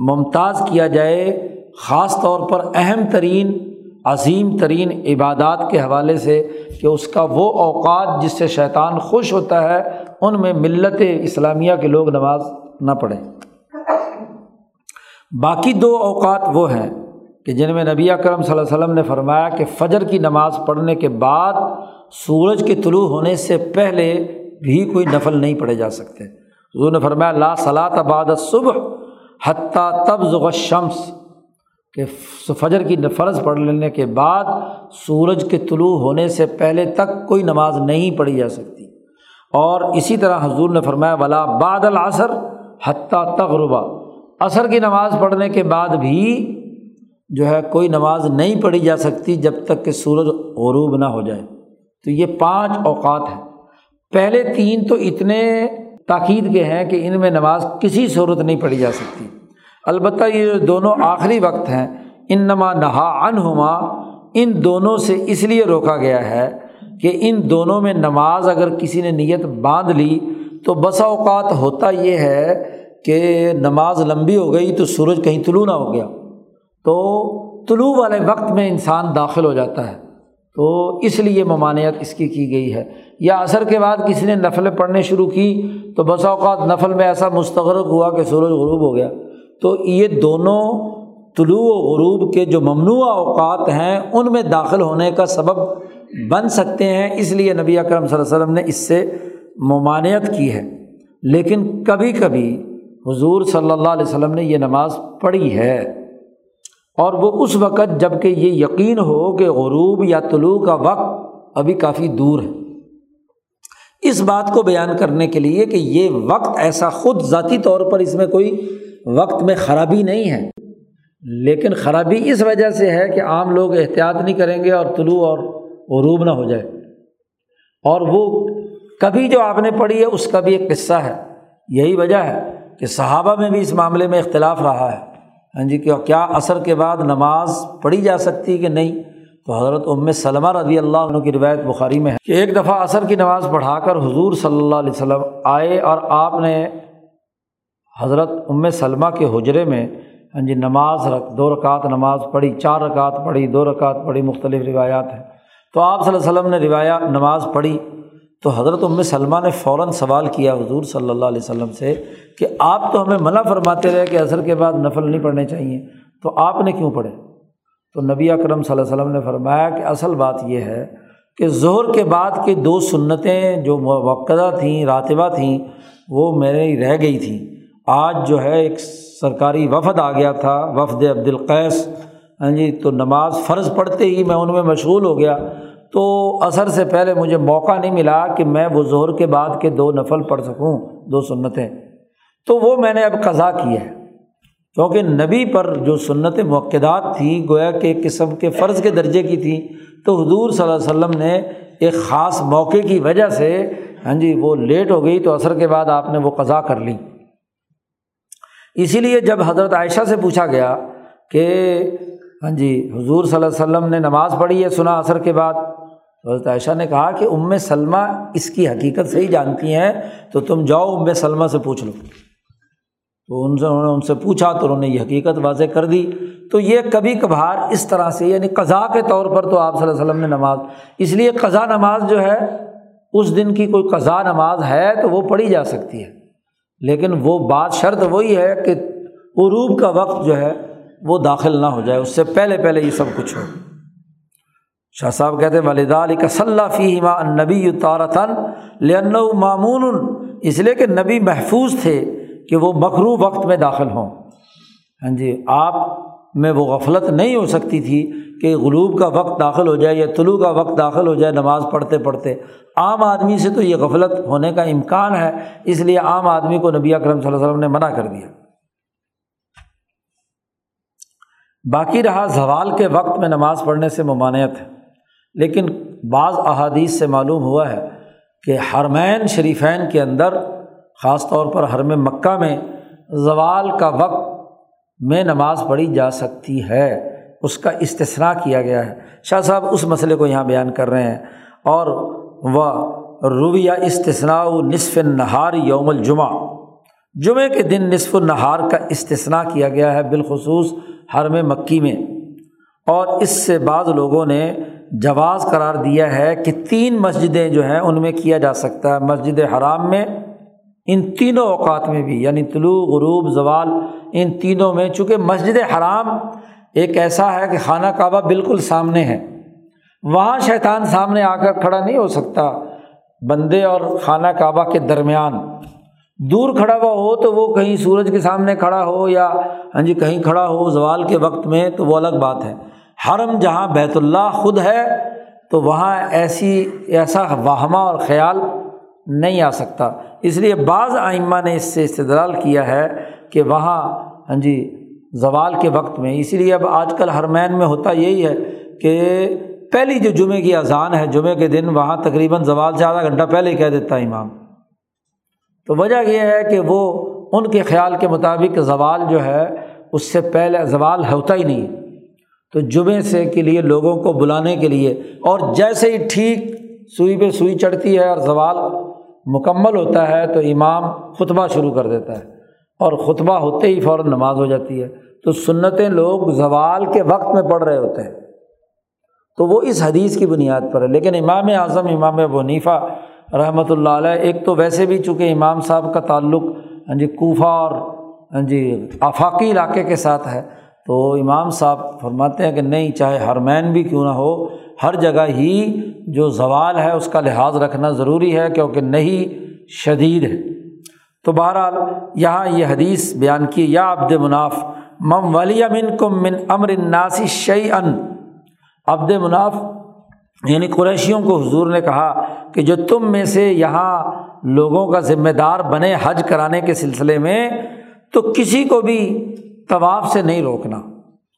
ممتاز کیا جائے، خاص طور پر اہم ترین، عظیم ترین عبادات کے حوالے سے کہ اس کا وہ اوقات جس سے شیطان خوش ہوتا ہے، ان میں ملت اسلامیہ کے لوگ نماز نہ پڑھیں۔ باقی دو اوقات وہ ہیں کہ جن میں نبی کرم صلی اللہ علیہ وسلم نے فرمایا کہ فجر کی نماز پڑھنے کے بعد سورج کے طلوع ہونے سے پہلے بھی کوئی نفل نہیں پڑھے جا سکتے۔ حضور نے فرمایا، لا صلاۃ بعد صبح حتیٰ تب ذغ شمس کہ فجر کی فرض پڑھ لینے کے بعد سورج کے طلوع ہونے سے پہلے تک کوئی نماز نہیں پڑھی جا سکتی۔ اور اسی طرح حضور نے فرمایا، ولا بعد العصر حتیٰ تغربا عصر کی نماز پڑھنے کے بعد بھی جو ہے کوئی نماز نہیں پڑھی جا سکتی جب تک کہ سورج غروب نہ ہو جائے۔ تو یہ پانچ اوقات ہیں۔ پہلے تین تو اتنے تاکید کے ہیں کہ ان میں نماز کسی صورت نہیں پڑھی جا سکتی۔ البتہ یہ جو دونوں آخری وقت ہیں ان نما نہا انہما ان دونوں سے اس لیے روکا گیا ہے کہ ان دونوں میں نماز اگر کسی نے نیت باندھ لی تو بسا اوقات ہوتا یہ ہے کہ نماز لمبی ہو گئی تو سورج کہیں طلوع نہ ہو گیا۔ تو طلوع والے وقت میں انسان داخل ہو جاتا ہے۔ تو اس لیے ممانعت اس کی کی گئی ہے۔ یا عصر کے بعد کسی نے نفلیں پڑھنے شروع کی تو بسا اوقات نفل میں ایسا مستغرق ہوا کہ سورج غروب ہو گیا۔ تو یہ دونوں طلوع و غروب کے جو ممنوع اوقات ہیں ان میں داخل ہونے کا سبب بن سکتے ہیں۔ اس لیے نبی اکرم صلی اللہ علیہ وسلم نے اس سے ممانعت کی ہے۔ لیکن کبھی کبھی حضور صلی اللہ علیہ وسلم نے یہ نماز پڑھی ہے۔ اور وہ اس وقت جبکہ یہ یقین ہو کہ غروب یا طلوع کا وقت ابھی کافی دور ہے۔ اس بات کو بیان کرنے کے لیے کہ یہ وقت ایسا خود ذاتی طور پر اس میں کوئی وقت میں خرابی نہیں ہے۔ لیکن خرابی اس وجہ سے ہے کہ عام لوگ احتیاط نہیں کریں گے اور طلوع اور غروب نہ ہو جائے۔ اور وہ کبھی جو آپ نے پڑھی ہے اس کا بھی ایک قصہ ہے۔ یہی وجہ ہے کہ صحابہ میں بھی اس معاملے میں اختلاف رہا ہے۔ ہاں جی کیا اثر کے بعد نماز پڑھی جا سکتی کہ نہیں؟ تو حضرت ام سلمہ رضی اللہ عنہ کی روایت بخاری میں ہے کہ ایک دفعہ عصر کی نماز پڑھا کر حضور صلی اللہ علیہ وسلم آئے اور آپ نے حضرت ام سلمہ کے حجرے میں ہاں جی نماز رکھ، دو رکعت نماز پڑھی، چار رکعت پڑھی، دو رکعت پڑھی، مختلف روایات ہیں۔ تو آپ صلی اللہ علیہ وسلم نے روایات نماز پڑھی۔ تو حضرت ام سلمہ نے فوراً سوال کیا حضور صلی اللہ علیہ وسلم سے کہ آپ تو ہمیں منع فرماتے رہے کہ عصر کے بعد نفل نہیں پڑھنے چاہیے، تو آپ نے کیوں پڑھے؟ تو نبی اکرم صلی اللہ علیہ وسلم نے فرمایا کہ اصل بات یہ ہے کہ ظہر کے بعد کی دو سنتیں جو موقع تھیں، راتبہ تھیں، وہ میرے رہ گئی تھیں۔ آج جو ہے ایک سرکاری وفد آ گیا تھا، وفد عبد القیس ہاں جی تو نماز فرض پڑھتے ہی میں ان میں مشغول ہو گیا۔ تو اثر سے پہلے مجھے موقع نہیں ملا کہ میں وہ ظہر کے بعد کے دو نفل پڑھ سکوں، دو سنتیں۔ تو وہ میں نے اب قضا کی ہے۔ کیونکہ نبی پر جو سنت موقعات تھیں گویا کہ قسم کے فرض کے درجے کی تھیں تو حضور صلی اللہ علیہ وسلم نے ایک خاص موقع کی وجہ سے ہاں جی وہ لیٹ ہو گئی تو اثر کے بعد آپ نے وہ قضا کر لی۔ اسی لیے جب حضرت عائشہ سے پوچھا گیا کہ ہاں جی حضور صلی اللہ علیہ وسلم نے نماز پڑھی ہے، سنا اثر کے بعد؟ حضرت عائشہ نے کہا کہ ام سلمہ اس کی حقیقت صحیح جانتی ہیں، تو تم جاؤ ام سلمہ سے پوچھ لو۔ تو ان سے انہوں نے ان سے پوچھا تو انہوں نے یہ حقیقت واضح کر دی۔ تو یہ کبھی کبھار اس طرح سے یعنی قضا کے طور پر تو آپ صلی اللہ علیہ وسلم نے نماز، اس لیے قضا نماز جو ہے، اس دن کی کوئی قضا نماز ہے تو وہ پڑھی جا سکتی ہے۔ لیکن وہ بات شرط وہی ہے کہ عروب کا وقت جو ہے، وہ داخل نہ ہو جائے، اس سے پہلے پہلے یہ سب کچھ ہو۔ شاہ صاحب کہتے والدہ علی کا صلاح فی ہما نبی تارتن لن معمون اس لیے کہ نبی محفوظ تھے کہ وہ مخرو وقت میں داخل ہوں۔ ہاں جی آپ میں وہ غفلت نہیں ہو سکتی تھی کہ غلوب کا وقت داخل ہو جائے یا طلوع کا وقت داخل ہو جائے نماز پڑھتے پڑھتے۔ عام آدمی سے تو یہ غفلت ہونے کا امکان ہے، اس لیے عام آدمی کو نبی اکرم صلی اللہ علیہ وسلم نے منع کر دیا۔ باقی رہا زوال کے وقت میں نماز پڑھنے سے ممانعت۔ ہے لیکن بعض احادیث سے معلوم ہوا ہے کہ حرمین شریفین کے اندر، خاص طور پر حرم مکہ میں، زوال کا وقت میں نماز پڑھی جا سکتی ہے۔ اس کا استثنا کیا گیا ہے۔ شاہ صاحب اس مسئلے کو یہاں بیان کر رہے ہیں۔ اور وہ رویہ استثناء نصف نہار یوم الجمعہ۔ جمعے کے دن نصف النہار کا استثنا کیا گیا ہے بالخصوص حرم مکی میں۔ اور اس سے بعض لوگوں نے جواز قرار دیا ہے کہ تین مسجدیں جو ہیں ان میں کیا جا سکتا ہے۔ مسجد حرام میں، ان تینوں اوقات میں بھی یعنی طلوع، غروب، زوال، ان تینوں میں، چونکہ مسجد حرام ایک ایسا ہے کہ خانہ کعبہ بالکل سامنے ہے۔ وہاں شیطان سامنے آ کر کھڑا نہیں ہو سکتا، بندے اور خانہ کعبہ کے درمیان۔ دور کھڑا ہوا ہو تو وہ کہیں سورج کے سامنے کھڑا ہو یا ہاں جی کہیں کھڑا ہو زوال کے وقت میں تو وہ الگ بات ہے۔ حرم جہاں بیت اللہ خود ہے، تو وہاں ایسی، ایسا واہمہ اور خیال نہیں آ سکتا۔ اس لیے بعض آئمہ نے اس سے استدلال کیا ہے کہ وہاں ہاں جی زوال کے وقت میں۔ اسی لیے اب آج کل حرمین میں ہوتا یہی ہے کہ پہلی جو جمعے کی اذان ہے جمعے کے دن وہاں تقریباً زوال سے آدھا گھنٹہ پہلے ہی کہہ دیتا ہے امام۔ تو وجہ یہ ہے کہ وہ ان کے خیال کے مطابق زوال جو ہے، اس سے پہلے، زوال ہوتا ہی نہیں۔ تو جمعے سے کے لیے لوگوں کو بلانے کے لیے اور جیسے ہی ٹھیک سوئی پہ سوئی چڑھتی ہے اور زوال مکمل ہوتا ہے تو امام خطبہ شروع کر دیتا ہے اور خطبہ ہوتے ہی فوراً نماز ہو جاتی ہے تو سنتیں لوگ زوال کے وقت میں پڑھ رہے ہوتے ہیں تو وہ اس حدیث کی بنیاد پر ہے۔ لیکن امام اعظم، امام ابو رحمۃ اللہ علیہ، ایک تو ویسے بھی چونکہ امام صاحب کا تعلق ہاں جی کوفہ اور ہاں جی آفاقی علاقے کے ساتھ ہے تو امام صاحب فرماتے ہیں کہ نہیں، چاہے ہرمین بھی کیوں نہ ہو، ہر جگہ ہی جو زوال ہے اس کا لحاظ رکھنا ضروری ہے کیونکہ نہیں، شدید ہے۔ تو بہرحال یہاں یہ حدیث بیان کی، یا عبد مناف مم ولی امن کم من امر ناسی شعی ان عبد مناف یعنی قریشیوں کو حضور نے کہا کہ جو تم میں سے یہاں لوگوں کا ذمہ دار بنے حج کرانے کے سلسلے میں، تو کسی کو بھی طواف سے نہیں روکنا،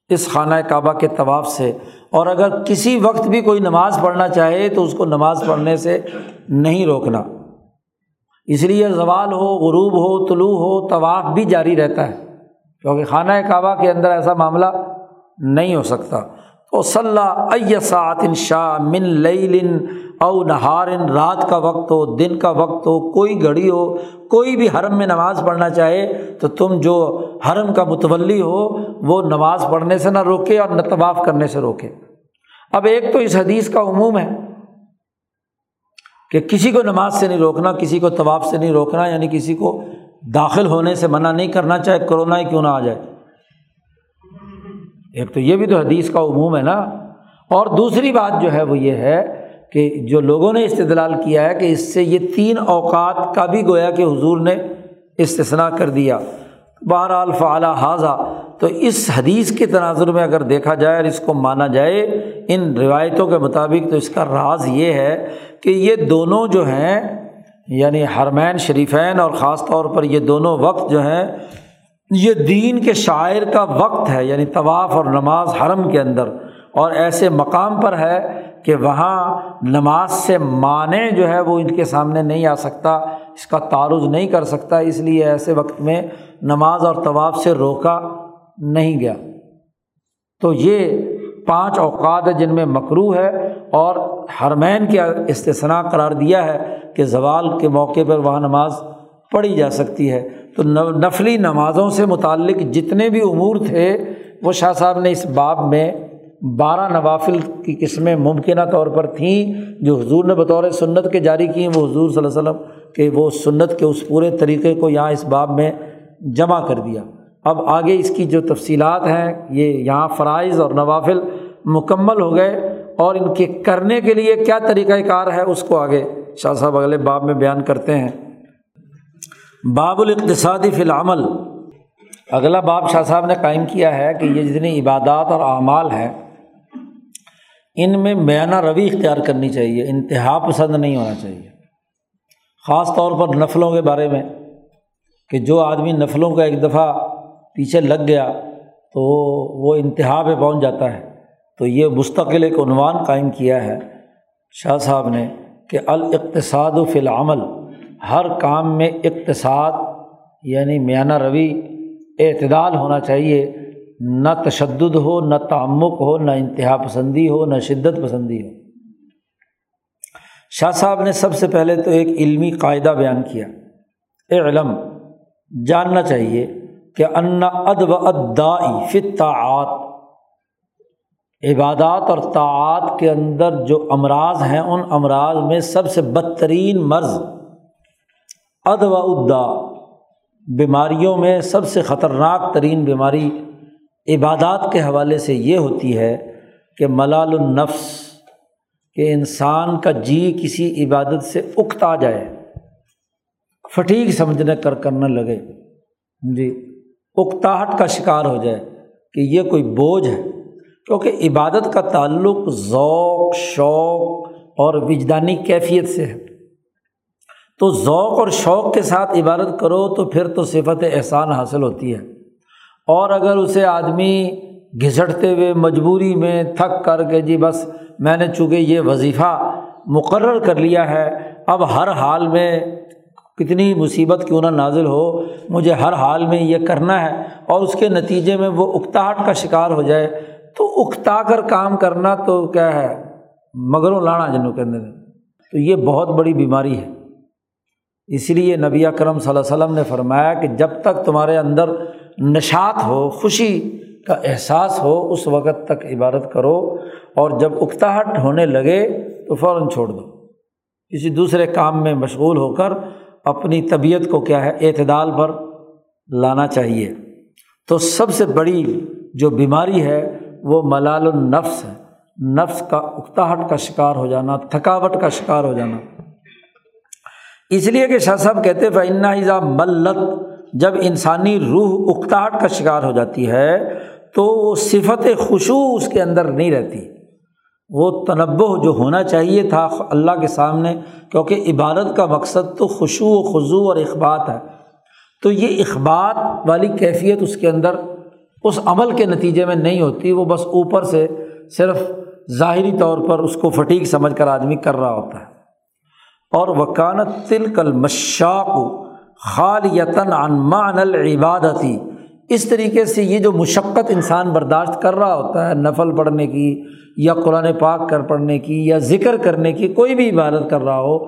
اس خانہ کعبہ کے طواف سے۔ اور اگر کسی وقت بھی کوئی نماز پڑھنا چاہے تو اس کو نماز پڑھنے سے نہیں روکنا۔ اس لیے زوال ہو، غروب ہو، طلوع ہو، طواف بھی جاری رہتا ہے۔ کیونکہ خانہ کعبہ کے اندر ایسا معاملہ نہیں ہو سکتا۔ تو صلاح سات ان شاہ من لن او نہار رات کا وقت ہو، دن کا وقت ہو، کوئی گھڑی ہو، کوئی بھی حرم میں نماز پڑھنا چاہے تو تم جو حرم کا متولی ہو، وہ نماز پڑھنے سے نہ روکے اور نہ طواف کرنے سے روکے۔ اب ایک تو اس حدیث کا عموم ہے کہ کسی کو نماز سے نہیں روکنا، کسی کو طواف سے نہیں روکنا یعنی کسی کو داخل ہونے سے منع نہیں کرنا، چاہے کرونا ہی کیوں نہ آ جائے۔ ایک تو یہ بھی تو حدیث کا عموم ہے نا۔ اور دوسری بات جو ہے وہ یہ ہے کہ جو لوگوں نے استدلال کیا ہے کہ اس سے یہ تین اوقات کا بھی گویا کہ حضور نے استثنا کر دیا۔ بہرحال فعلیٰ حاضہ تو اس حدیث کے تناظر میں اگر دیکھا جائے اور اس کو مانا جائے ان روایتوں کے مطابق، تو اس کا راز یہ ہے کہ یہ دونوں جو ہیں یعنی حرمین شریفین اور خاص طور پر یہ دونوں وقت جو ہیں، یہ دین کے شاعر کا وقت ہے یعنی طواف اور نماز حرم کے اندر۔ اور ایسے مقام پر ہے کہ وہاں نماز سے معنی جو ہے وہ ان کے سامنے نہیں آ سکتا، اس کا تعارض نہیں کر سکتا، اس لیے ایسے وقت میں نماز اور طواف سے روکا نہیں گیا۔ تو یہ پانچ اوقات جن میں مکرو ہے اور حرمین کے استثنا قرار دیا ہے کہ زوال کے موقع پر وہاں نماز پڑھی جا سکتی ہے۔ تو نفلی نمازوں سے متعلق جتنے بھی امور تھے، وہ شاہ صاحب نے اس باب میں بارہ نوافل کی قسمیں ممکنہ طور پر تھیں، جو حضور نے بطور سنت کے جاری کی ہیں وہ حضور صلی اللہ علیہ وسلم کہ وہ سنت کے اس پورے طریقے کو یہاں اس باب میں جمع کر دیا۔ اب آگے اس کی جو تفصیلات ہیں، یہ یہاں فرائض اور نوافل مکمل ہو گئے، اور ان کے کرنے کے لیے کیا طریقۂ کار ہے، اس کو آگے شاہ صاحب اگلے باب میں بیان کرتے ہیں۔ باب الاقتصادی فی العمل۔ اگلا باب شاہ صاحب نے قائم کیا ہے کہ یہ جتنی عبادات اور اعمال ہیں ان میں میانہ روی اختیار کرنی چاہیے، انتہا پسند نہیں ہونا چاہیے۔ خاص طور پر نفلوں کے بارے میں کہ جو آدمی نفلوں کا ایک دفعہ پیچھے لگ گیا تو وہ انتہا پہ پہنچ جاتا ہے۔ تو یہ مستقل ایک عنوان قائم کیا ہے۔ شاہ صاحب نے کہ الاقتصاد و فی العمل، ہر کام میں اقتصاد یعنی میانہ روی اعتدال ہونا چاہیے۔ نہ تشدد ہو، نہ تعمک ہو، نہ انتہا پسندی ہو، نہ شدت پسندی ہو۔ شاہ صاحب نے سب سے پہلے تو ایک علمی قاعدہ بیان کیا۔ علم، جاننا چاہیے کہ انا ادب ادائی فطاعت عبادات اور طاعت کے اندر جو امراض ہیں، ان امراض میں سب سے بدترین مرض اد و ادا بیماریوں میں سب سے خطرناک ترین بیماری عبادات کے حوالے سے یہ ہوتی ہے کہ ملال النفس، کہ انسان کا جی کسی عبادت سے اکتا جائے، فٹیک سمجھنے، کر کرنے لگے۔ جی اکتاہٹ کا شکار ہو جائے کہ یہ کوئی بوجھ ہے۔ کیونکہ عبادت کا تعلق ذوق، شوق اور وجدانی کیفیت سے ہے۔ تو ذوق اور شوق کے ساتھ عبادت کرو تو پھر تو صفت احسان حاصل ہوتی ہے۔ اور اگر اسے آدمی گھسٹتے ہوئے مجبوری میں تھک کر کے جی بس میں نے چونکہ یہ وظیفہ مقرر کر لیا ہے، اب ہر حال میں کتنی مصیبت کیوں نہ نازل ہو، مجھے ہر حال میں یہ کرنا ہے اور اس کے نتیجے میں وہ اکتاہٹ کا شکار ہو جائے۔ تو اکتا کر کام کرنا تو کیا ہے؟ مگروں لانا جنوں کے اندر تو یہ بہت بڑی بیماری ہے۔ اس لیے نبی اکرم صلی اللہ علیہ وسلم نے فرمایا کہ جب تک تمہارے اندر نشات ہو، خوشی کا احساس ہو، اس وقت تک عبادت کرو اور جب اکتاہٹ ہونے لگے تو فوراً چھوڑ دو۔ کسی دوسرے کام میں مشغول ہو کر اپنی طبیعت کو کیا ہے، اعتدال پر لانا چاہیے۔ تو سب سے بڑی جو بیماری ہے، وہ ملال النفس ہے۔ نفس کا اکتاہٹ کا شکار ہو جانا، تھکاوٹ کا شکار ہو جانا۔ اس لیے کہ شاہ صاحب کہتے فنا ایزا ملت جب انسانی روح اکتاہٹ کا شکار ہو جاتی ہے، تو وہ صفت خوشو اس کے اندر نہیں رہتی۔ وہ تنبع جو ہونا چاہیے تھا اللہ کے سامنے، کیونکہ عبادت کا مقصد تو خوشو و خضو اور اخبات ہے۔ تو یہ اخبات والی کیفیت اس کے اندر اس عمل کے نتیجے میں نہیں ہوتی، وہ بس اوپر سے صرف ظاہری طور پر اس کو فٹیک سمجھ کر آدمی کر رہا ہوتا ہے۔ اور وکانت تل کل مشاق خال یتن عنمان العبادتی۔ اس طریقے سے یہ جو مشقت انسان برداشت کر رہا ہوتا ہے، نفل پڑھنے کی یا قرآن پاک کر پڑھنے کی یا ذکر کرنے کی کوئی بھی عبادت کر رہا ہو،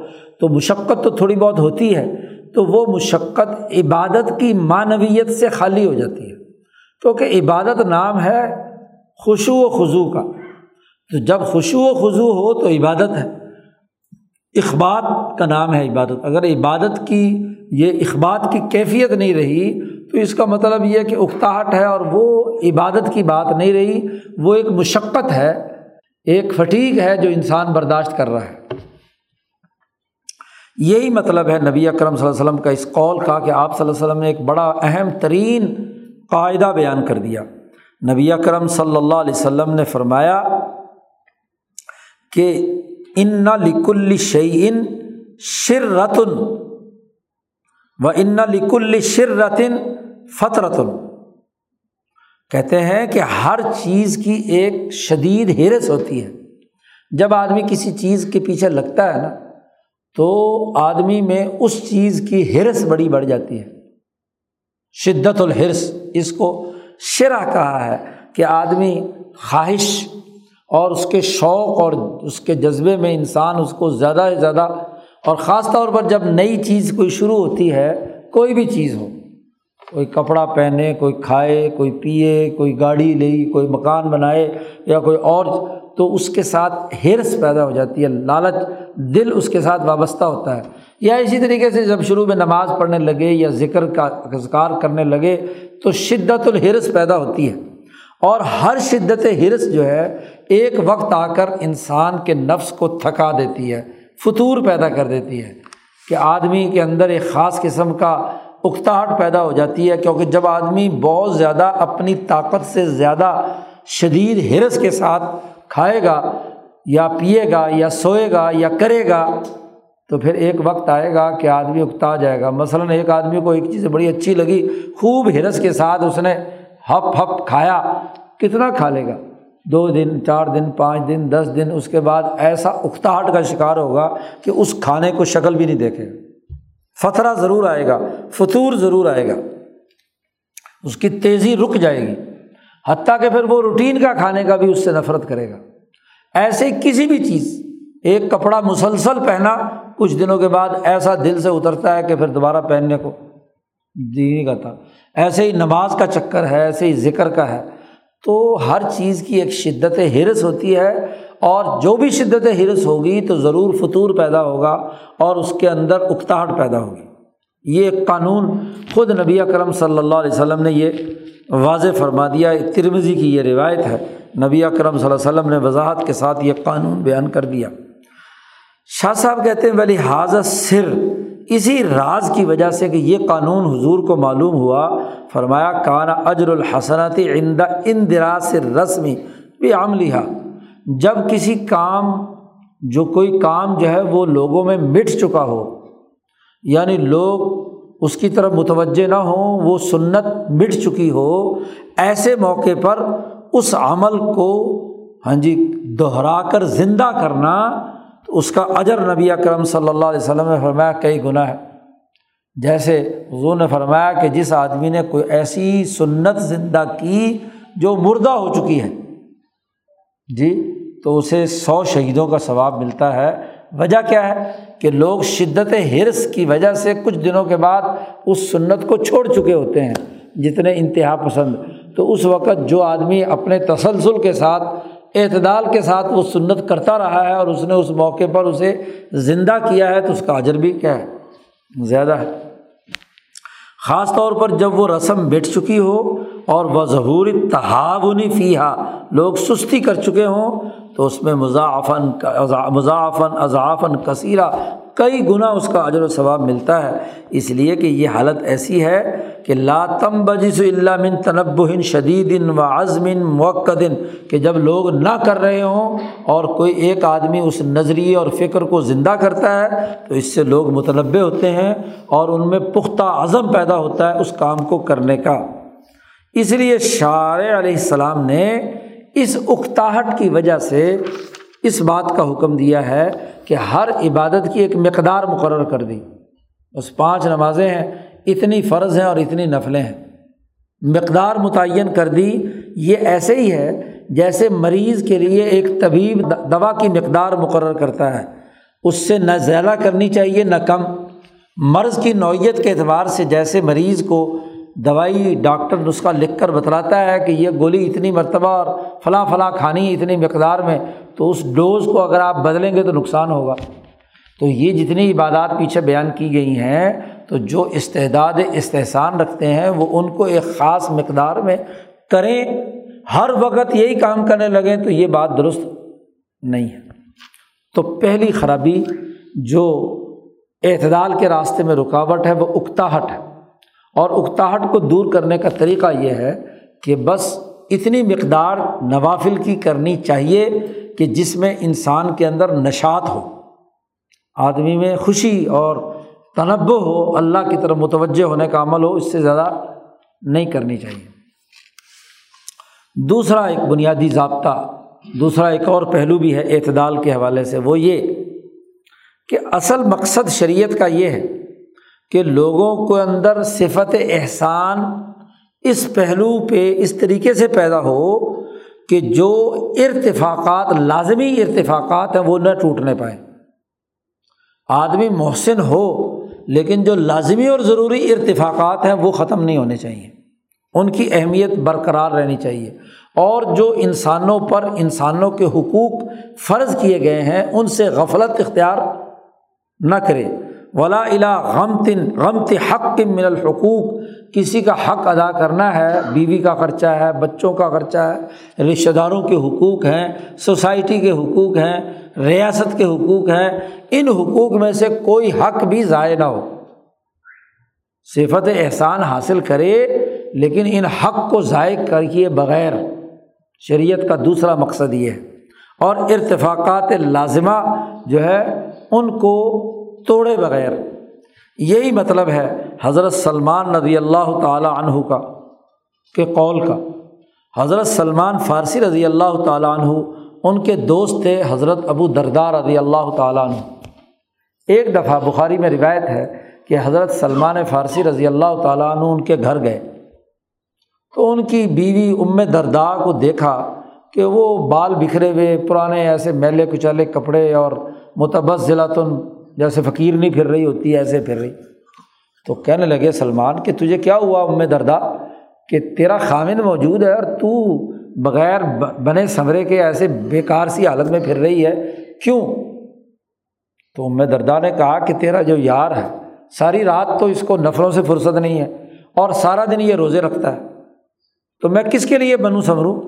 تو مشقت تو تھوڑی بہت ہوتی ہے، تو وہ مشقت عبادت کی معنویت سے خالی ہو جاتی ہے۔ کیونکہ عبادت نام ہے خوشو و خضو کا۔ تو جب خوشو و خضو ہو تو عبادت ہے۔ اخبات کا نام ہے عبادت۔ اگر عبادت کی یہ اخبات کی کیفیت نہیں رہی، تو اس کا مطلب یہ کہ اکتاہٹ ہے اور وہ عبادت کی بات نہیں رہی، وہ ایک مشقت ہے، ایک فٹیک ہے جو انسان برداشت کر رہا ہے۔ یہی مطلب ہے نبی اکرم صلی اللہ علیہ وسلم کا اس قول کا کہ آپ صلی اللہ علیہ وسلم نے ایک بڑا اہم ترین قاعدہ بیان کر دیا۔ نبی اکرم صلی اللہ علیہ وسلم نے فرمایا کہ ان نہ لکل شعین شر رتن و ان لکل شر رتن فطرتن کہتے ہیں کہ ہر چیز کی ایک شدید ہرس ہوتی ہے۔ جب آدمی کسی چیز کے پیچھے لگتا ہے نا، تو آدمی میں اس چیز کی ہرس بڑی بڑھ جاتی ہے۔ شدت الحرس اس کو شرح کہا ہے کہ آدمی خواہش اور اس کے شوق اور اس کے جذبے میں انسان اس کو زیادہ سے زیادہ اور خاص طور پر جب نئی چیز کوئی شروع ہوتی ہے، کوئی بھی چیز ہو، کوئی کپڑا پہنے، کوئی کھائے، کوئی پیے، کوئی گاڑی لے، کوئی مکان بنائے یا کوئی اور، تو اس کے ساتھ ہرس پیدا ہو جاتی ہے، لالچ دل اس کے ساتھ وابستہ ہوتا ہے۔ یا اسی طریقے سے جب شروع میں نماز پڑھنے لگے یا ذکر کا اذکار کرنے لگے، تو شدت الحرس پیدا ہوتی ہے۔ اور ہر شدت حرس جو ہے، ایک وقت آ کر انسان کے نفس کو تھکا دیتی ہے، فطور پیدا کر دیتی ہے کہ آدمی کے اندر ایک خاص قسم کا اکتاہٹ پیدا ہو جاتی ہے، کیونکہ جب آدمی بہت زیادہ اپنی طاقت سے زیادہ شدید حرس کے ساتھ کھائے گا یا پیے گا یا سوئے گا یا کرے گا، تو پھر ایک وقت آئے گا کہ آدمی اکتا جائے گا۔ مثلاً ایک آدمی کو ایک چیز بڑی اچھی لگی، خوب ہرس کے ساتھ اس نے ہپ ہپ کھایا، کتنا کھا لے گا؟ دو دن، چار دن، پانچ دن، دس دن، اس کے بعد ایسا اکتاہٹ کا شکار ہوگا کہ اس کھانے کو شکل بھی نہیں دیکھے گا۔ فترہ ضرور آئے گا، فطور ضرور آئے گا۔ اس کی تیزی رک جائے گی، حتیٰ کہ پھر وہ روٹین کا کھانے کا بھی اس سے نفرت کرے گا۔ ایسے کسی بھی چیز، ایک کپڑا مسلسل پہنا، کچھ دنوں کے بعد ایسا دل سے اترتا ہے کہ پھر دوبارہ پہننے کو جی کا تھا ایسے ہی نماز کا چکر ہے، ایسے ہی ذکر کا ہے۔ تو ہر چیز کی ایک شدت حرس ہوتی ہے اور جو بھی شدت حرس ہوگی تو ضرور فطور پیدا ہوگا اور اس کے اندر اکتاہٹ پیدا ہوگی۔ یہ ایک قانون خود نبی اکرم صلی اللہ علیہ وسلم نے یہ واضح فرما دیا۔ ترمزی کی یہ روایت ہے۔ نبی اکرم صلی اللہ علیہ وسلم نے وضاحت کے ساتھ یہ قانون بیان کر دیا۔ شاہ صاحب کہتے ہیں، ولی حاضر سر۔ اسی راز کی وجہ سے کہ یہ قانون حضور کو معلوم ہوا، فرمایا کانا اجر الحسنتی عند ان دراز رسمی بھی عام لیا جب کسی کام، جو کوئی کام جو ہے، وہ لوگوں میں مٹ چکا ہو یعنی لوگ اس کی طرف متوجہ نہ ہوں، وہ سنت مٹ چکی ہو، ایسے موقع پر اس عمل کو ہاں جی دہرا کر زندہ کرنا تو اس کا اجر نبی اکرم صلی اللہ علیہ وسلم نے فرمایا کئی گناہ ہے جیسے حضور نے فرمایا کہ جس آدمی نے کوئی ایسی سنت زندہ کی جو مردہ ہو چکی ہے۔ جی تو اسے سو شہیدوں کا ثواب ملتا ہے۔ وجہ کیا ہے؟ کہ لوگ شدت حرص کی وجہ سے کچھ دنوں کے بعد اس سنت کو چھوڑ چکے ہوتے ہیں، جتنے انتہا پسند۔ تو اس وقت جو آدمی اپنے تسلسل کے ساتھ اعتدال کے ساتھ وہ سنت کرتا رہا ہے اور اس نے اس موقع پر اسے زندہ کیا ہے تو اس کا اجر بھی کیا ہے؟ زیادہ ہے۔ خاص طور پر جب وہ رسم بیٹھ چکی ہو اور وہ ظہور تحاونی فیحا لوگ سستی کر چکے ہوں تو اس میں مضافن مضافن اضافن کثیرہ کئی گنا اس کا اجر و ثواب ملتا ہے۔ اس لیے کہ یہ حالت ایسی ہے کہ لاتم بجس اللہ من تنب شدید و عزم موقع کہ جب لوگ نہ کر رہے ہوں اور کوئی ایک آدمی اس نظریے اور فکر کو زندہ کرتا ہے، تو اس سے لوگ متنوع ہوتے ہیں اور ان میں پختہ عزم پیدا ہوتا ہے اس کام کو کرنے کا۔ اس لیے شاعر علیہ السلام نے اس اکتاہٹ کی وجہ سے اس بات کا حکم دیا ہے کہ ہر عبادت کی ایک مقدار مقرر کر دی۔ بس پانچ نمازیں ہیں، اتنی فرض ہیں اور اتنی نفلیں ہیں۔ مقدار متعین کر دی، یہ ایسے ہی ہے جیسے مریض کے لیے ایک طبیب دوا کی مقدار مقرر کرتا ہے۔ اس سے نہ زیادہ کرنی چاہیے، نہ کم۔ مرض کی نوعیت کے اعتبار سے جیسے مریض کو دوائی، ڈاکٹر نسخہ لکھ کر بتلاتا ہے کہ یہ گولی اتنی مرتبہ اور فلاں فلاں کھانی اتنی مقدار میں تو اس ڈوز کو اگر آپ بدلیں گے تو نقصان ہوگا۔ تو یہ جتنی عبادات پیچھے بیان کی گئی ہیں، تو جو استعداد استحصان رکھتے ہیں، وہ ان کو ایک خاص مقدار میں کریں۔ ہر وقت یہی کام کرنے لگیں تو یہ بات درست نہیں ہے۔ تو پہلی خرابی جو اعتدال کے راستے میں رکاوٹ ہے، وہ اکتاہٹ ہے۔ اور اکتاہٹ کو دور کرنے کا طریقہ یہ ہے کہ بس اتنی مقدار نوافل کی کرنی چاہیے کہ جس میں انسان کے اندر نشات ہو۔ آدمی میں خوشی اور تنوع ہو، اللہ کی طرف متوجہ ہونے کا عمل ہو، اس سے زیادہ نہیں کرنی چاہیے۔ دوسرا ایک بنیادی ضابطہ، دوسرا ایک اور پہلو بھی ہے اعتدال کے حوالے سے، وہ یہ کہ اصل مقصد شریعت کا یہ ہے کہ لوگوں کو اندر صفت احسان اس پہلو پہ اس طریقے سے پیدا ہو کہ جو ارتفاقات، لازمی ارتفاقات ہیں، وہ نہ ٹوٹنے پائیں۔ آدمی محسن ہو، لیکن جو لازمی اور ضروری ارتفاقات ہیں، وہ ختم نہیں ہونے چاہیے۔ ان کی اہمیت برقرار رہنی چاہیے۔ اور جو انسانوں پر، انسانوں کے حقوق فرض کیے گئے ہیں، ان سے غفلت اختیار نہ کرے۔ ولا الا غم تن غم حق من الحقوق۔ کسی کا حق ادا کرنا ہے، بیوی کا خرچہ ہے، بچوں کا خرچہ ہے، رشتہ داروں کے حقوق ہیں، سوسائٹی کے حقوق ہیں، ریاست کے حقوق ہیں، ان حقوق میں سے کوئی حق بھی ضائع نہ ہو۔ صفت احسان حاصل کرے، لیکن ان حق کو ضائع کر کے بغیر شریعت کا دوسرا مقصد یہ ہے۔ اور ارتفاقات لازمہ جو ہے، ان کو توڑے بغیر یہی مطلب ہے حضرت سلمان نبی اللہ تعالیٰ عنہ کا کہ قول کا۔ حضرت سلمان فارسی رضی اللہ تعالیٰ عنہ، ان کے دوست تھے حضرت ابو دردار رضی اللہ تعالیٰ عنہ۔ ایک دفعہ بخاری میں روایت ہے کہ حضرت سلمان فارسی رضی اللہ تعالیٰ عنہ ان کے گھر گئے۔ تو ان کی بیوی ام دردا کو دیکھا کہ وہ بال بکھرے ہوئے، پرانے ایسے میلے کچالے کپڑے اور متبس ضلع جیسے فقیر نہیں پھر رہی ہوتی، ایسے پھر رہی۔ تو کہنے لگے، سلمان، کہ تجھے کیا ہوا ام دردا کہ تیرا خامن موجود ہے اور تو بغیر بنے سمرے کے ایسے بیکار سی حالت میں پھر رہی ہے۔ کیوں؟ تو ام دردا نے کہا کہ تیرا جو یار ہے، ساری رات تو اس کو نفروں سے فرصت نہیں ہے اور سارا دن یہ روزے رکھتا ہے۔ تو میں کس کے لیے بنوں سمروں؟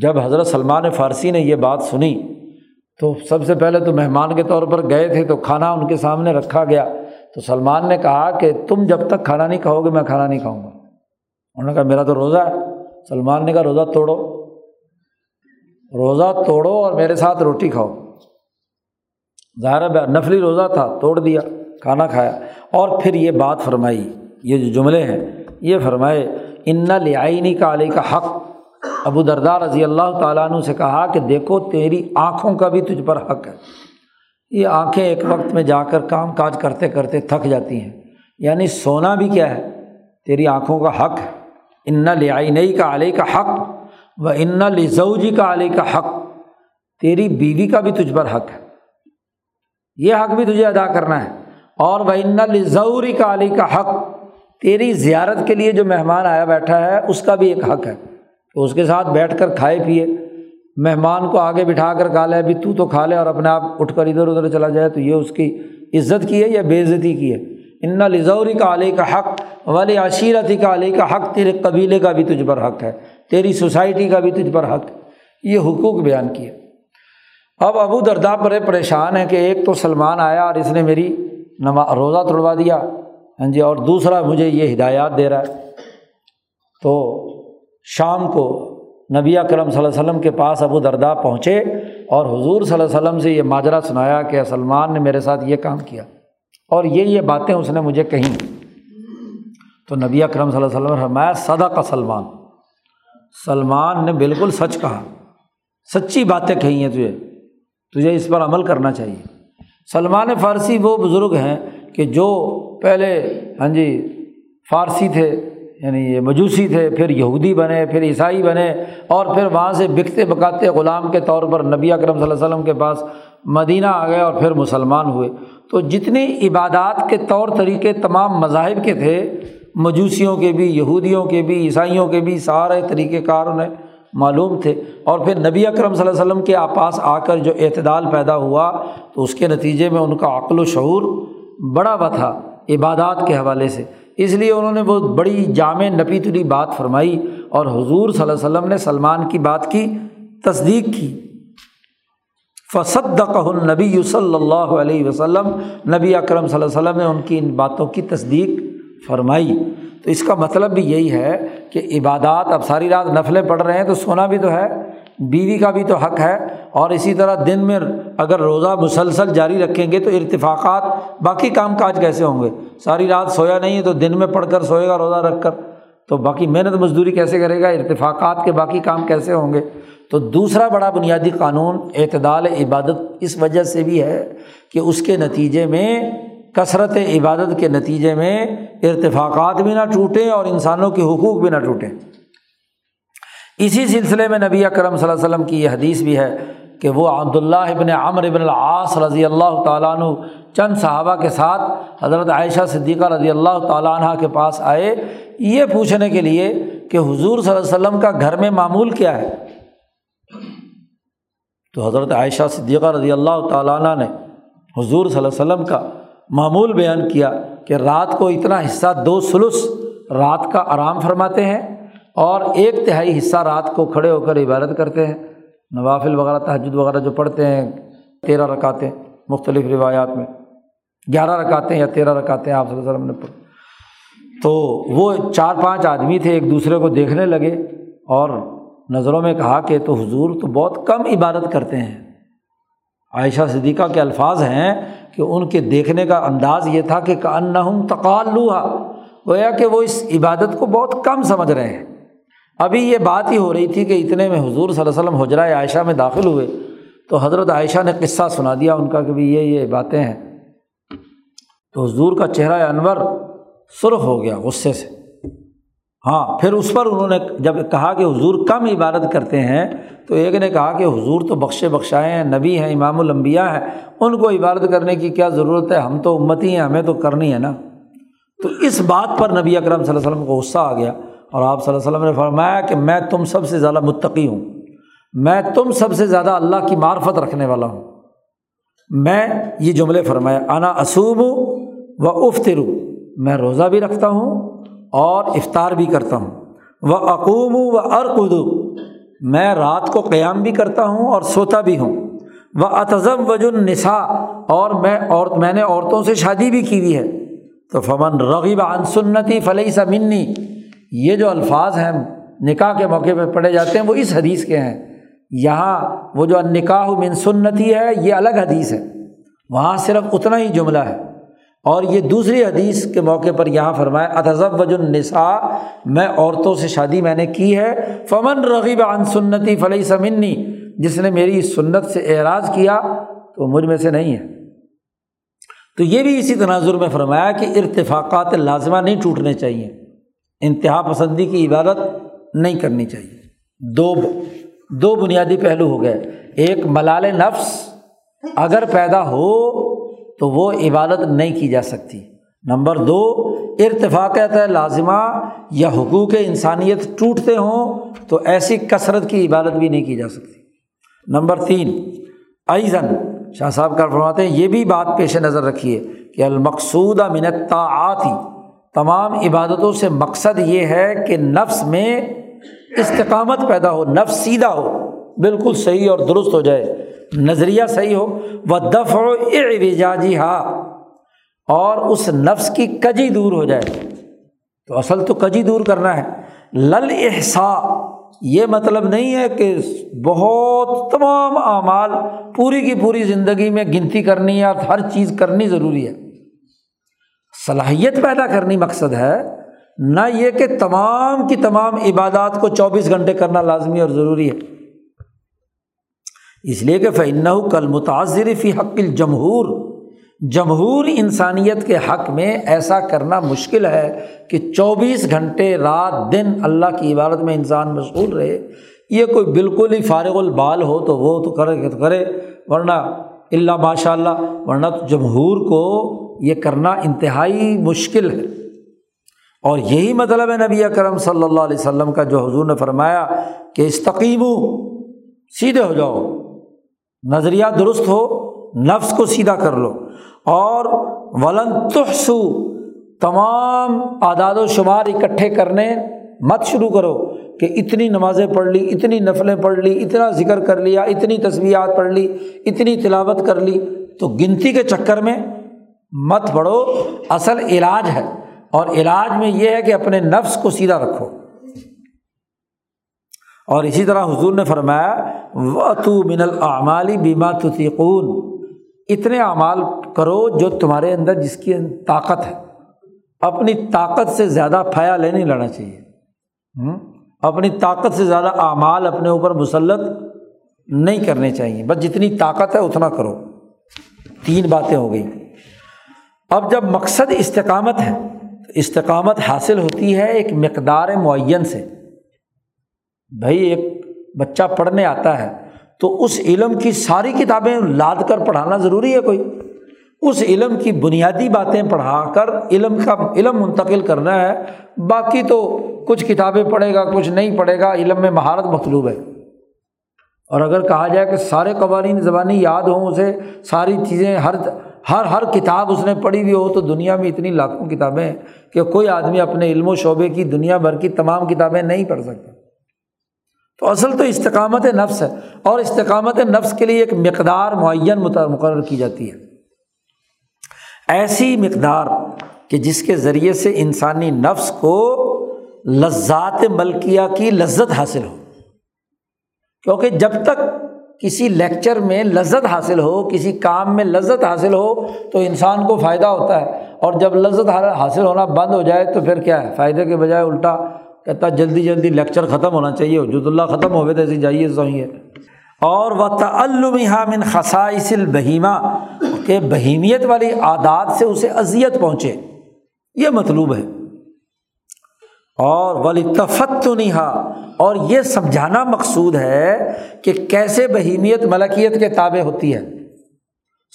جب حضرت سلمان فارسی نے یہ بات سنی تو سب سے پہلے تو مہمان کے طور پر گئے تھے تو کھانا ان کے سامنے رکھا گیا۔ تو سلمان نے کہا کہ تم جب تک کھانا نہیں کھاؤ گے میں کھانا نہیں کھاؤں گا۔ انہوں نے کہا میرا تو روزہ ہے۔ سلمان نے کہا روزہ توڑو۔ روزہ توڑو اور میرے ساتھ روٹی کھاؤ۔ ظاہر نفلی روزہ تھا، توڑ دیا، کھانا کھایا۔ اور پھر یہ بات فرمائی، یہ جو جملے ہیں، یہ فرمائے، ان لعینی کا علی کا حق ابو دردار رضی اللہ تعالیٰ عنہ سے کہا کہ دیکھو، تیری آنکھوں کا بھی تجھ پر حق ہے۔ یہ آنکھیں ایک وقت میں جا کر کام کاج کرتے کرتے تھک جاتی ہیں۔ یعنی سونا بھی کیا ہے؟ تیری آنکھوں کا حق ہے۔ ان لعینی کا علی کا حق و ان لزوجی کا علی کا حق۔ تیری بیوی کا بھی تجھ پر حق ہے۔ یہ حق بھی تجھے ادا کرنا ہے۔ اور وہ ان لزوری کا علی کا حق۔ تیری زیارت کے لیے جو مہمان آیا بیٹھا ہے، اس کا بھی ایک حق ہے۔ کہ اس کے ساتھ بیٹھ کر کھائے پیے۔ مہمان کو آگے بٹھا کر کھا لے، ابھی تو تو کھا لے اور اپنے آپ اٹھ کر ادھر ادھر چلا جائے، تو یہ اس کی عزت کی ہے یا بے عزتی کی ہے؟ ان لزوری کا علی کا حق والی عشیرتی کا علی کا حق، تیرے قبیلے کا بھی تجھ پر حق ہے، تیری سوسائٹی کا بھی تجھ پر حق ہے۔ یہ حقوق بیان کیا اب ابو دردا بڑے پریشان ہیں کہ ایک تو سلمان آیا اور اس نے میری نما، روزہ توڑوا دیا۔ ہاں جی اور دوسرا مجھے یہ ہدایات دے رہا ہے۔ تو شام کو نبی کرم صلی اللہ علیہ وسلم کے پاس ابو دردا پہنچے اور حضور صلی اللہ علیہ وسلم سے یہ ماجرا سنایا کہ سلمان نے میرے ساتھ یہ کام کیا اور یہ یہ باتیں اس نے مجھے کہیں۔ تو نبی اکرم صلی اللہ علیہ وسلم فرمایا صدا کا سلمان۔ سلمان نے بالکل سچ کہا۔ سچی باتیں کہی ہیں تجھے تجھے اس پر عمل کرنا چاہیے۔ سلمان فارسی وہ بزرگ ہیں کہ جو پہلے ہاں جی فارسی تھے۔ یعنی یہ مجوسی تھے، پھر یہودی بنے، پھر عیسائی بنے، اور پھر وہاں سے بکتے بکاتے غلام کے طور پر نبی اکرم صلی اللہ علیہ وسلم کے پاس مدینہ آ گئے اور پھر مسلمان ہوئے۔ تو جتنی عبادات کے طور طریقے تمام مذاہب کے تھے، مجوسیوں کے بھی، یہودیوں کے بھی، عیسائیوں کے بھی، سارے طریقۂ کار انہیں معلوم تھے۔ اور پھر نبی اکرم صلی اللہ علیہ وسلم کے آپاس آ کر جو اعتدال پیدا ہوا، تو اس کے نتیجے میں ان کا عقل و شعور بڑا ہوا تھا عبادات کے حوالے سے۔ اس لیے انہوں نے وہ بڑی جامع نپی تلی بات فرمائی اور حضور صلی اللہ علیہ وسلم نے سلمان کی بات کی، تصدیق کی۔ فصد النبی صلی اللہ علیہ وسلم، نبی اکرم صلی اللہ علیہ وسلم نے ان کی ان باتوں کی تصدیق فرمائی۔ تو اس کا مطلب بھی یہی ہے کہ عبادات، اب ساری رات نفلیں پڑھ رہے ہیں تو سونا بھی تو ہے۔ بیوی کا بھی تو حق ہے اور اسی طرح دن میں اگر روزہ مسلسل جاری رکھیں گے تو ارتفاقات باقی کام کاج کیسے ہوں گے؟ ساری رات سویا نہیں ہے تو دن میں پڑھ کر سوئے گا، روزہ رکھ کر۔ تو باقی محنت مزدوری کیسے کرے گا؟ ارتفاقات کے باقی کام کیسے ہوں گے؟ تو دوسرا بڑا بنیادی قانون اعتدال عبادت اس وجہ سے بھی ہے کہ اس کے نتیجے میں کثرت عبادت کے نتیجے میں ارتفاقات بھی نہ ٹوٹیں اور انسانوں کے حقوق بھی نہ ٹوٹیں۔ اسی سلسلے میں نبی اکرم صلی اللہ علیہ وسلم کی یہ حدیث بھی ہے کہ وہ عبداللہ ابن عمر ابن العاص رضی اللہ تعالیٰ عنہ چند صحابہ کے ساتھ حضرت عائشہ صدیقہ رضی اللہ تعالیٰ عنہ کے پاس آئے یہ پوچھنے کے لیے کہ حضور صلی اللہ علیہ وسلم کا گھر میں معمول کیا ہے؟ تو حضرت عائشہ صدیقہ رضی اللہ تعالیٰ عنہ نے حضور صلی اللہ علیہ وسلم کا معمول بیان کیا کہ رات کو اتنا حصہ دو سلس رات کا آرام فرماتے ہیں اور ایک تہائی حصہ رات کو کھڑے ہو کر عبادت کرتے ہیں، نوافل وغیرہ تحجد وغیرہ جو پڑھتے ہیں، تیرہ رکاتے مختلف روایات میں، گیارہ رکاتے یا تیرہ رکاتے ہیں آپ صلی اللہ علیہ وسلم نے پڑھ تو وہ چار پانچ آدمی تھے، ایک دوسرے کو دیکھنے لگے اور نظروں میں کہا کہ تو حضور تو بہت کم عبادت کرتے ہیں۔ عائشہ صدیقہ کے الفاظ ہیں کہ ان کے دیکھنے کا انداز یہ تھا کہ ان تقالوہا، گویا کہ وہ اس عبادت کو بہت کم سمجھ رہے ہیں۔ ابھی یہ بات ہی ہو رہی تھی کہ اتنے میں حضور صلی اللہ علیہ وسلم حجرۂ عائشہ میں داخل ہوئے تو حضرت عائشہ نے قصہ سنا دیا ان کا کہ بھائی یہ یہ باتیں ہیں۔ تو حضور کا چہرہ انور سرخ ہو گیا غصے سے۔ ہاں پھر اس پر انہوں نے جب کہا کہ حضور کم عبادت کرتے ہیں، تو ایک نے کہا کہ حضور تو بخشے بخشائے ہیں، نبی ہیں، امام الانبیاء ہیں، ان کو عبادت کرنے کی کیا ضرورت ہے؟ ہم تو امتی ہیں، ہمیں تو کرنی ہے نا۔ تو اس بات پر نبی اکرم صلی اللہ علیہ وسلم کو غصہ آ گیا۔ اور آپ صلی اللہ علیہ وسلم نے فرمایا کہ میں تم سب سے زیادہ متقی ہوں۔ میں تم سب سے زیادہ اللہ کی معرفت رکھنے والا ہوں۔ میں یہ جملے فرمایا انا اصوب و افطر میں روزہ بھی رکھتا ہوں اور افطار بھی کرتا ہوں۔ وہ اقوم و ارقد میں رات کو قیام بھی کرتا ہوں اور سوتا بھی ہوں۔ وہ اتزم وجن نسا اور میں اور میں نے عورتوں سے شادی بھی کی ہوئی ہے۔ تو فمن رغیب عن سنتی فلحی سا منی یہ جو الفاظ ہیں نکاح کے موقع پہ پڑھے جاتے ہیں وہ اس حدیث کے ہیں۔ یہاں وہ جو نکاح من سنتی ہے یہ الگ حدیث ہے۔ وہاں صرف اتنا ہی جملہ ہے۔ اور یہ دوسری حدیث کے موقع پر یہاں فرمایا اتضب وج النساء، میں عورتوں سے شادی میں نے کی ہے، فمن رغیب عن سنتی فلحی سمنی جس نے میری سنت سے اعراض کیا تو مجھ میں سے نہیں ہے۔ تو یہ بھی اسی تناظر میں فرمایا کہ ارتفاقات لازمہ نہیں ٹوٹنے چاہیے۔ انتہا پسندی کی عبادت نہیں کرنی چاہیے۔ دو دو بنیادی پہلو ہو گئے۔ ایک، ملال نفس اگر پیدا ہو تو وہ عبادت نہیں کی جا سکتی۔ نمبر دو ارتفاقات لازمہ یا حقوق انسانیت ٹوٹتے ہوں تو ایسی کثرت کی عبادت بھی نہیں کی جا سکتی۔ نمبر تین ایزن شاہ صاحب کا فرماتے ہیں، یہ بھی بات پیش نظر رکھیے کہ المقصود منتا آتی تمام عبادتوں سے مقصد یہ ہے کہ نفس میں استقامت پیدا ہو، نفس سیدھا ہو، بالکل صحیح اور درست ہو جائے، نظریہ صحیح ہو وہ دف و اعجاجی ہا اور اس نفس کی کجی دور ہو جائے۔ تو اصل تو کجی دور کرنا ہے۔ لل احسا یہ مطلب نہیں ہے کہ بہت تمام اعمال پوری کی پوری زندگی میں گنتی کرنی ہے اور ہر چیز کرنی ضروری ہے۔ صلاحیت پیدا کرنی مقصد ہے، نہ یہ کہ تمام کی تمام عبادات کو چوبیس گھنٹے کرنا لازمی اور ضروری ہے۔ اس لیے کہ فن کل متاثر فی حق الجمہور جمہور انسانیت کے حق میں ایسا کرنا مشکل ہے کہ چوبیس گھنٹے رات دن اللہ کی عبادت میں انسان مشغول رہے۔ یہ کوئی بالکل ہی فارغ البال ہو تو وہ تو کرے تو کرے۔ ورنہ اللہ ماشاء اللہ ورنہ تو جمہور کو یہ کرنا انتہائی مشکل ہے۔ اور یہی مطلب ہے نبی اکرم صلی اللہ علیہ وسلم کا جو حضور نے فرمایا کہ استقیم سیدھے ہو جاؤ، نظریہ درست ہو، نفس کو سیدھا کر لو۔ اور ولن تحسو، تمام اعداد و شمار اکٹھے کرنے مت شروع کرو کہ اتنی نمازیں پڑھ لی، اتنی نفلیں پڑھ لی، اتنا ذکر کر لیا، اتنی تصویرات پڑھ لی، اتنی تلاوت کر لی۔ تو گنتی کے چکر میں مت پڑھو، اصل علاج ہے۔ اور علاج میں یہ ہے کہ اپنے نفس کو سیدھا رکھو۔ اور اسی طرح حضور نے فرمایا و تو من العمالی بیما تتیقون اتنے اعمال کرو جو تمہارے اندر جس کی طاقت ہے۔ اپنی طاقت سے زیادہ پھیا لے نہیں لینا چاہیے۔ اپنی طاقت سے زیادہ اعمال اپنے اوپر مسلط نہیں کرنے چاہیے۔ بس جتنی طاقت ہے اتنا کرو۔ تین باتیں ہو گئیں۔ اب جب مقصد استقامت ہے، تو استقامت حاصل ہوتی ہے ایک مقدار معین سے۔ بھائی، ایک بچہ پڑھنے آتا ہے، تو اس علم کی ساری کتابیں لاد کر پڑھانا ضروری ہے کوئی۔ اس علم کی بنیادی باتیں پڑھا کر علم کا علم منتقل کرنا ہے، باقی تو کچھ کتابیں پڑھے گا، کچھ نہیں پڑھے گا، علم میں مہارت مطلوب ہے۔ اور اگر کہا جائے کہ سارے قوانین زبانی یاد ہوں، اسے ساری چیزیں ہر ہر ہر کتاب اس نے پڑھی ہوئی ہو تو دنیا میں اتنی لاکھوں کتابیں کہ کوئی آدمی اپنے علم و شعبے کی دنیا بھر کی تمام کتابیں نہیں پڑھ سکتا۔ تو اصل تو استقامت نفس ہے اور استقامت نفس کے لیے ایک مقدار معین مقرر کی جاتی ہے۔ ایسی مقدار کہ جس کے ذریعے سے انسانی نفس کو لذات ملکیہ کی لذت حاصل ہو۔ کیونکہ جب تک کسی لیکچر میں لذت حاصل ہو، کسی کام میں لذت حاصل ہو، تو انسان کو فائدہ ہوتا ہے۔ اور جب لذت حاصل ہونا بند ہو جائے، تو پھر کیا ہے؟ فائدے کے بجائے الٹا کہتا جلدی جلدی لیکچر ختم ہونا چاہیے۔ وجود اللہ ختم ہوئے تو ایسی جائیے سوئیے اور وہ تعلم من خسائس البہیمہ کہ بہیمیت والی عادات سے اسے اذیت پہنچے۔ یہ مطلوب ہے۔ اور ولی تفت نہیں اور یہ سمجھانا مقصود ہے کہ کیسے بہیمیت ملکیت کے تابع ہوتی ہے۔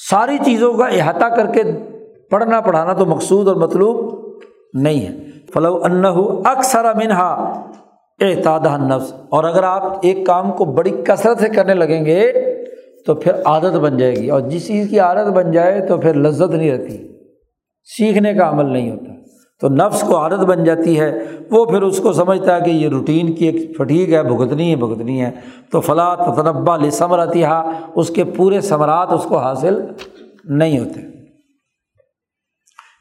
ساری چیزوں کا احاطہ کر کے پڑھنا، پڑھانا تو مقصود اور مطلوب نہیں ہے۔ فلو ان اکثر منہا اعتاد نفس اور اگر آپ ایک کام کو بڑی کثرت سے کرنے لگیں گے تو پھر عادت بن جائے گی۔ اور جس چیز کی عادت بن جائے تو پھر لذت نہیں رہتی۔ سیکھنے کا عمل نہیں ہوتا۔ تو نفس کو عادت بن جاتی ہے، وہ پھر اس کو سمجھتا ہے کہ یہ روٹین کی ایک فٹیک ہے، بھگتنی ہے بھگتنی ہے۔ تو فلاں تطنبا لثمرتی اس کے پورے ثمرات اس کو حاصل نہیں ہوتے۔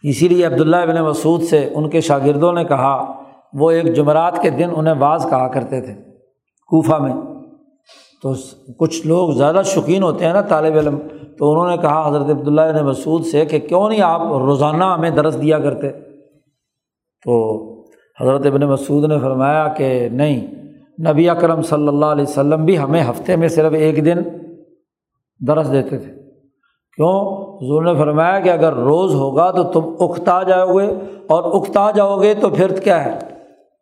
اسی لیے عبداللہ ابن مسعود سے ان کے شاگردوں نے کہا، وہ ایک جمعرات کے دن انہیں بعض کہا کرتے تھے، کوفہ میں۔ تو کچھ لوگ زیادہ شوقین ہوتے ہیں نا طالب علم، تو انہوں نے کہا، حضرت عبداللہ ابن مسعود سے کہ کیوں نہیں آپ روزانہ ہمیں درس دیا کرتے؟ تو حضرت ابن مسعود نے فرمایا کہ نہیں، نبی اکرم صلی اللہ علیہ وسلم بھی ہمیں ہفتے میں صرف ایک دن درس دیتے تھے۔ کیوں؟ حضور نے فرمایا کہ اگر روز ہوگا تو تم اکتا جاؤ گے اور اکتا جاؤ گے تو پھر کیا ہے؟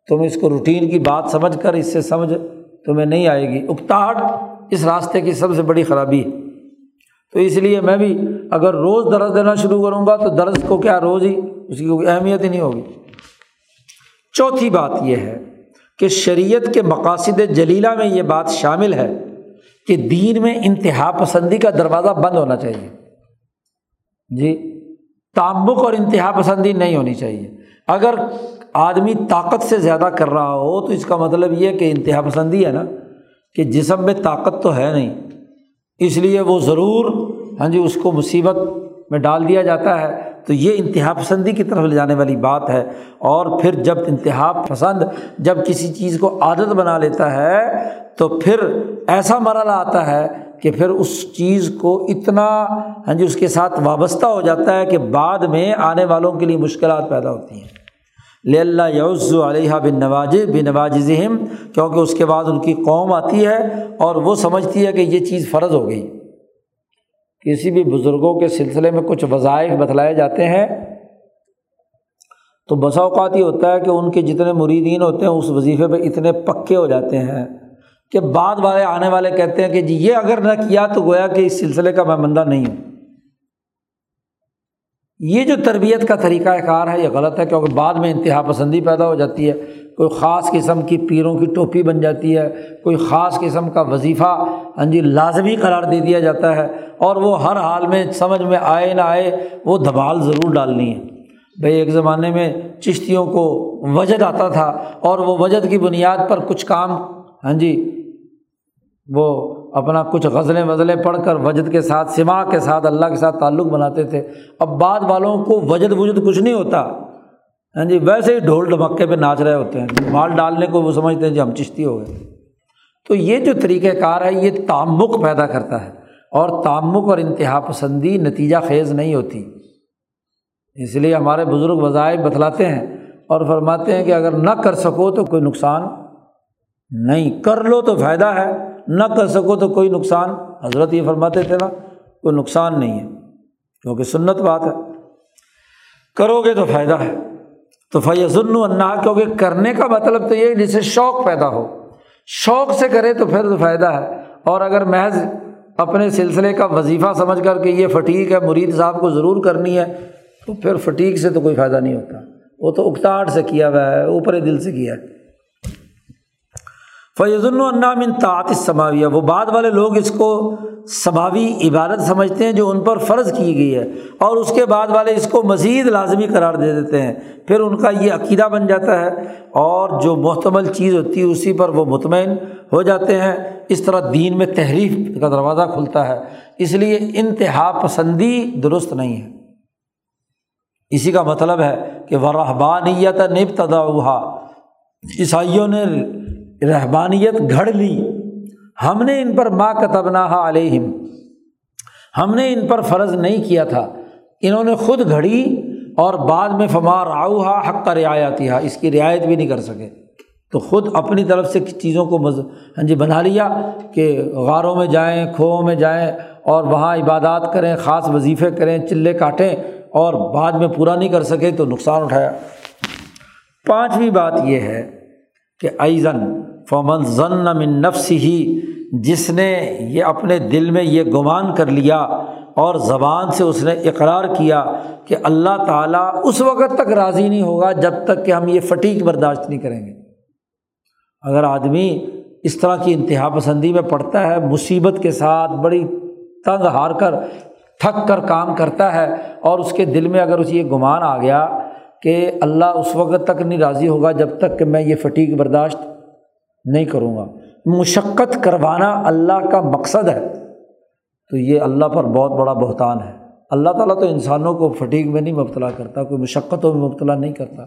تم اس کو روٹین کی بات سمجھ کر اس سے سمجھ تمہیں نہیں آئے گی۔ اکتاہٹ اس راستے کی سب سے بڑی خرابی ہے۔ تو اس لیے میں بھی اگر روز درس دینا شروع کروں گا تو درس کو کیا روز ہی؟ اس کی کوئی اہمیت ہی نہیں ہوگی۔ چوتھی بات یہ ہے کہ شریعت کے مقاصد جلیلہ میں یہ بات شامل ہے کہ دین میں انتہا پسندی کا دروازہ بند ہونا چاہیے۔ جی تعمک اور انتہا پسندی نہیں ہونی چاہیے۔ اگر آدمی طاقت سے زیادہ کر رہا ہو تو اس کا مطلب یہ کہ انتہا پسندی ہے نا، کہ جسم میں طاقت تو ہے نہیں۔ اس لیے وہ ضرور ہاں جی اس کو مصیبت میں ڈال دیا جاتا ہے۔ تو یہ انتہا پسندی کی طرف لے جانے والی بات ہے۔ اور پھر جب انتہا پسند، جب کسی چیز کو عادت بنا لیتا ہے، تو پھر ایسا مرحلہ آتا ہے کہ پھر اس چیز کو اتنا ہاں جی اس کے ساتھ وابستہ ہو جاتا ہے کہ بعد میں آنے والوں کے لیے مشکلات پیدا ہوتی ہیں۔ لے اللہ یوز علیہ بن نواز بن نواز ذہم کیونکہ اس کے بعد ان کی قوم آتی ہے اور وہ سمجھتی ہے کہ یہ چیز فرض ہو گئی۔ کسی بھی بزرگوں کے سلسلے میں کچھ وظائف بتلائے جاتے ہیں۔ تو بسا اوقات یہ ہوتا ہے کہ ان کے جتنے مریدین ہوتے ہیں، اس وظیفے پہ اتنے پکے ہو جاتے ہیں کہ بعد والے آنے والے کہتے ہیں کہ جی یہ اگر نہ کیا تو گویا کہ اس سلسلے کا میں بندہ نہیں ہوں۔ یہ جو تربیت کا طریقہ کار ہے، یہ غلط ہے کیونکہ بعد میں انتہا پسندی پیدا ہو جاتی ہے۔ کوئی خاص قسم کی پیروں کی ٹوپی بن جاتی ہے، کوئی خاص قسم کا وظیفہ ہاں جی لازمی قرار دے دیا جاتا ہے۔ اور وہ ہر حال میں سمجھ میں آئے نہ آئے، وہ دھبال ضرور ڈالنی ہے۔ بھائی، ایک زمانے میں چشتیوں کو وجد آتا تھا اور وہ وجد کی بنیاد پر کچھ کام ہاں جی وہ اپنا کچھ غزلیں وزلیں پڑھ کر وجد کے ساتھ سما کے ساتھ، اللہ کے ساتھ تعلق بناتے تھے۔ اب بعد والوں کو وجد وجد کچھ نہیں ہوتا۔ ہاں جی ویسے ہی ڈھول ڈھمکے پہ ناچ رہے ہوتے ہیں۔ مال ڈالنے کو وہ سمجھتے ہیں جی ہم چشتی ہو گئے۔ تو یہ جو طریقۂ کار ہے، یہ تعمک پیدا کرتا ہے۔ اور تعمک اور انتہا پسندی نتیجہ خیز نہیں ہوتی۔ اس لیے ہمارے بزرگ وظائف بتلاتے ہیں اور فرماتے ہیں کہ اگر نہ کر سکو تو کوئی نقصان نہیں۔ کر لو تو فائدہ ہے۔ نہ کر سکو تو کوئی نقصان، حضرت یہ فرماتے تھے نا، کوئی نقصان نہیں ہے، کیونکہ سنت بات ہے۔ کرو گے تو فائدہ ہے۔ تو فیض النا کیونکہ کرنے کا مطلب تو یہ جسے شوق پیدا ہو۔ شوق سے کرے تو پھر تو فائدہ ہے۔ اور اگر محض اپنے سلسلے کا وظیفہ سمجھ کر کہ یہ فٹیک ہے، مرید صاحب کو ضرور کرنی ہے، تو پھر فٹیک سے تو کوئی فائدہ نہیں ہوتا۔ وہ تو اکتاٹ سے کیا ہوا ہے، اوپر دل سے کیا ہے۔ فیض النامن تعط سماویہ وہ بعد والے لوگ اس کو سماوی عبادت سمجھتے ہیں جو ان پر فرض کی گئی ہے، اور اس کے بعد والے اس کو مزید لازمی قرار دے دیتے ہیں۔ پھر ان کا یہ عقیدہ بن جاتا ہے، اور جو محتمل چیز ہوتی ہے اسی پر وہ مطمئن ہو جاتے ہیں۔ اس طرح دین میں تحریف کا دروازہ کھلتا ہے، اس لیے انتہا پسندی درست نہیں ہے۔ اسی کا مطلب ہے کہ وہ رحبانیت نب تدا عیسائیوں نے رحبانیت گھڑ لی۔ ہم نے ان پر ماں کتبنا علیہم۔ ہم نے ان پر فرض نہیں کیا تھا۔ انہوں نے خود گھڑی اور بعد میں فمار آؤ حق کا رعایتی ہا اس کی رعایت بھی نہیں کر سکے۔ تو خود اپنی طرف سے چیزوں کو مز ہاں جی بنا لیا کہ غاروں میں جائیں کھوؤں میں جائیں اور وہاں عبادات کریں، خاص وظیفے کریں، چلے کاٹیں اور بعد میں پورا نہیں کر سکے تو نقصان اٹھایا۔ پانچویں بات یہ ہے کہ ایزن فمن ضن من نفس ہی جس نے یہ اپنے دل میں یہ گمان کر لیا اور زبان سے اس نے اقرار کیا کہ اللہ تعالیٰ اس وقت تک راضی نہیں ہوگا جب تک کہ ہم یہ فٹیک برداشت نہیں کریں گے۔ اگر آدمی اس طرح کی انتہا پسندی میں پڑتا ہے، مصیبت کے ساتھ بڑی تنگ ہار کر، تھک کر کام کرتا ہے اور اس کے دل میں اگر اسے یہ گمان آ گیا کہ اللہ اس وقت تک نہیں راضی ہوگا جب تک کہ میں یہ فٹیک برداشت نہیں کروں گا۔ مشقت کروانا اللہ کا مقصد ہے۔ تو یہ اللہ پر بہت بڑا بہتان ہے۔ اللہ تعالیٰ تو انسانوں کو فٹیک میں نہیں مبتلا کرتا، کوئی مشقتوں میں مبتلا نہیں کرتا۔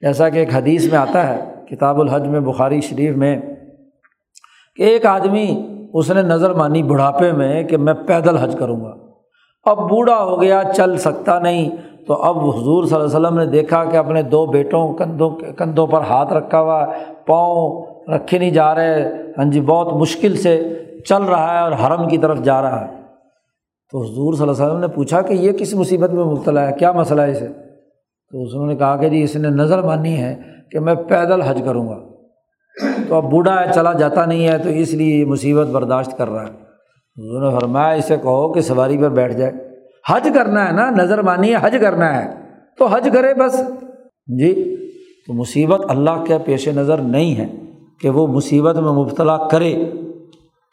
جیسا کہ ایک حدیث میں آتا ہے، کتاب الحج میں، بخاری شریف میں، کہ ایک آدمی، اس نے نظر مانی بڑھاپے میں کہ میں پیدل حج کروں گا۔ اب بوڑھا ہو گیا، چل سکتا نہیں۔ تو اب حضور صلی اللہ علیہ وسلم نے دیکھا کہ اپنے دو بیٹوں، کندھوں کندھوں پر ہاتھ رکھا ہوا پاؤں رکھے نہیں جا رہے ہاں جی بہت مشکل سے چل رہا ہے اور حرم کی طرف جا رہا ہے۔ تو حضور صلی اللہ علیہ وسلم نے پوچھا کہ یہ کس مصیبت میں مبتلا ہے؟ کیا مسئلہ ہے اسے؟ تو اس نے کہا کہ جی اس نے نظر مانی ہے کہ میں پیدل حج کروں گا۔ تو اب بوڑھا ہے، چلا جاتا نہیں ہے، تو اس لیے یہ مصیبت برداشت کر رہا ہے۔ حضور نے فرمایا، اسے کہو کہ سواری پر بیٹھ جائے۔ حج کرنا ہے نا، نظر مانی ہے، حج کرنا ہے۔ تو حج کرے بس۔ جی تو مصیبت اللہ کے پیش نظر نہیں ہے۔ کہ وہ مصیبت میں مبتلا کرے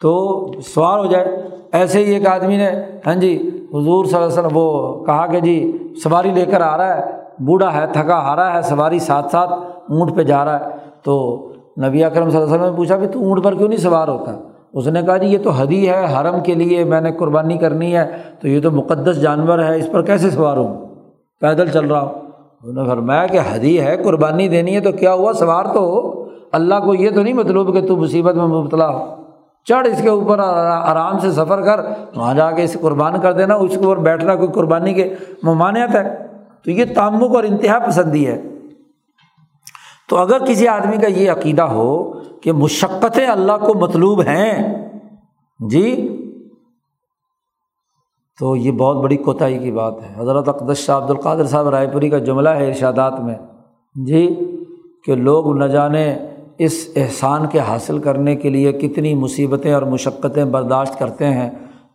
تو سوار ہو جائے۔ ایسے ہی ایک آدمی نے ہاں جی حضور صلی اللہ علیہ وسلم، وہ کہا کہ جی سواری لے کر آ رہا ہے، بوڑھا ہے، تھکا ہارا ہے، سواری ساتھ ساتھ اونٹ پہ جا رہا ہے۔ تو نبی اکرم صلی اللہ علیہ وسلم نے پوچھا کہ تو اونٹ پر کیوں نہیں سوار ہوتا؟ اس نے کہا جی یہ تو حدی ہے، حرم کے لیے میں نے قربانی کرنی ہے، تو یہ تو مقدس جانور ہے، اس پر کیسے سوار ہوں؟ پیدل چل رہا ہوں۔ انہوں نے فرمایا کہ حدی ہے، قربانی دینی ہے، تو کیا ہوا؟ سوار تو ہو۔ اللہ کو یہ تو نہیں مطلوب کہ تو مصیبت میں مبتلا ہو۔ چڑھ اس کے اوپر آرام سے سفر کر، وہاں جا کے اسے قربان کر دینا، اس کے اوپر بیٹھنا کوئی قربانی کے ممانعت ہے۔ تو یہ تعمک اور انتہا پسندی ہے۔ تو اگر کسی آدمی کا یہ عقیدہ ہو کہ مشقتیں اللہ کو مطلوب ہیں جی تو یہ بہت بڑی کوتاہی کی بات ہے۔ حضرت اقدس شاہ عبد القادر صاحب رائے پوری کا جملہ ہے ارشادات میں۔ جی کہ لوگ نہ جانے اس احسان کے حاصل کرنے کے لیے کتنی مصیبتیں اور مشقتیں برداشت کرتے ہیں،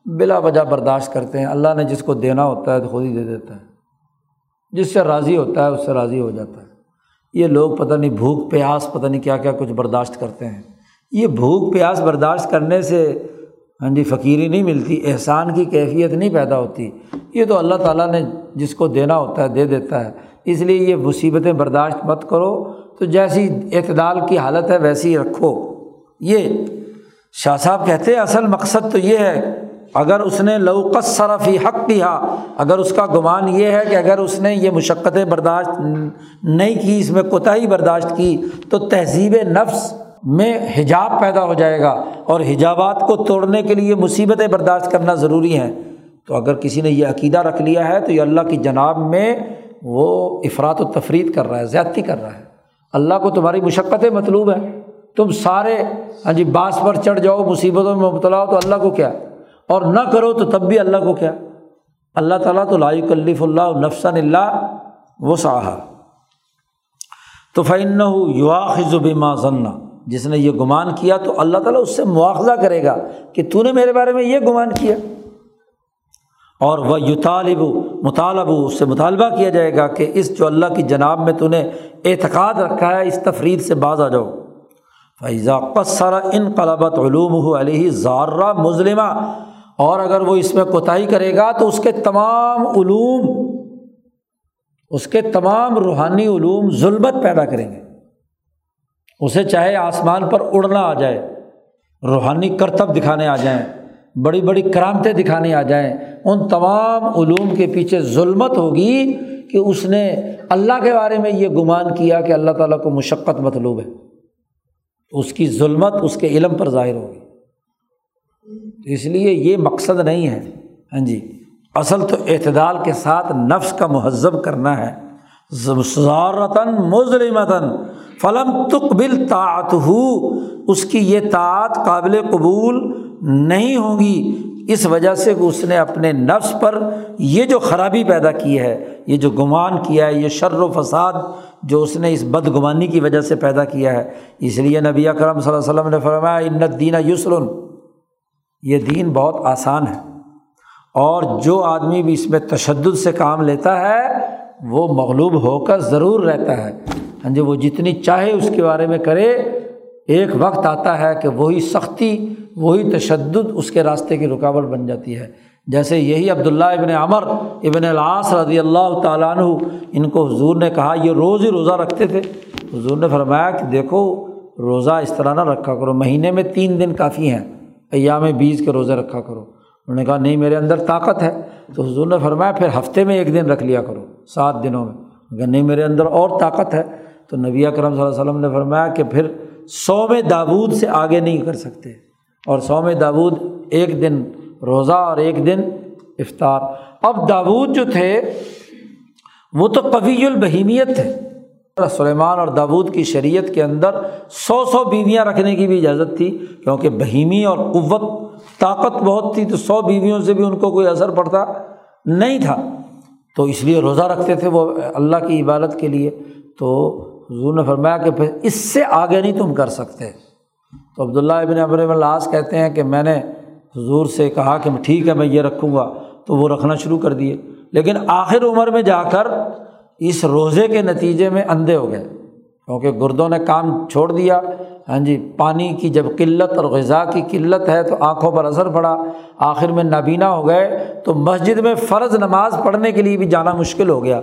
بلا وجہ برداشت کرتے ہیں۔ اللہ نے جس کو دینا ہوتا ہے تو خود ہی دے دیتا ہے۔ جس سے راضی ہوتا ہے، اس سے راضی ہو جاتا ہے۔ یہ لوگ پتہ نہیں بھوک پیاس پتہ نہیں کیا کیا کچھ برداشت کرتے ہیں۔ یہ بھوک پیاس برداشت کرنے سے ہاں جی فقیری نہیں ملتی، احسان کی کیفیت نہیں پیدا ہوتی۔ یہ تو اللہ تعالیٰ نے جس کو دینا ہوتا ہے دے دیتا ہے۔ اس لیے یہ مصیبتیں برداشت مت کرو۔ تو جیسی اعتدال کی حالت ہے ویسی رکھو۔ یہ شاہ صاحب کہتے ہیں، اصل مقصد تو یہ ہے، اگر اس نے لوکس صرفی حق کیا اگر اس کا گمان یہ ہے کہ اگر اس نے یہ مشقتیں برداشت نہیں کی، اس میں کوتاہی برداشت کی، تو تہذیب نفس میں حجاب پیدا ہو جائے گا اور حجابات کو توڑنے کے لیے مصیبتیں برداشت کرنا ضروری ہیں۔ تو اگر کسی نے یہ عقیدہ رکھ لیا ہے، تو یہ اللہ کی جناب میں وہ افراد و تفریح کر رہا ہے، زیادتی کر رہا ہے۔ اللہ کو تمہاری مشقتیں مطلوب ہیں۔ تم سارے ہاں جی باس پر چڑھ جاؤ، مصیبتوں میں مبتلا ہو تو اللہ کو کیا؟ اور نہ کرو تو تب بھی اللہ کو کیا؟ اللہ تعالیٰ تو لا کلف اللہ نفسن اللہ وہ ساہا تو فن یوا خزبہ ذنا جس نے یہ گمان کیا تو اللہ تعالیٰ اس سے مواخذہ کرے گا کہ تو نے میرے بارے میں یہ گمان کیا۔ اور وہ یو طالب مطالب، اس سے مطالبہ کیا جائے گا کہ اس جو اللہ کی جناب میں تو نے اعتقاد رکھا ہے، اس تفریح سے باز آ جاؤ۔ فیضا قصر ان قلبت علوم علیہ زارہ مظلمہ اور اگر وہ اس میں کوتاہی کرے گا تو اس کے تمام علوم، اس کے تمام روحانی علوم ظلمت پیدا کریں گے۔ اسے چاہے آسمان پر اڑنا آ جائے، روحانی کرتب دکھانے آ جائیں، بڑی بڑی کرامتیں دکھانے آ جائیں ان تمام علوم کے پیچھے ظلمت ہوگی کہ اس نے اللہ کے بارے میں یہ گمان کیا کہ اللہ تعالیٰ کو مشقت مطلوب ہے۔ اس کی ظلمت اس کے علم پر ظاہر ہوگی۔ اس لیے یہ مقصد نہیں ہے۔ ہاں جی اصل تو اعتدال کے ساتھ نفس کا مہذب کرنا ہے۔ زارتاً مظلمتاً، فلم تقبل طاعت ہو اس کی یہ طاعت قابل قبول نہیں ہوگی اس وجہ سے اس نے اپنے نفس پر یہ جو خرابی پیدا کی ہے، یہ جو گمان کیا ہے، یہ شر و فساد جو اس نے اس بد گمانی کی وجہ سے پیدا کیا ہے۔ اس لیے نبی اکرم صلی اللہ علیہ وسلم نے فرمایا انت دینہ یسرن یہ دین بہت آسان ہے۔ اور جو آدمی بھی اس میں تشدد سے کام لیتا ہے، وہ مغلوب ہو کر ضرور رہتا ہے۔ ہاں جی وہ جتنی چاہے اس کے بارے میں کرے، ایک وقت آتا ہے کہ وہی سختی وہی تشدد اس کے راستے کی رکاوٹ بن جاتی ہے۔ جیسے یہی عبداللہ ابن عمر ابن العاص رضی اللہ تعالیٰ عنہ، ان کو حضور نے کہا، یہ روز ہی روزہ رکھتے تھے۔ حضور نے فرمایا کہ دیکھو، روزہ اس طرح نہ رکھا کرو، مہینے میں تین دن کافی ہیں، ایام بیس کے روزے رکھا کرو۔ انہوں نے کہا، نہیں، میرے اندر طاقت ہے۔ تو حضور نے فرمایا، پھر ہفتے میں ایک دن رکھ لیا کرو، سات دنوں میں۔ کہ نہیں، میرے اندر اور طاقت ہے۔ تو نبی اکرم صلی اللہ علیہ وسلم نے فرمایا کہ پھر سو میں دابود سے آگے نہیں کر سکتے۔ اور سو میں دابود ایک دن روزہ اور ایک دن افطار۔ اب داود جو تھے، وہ تو قوی البہیمیت تھے۔ سلیمان اور داود کی شریعت کے اندر سو سو بیویاں رکھنے کی بھی اجازت تھی، کیونکہ بہیمی اور قوت طاقت بہت تھی، تو سو بیویوں سے بھی ان کو کوئی اثر پڑتا نہیں تھا۔ تو اس لیے روزہ رکھتے تھے وہ اللہ کی عبادت کے لیے۔ تو حضور نے فرمایا کہ پھر اس سے آگے نہیں تم کر سکتے۔ تو عبداللہ ابن ابر العاص کہتے ہیں کہ میں نے حضور سے کہا کہ ٹھیک ہے، میں یہ رکھوں گا۔ تو وہ رکھنا شروع کر دیے۔ لیکن آخر عمر میں جا کر اس روزے کے نتیجے میں اندھے ہو گئے۔ کیونکہ گردوں نے کام چھوڑ دیا۔ ہاں جی پانی کی جب قلت اور غذا کی قلت ہے تو آنکھوں پر اثر پڑا۔ آخر میں نابینا ہو گئے۔ تو مسجد میں فرض نماز پڑھنے کے لیے بھی جانا مشکل ہو گیا۔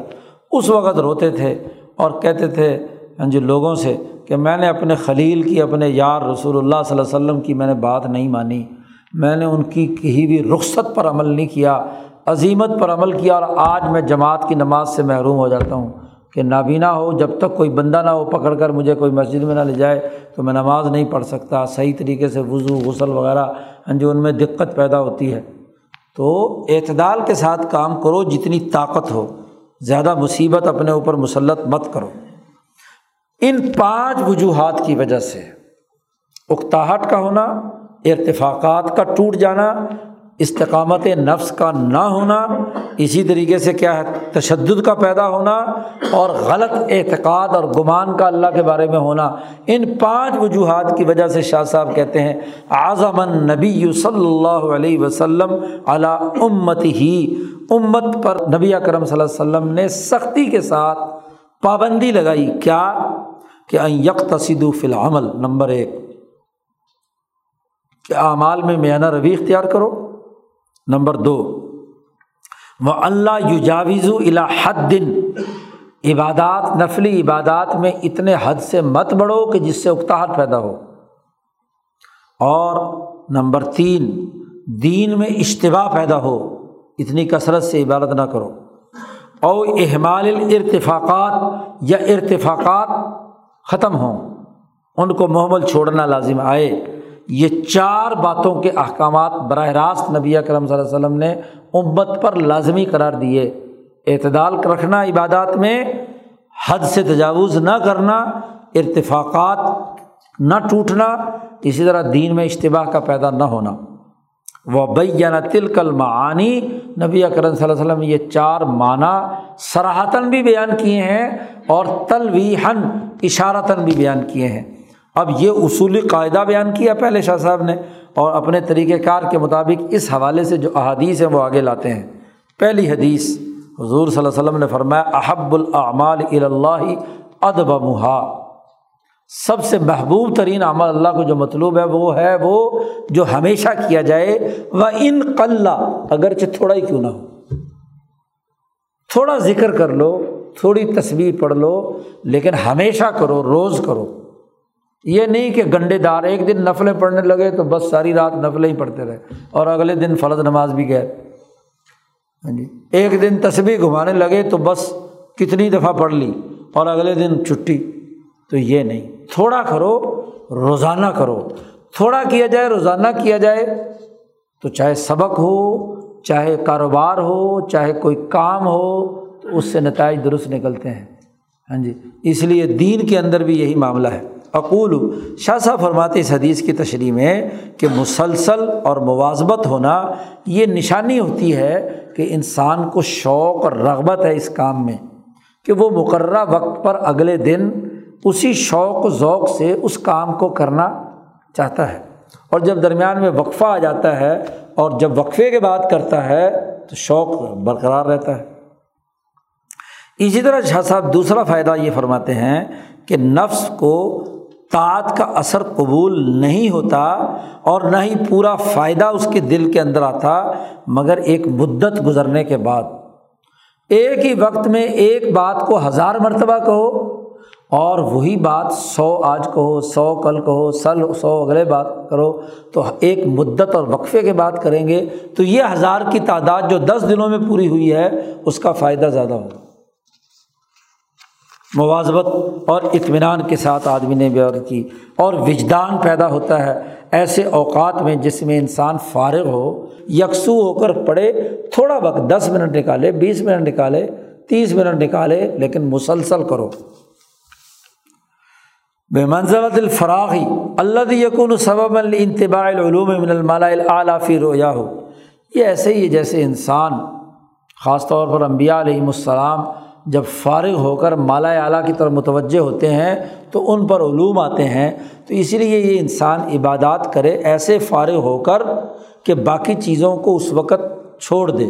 اس وقت روتے تھے اور کہتے تھے ہاں جی لوگوں سے کہ میں نے اپنے خلیل کی، اپنے یار رسول اللہ صلی اللہ علیہ وسلم کی میں نے بات نہیں مانی۔ میں نے ان کی کہیں بھی رخصت پر عمل نہیں کیا، عظیمت پر عمل کیا اور آج میں جماعت کی نماز سے محروم ہو جاتا ہوں کہ نابینا ہو، جب تک کوئی بندہ نہ ہو پکڑ کر مجھے کوئی مسجد میں نہ لے جائے تو میں نماز نہیں پڑھ سکتا۔ صحیح طریقے سے وضو، غسل وغیرہ جو ان میں دقت پیدا ہوتی ہے۔ تو اعتدال کے ساتھ کام کرو، جتنی طاقت ہو، زیادہ مصیبت اپنے اوپر مسلط مت کرو۔ ان پانچ وجوہات کی وجہ سے اکتاہٹ کا ہونا، ارتفاقات کا ٹوٹ جانا، استقامت نفس کا نہ ہونا، اسی طریقے سے کیا ہے، تشدد کا پیدا ہونا اور غلط اعتقاد اور گمان کا اللہ کے بارے میں ہونا۔ ان پانچ وجوہات کی وجہ سے شاہ صاحب کہتے ہیں اعظم نبی صلی اللہ علیہ وسلم علی امت ہی امت پر نبی اکرم صلی اللہ علیہ وسلم نے سختی کے ساتھ پابندی لگائی۔ کیا؟ کہ یک تصد فی العمل، نمبر ایک، کہ اعمال میں میانہ روی اختیار کرو، نمبر دو وہ اللہ یوجاویز حد دن عبادات، نفلی عبادات میں اتنے حد سے مت بڑھو کہ جس سے اکتاحت پیدا ہو۔ اور نمبر تین، دین میں اشتباع پیدا ہو، اتنی کثرت سے عبادت نہ کرو۔ اور احمال ارتفاقات یا ارتفاقات ختم ہوں۔ ان کو محمل چھوڑنا لازم آئے۔ یہ چار باتوں کے احکامات براہ راست نبی کرم صلی اللہ علیہ وسلم نے امت پر لازمی قرار دیے۔ اعتدال رکھنا عبادات میں، حد سے تجاوز نہ کرنا، ارتفاقات نہ ٹوٹنا، اسی طرح دین میں اشتباہ کا پیدا نہ ہونا۔ وہ بیانہ تل معانی نبی اکرم صلی اللہ علیہ وسلم یہ چار معنی سراہتاً بھی بیان کیے ہیں اور تلویحن اشارتاً بھی بیان کیے ہیں۔ اب یہ اصولی قاعدہ بیان کیا پہلے شاہ صاحب نے اور اپنے طریقۂ کار کے مطابق اس حوالے سے جو احادیث ہیں وہ آگے لاتے ہیں۔ پہلی حدیث، حضور صلی اللہ علیہ وسلم نے فرمایا، احب الاعمال اللہ ادب محا سب سے محبوب ترین عمل اللہ کو جو مطلوب ہے وہ ہے وہ جو ہمیشہ کیا جائے وہ ان قلّہ اگرچہ تھوڑا ہی کیوں نہ ہو۔ تھوڑا ذکر کر لو، تھوڑی تصویر پڑھ لو، لیکن ہمیشہ کرو، روز کرو۔ یہ نہیں کہ گنڈے دار ایک دن نفلیں پڑھنے لگے تو بس ساری رات نفلیں ہی پڑھتے رہے اور اگلے دن فرض نماز بھی گئے ہاں جی ایک دن تصویر گھمانے لگے تو بس کتنی دفعہ پڑھ لی اور اگلے دن چھٹی۔ تو یہ نہیں۔ تھوڑا کرو، روزانہ کرو۔ تھوڑا کیا جائے، روزانہ کیا جائے۔ تو چاہے سبق ہو، چاہے کاروبار ہو، چاہے کوئی کام ہو، تو اس سے نتائج درست نکلتے ہیں۔ ہاں جی اس لیے دین کے اندر بھی یہی معاملہ ہے۔ اقول، شاہ صاحب فرماتے اس حدیث کی تشریح میں کہ مسلسل اور مواظبت ہونا یہ نشانی ہوتی ہے کہ انسان کو شوق اور رغبت ہے اس کام میں کہ وہ مقررہ وقت پر اگلے دن اسی شوق و ذوق سے اس کام کو کرنا چاہتا ہے۔ اور جب درمیان میں وقفہ آ جاتا ہے اور جب وقفے کے بعد کرتا ہے تو شوق برقرار رہتا ہے۔ اسی طرح شاہ صاحب دوسرا فائدہ یہ فرماتے ہیں کہ نفس کو طاعت کا اثر قبول نہیں ہوتا اور نہ ہی پورا فائدہ اس کے دل کے اندر آتا، مگر ایک مدت گزرنے کے بعد۔ ایک ہی وقت میں ایک بات کو ہزار مرتبہ کہو اور وہی بات سو آج کہو، سو کل کہو، سل، سو اگلے بات کرو، تو ایک مدت اور وقفے کے بات کریں گے، تو یہ ہزار کی تعداد جو دس دنوں میں پوری ہوئی ہے، اس کا فائدہ زیادہ ہوگا۔ مواظبت اور اطمینان کے ساتھ آدمی نے بیان کی۔ اور وجدان پیدا ہوتا ہے۔ ایسے اوقات میں جس میں انسان فارغ ہو، یکسو ہو کر پڑھے، تھوڑا وقت دس منٹ نکالے، بیس منٹ نکالے، تیس منٹ نکالے، لیکن مسلسل کرو۔ بے منزلت الفراغی اللہ یقون صبب الانتباع العلوم من المالا اعلیٰ فی رویا ہو یہ ایسے ہی جیسے انسان، خاص طور پر امبیا علیہم السلام، جب فارغ ہو کر مالا اعلیٰ کی طرف متوجہ ہوتے ہیں، تو ان پر علوم آتے ہیں، تو اسی لیے یہ انسان عبادات کرے ایسے فارغ ہو کر کہ باقی چیزوں کو اس وقت چھوڑ دے۔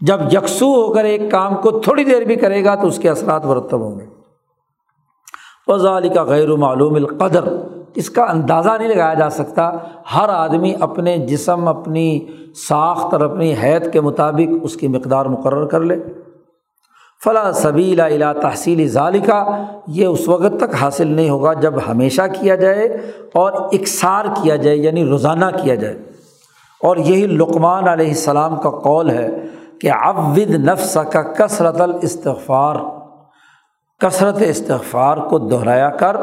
جب یکسو ہو کر ایک کام کو تھوڑی دیر بھی کرے گا، تو اس کے اثرات مرتب ہوں گے۔ وزال کا غیر معلوم القدر۔ اس کا اندازہ نہیں لگایا جا سکتا۔ ہر آدمی اپنے جسم، اپنی ساخت اور اپنی حید کے مطابق اس کی مقدار مقرر کر لے۔ فلاں صبیلا الا تحصیل ظالقہ یہ اس وقت تک حاصل نہیں ہوگا جب ہمیشہ کیا جائے اور اکثار کیا جائے یعنی روزانہ کیا جائے۔ اور یہی لقمان علیہ السلام کا قول ہے کہ عود نفس کا کثرت الاستغفار۔ کثرت استغفار کو دہرایا کر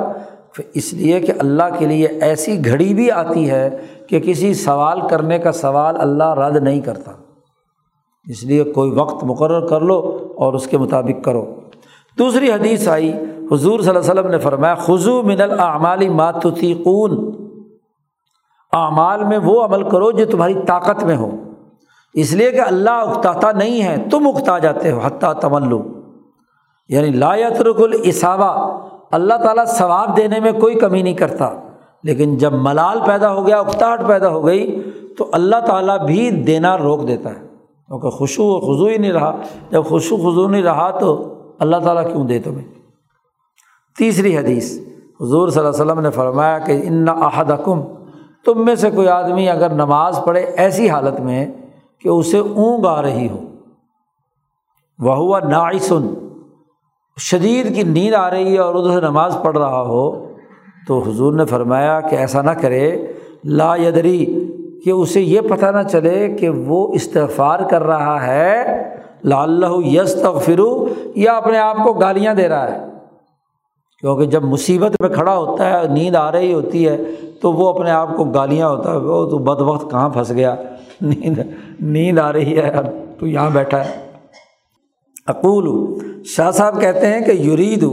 اس لیے کہ اللہ کے لیے ایسی گھڑی بھی آتی ہے کہ کسی سوال کرنے کا سوال اللہ رد نہیں کرتا۔ اس لیے کوئی وقت مقرر کر لو اور اس کے مطابق کرو۔ دوسری حدیث آئی، حضور صلی اللہ علیہ وسلم نے فرمایا خضو من العمالی ماتون اعمال میں وہ عمل کرو جو تمہاری طاقت میں ہو۔ اس لیے کہ اللہ اکتاتا نہیں ہے، تم اکتا جاتے ہو، حتیٰ تملو یعنی لایت رک الصابہ اللہ تعالیٰ ثواب دینے میں کوئی کمی نہیں کرتا۔ لیکن جب ملال پیدا ہو گیا، اکتاہٹ پیدا ہو گئی، تو اللہ تعالیٰ بھی دینا روک دیتا ہے۔ کیونکہ خوشو و خضو ہی نہیں رہا۔ جب خوشو خضو نہیں رہا، تو اللہ تعالیٰ کیوں دے تمہیں؟ تیسری حدیث، حضور صلی اللہ علیہ وسلم نے فرمایا کہ ان احد حکم تم میں سے کوئی آدمی اگر نماز پڑھے ایسی حالت میں کہ اسے اونگ آ رہی ہو وہ ہوا نائسن شدید کی نیند آ رہی ہے اور ادھر نماز پڑھ رہا ہو، تو حضور نے فرمایا کہ ایسا نہ کرے۔ لا یدری، کہ اسے یہ پتہ نہ چلے کہ وہ استغفار کر رہا ہے۔ لاللہ یس تغفرو یا اپنے آپ کو گالیاں دے رہا ہے۔ کیونکہ جب مصیبت میں کھڑا ہوتا ہے، نیند آ رہی ہوتی ہے، تو وہ اپنے آپ کو گالیاں ہوتا ہے۔ وہ تو بد وقت کہاں پھنس گیا؟ نیند نیند آ رہی ہے تو یہاں بیٹھا ہے۔ اقول شاہ صاحب کہتے ہیں کہ یرید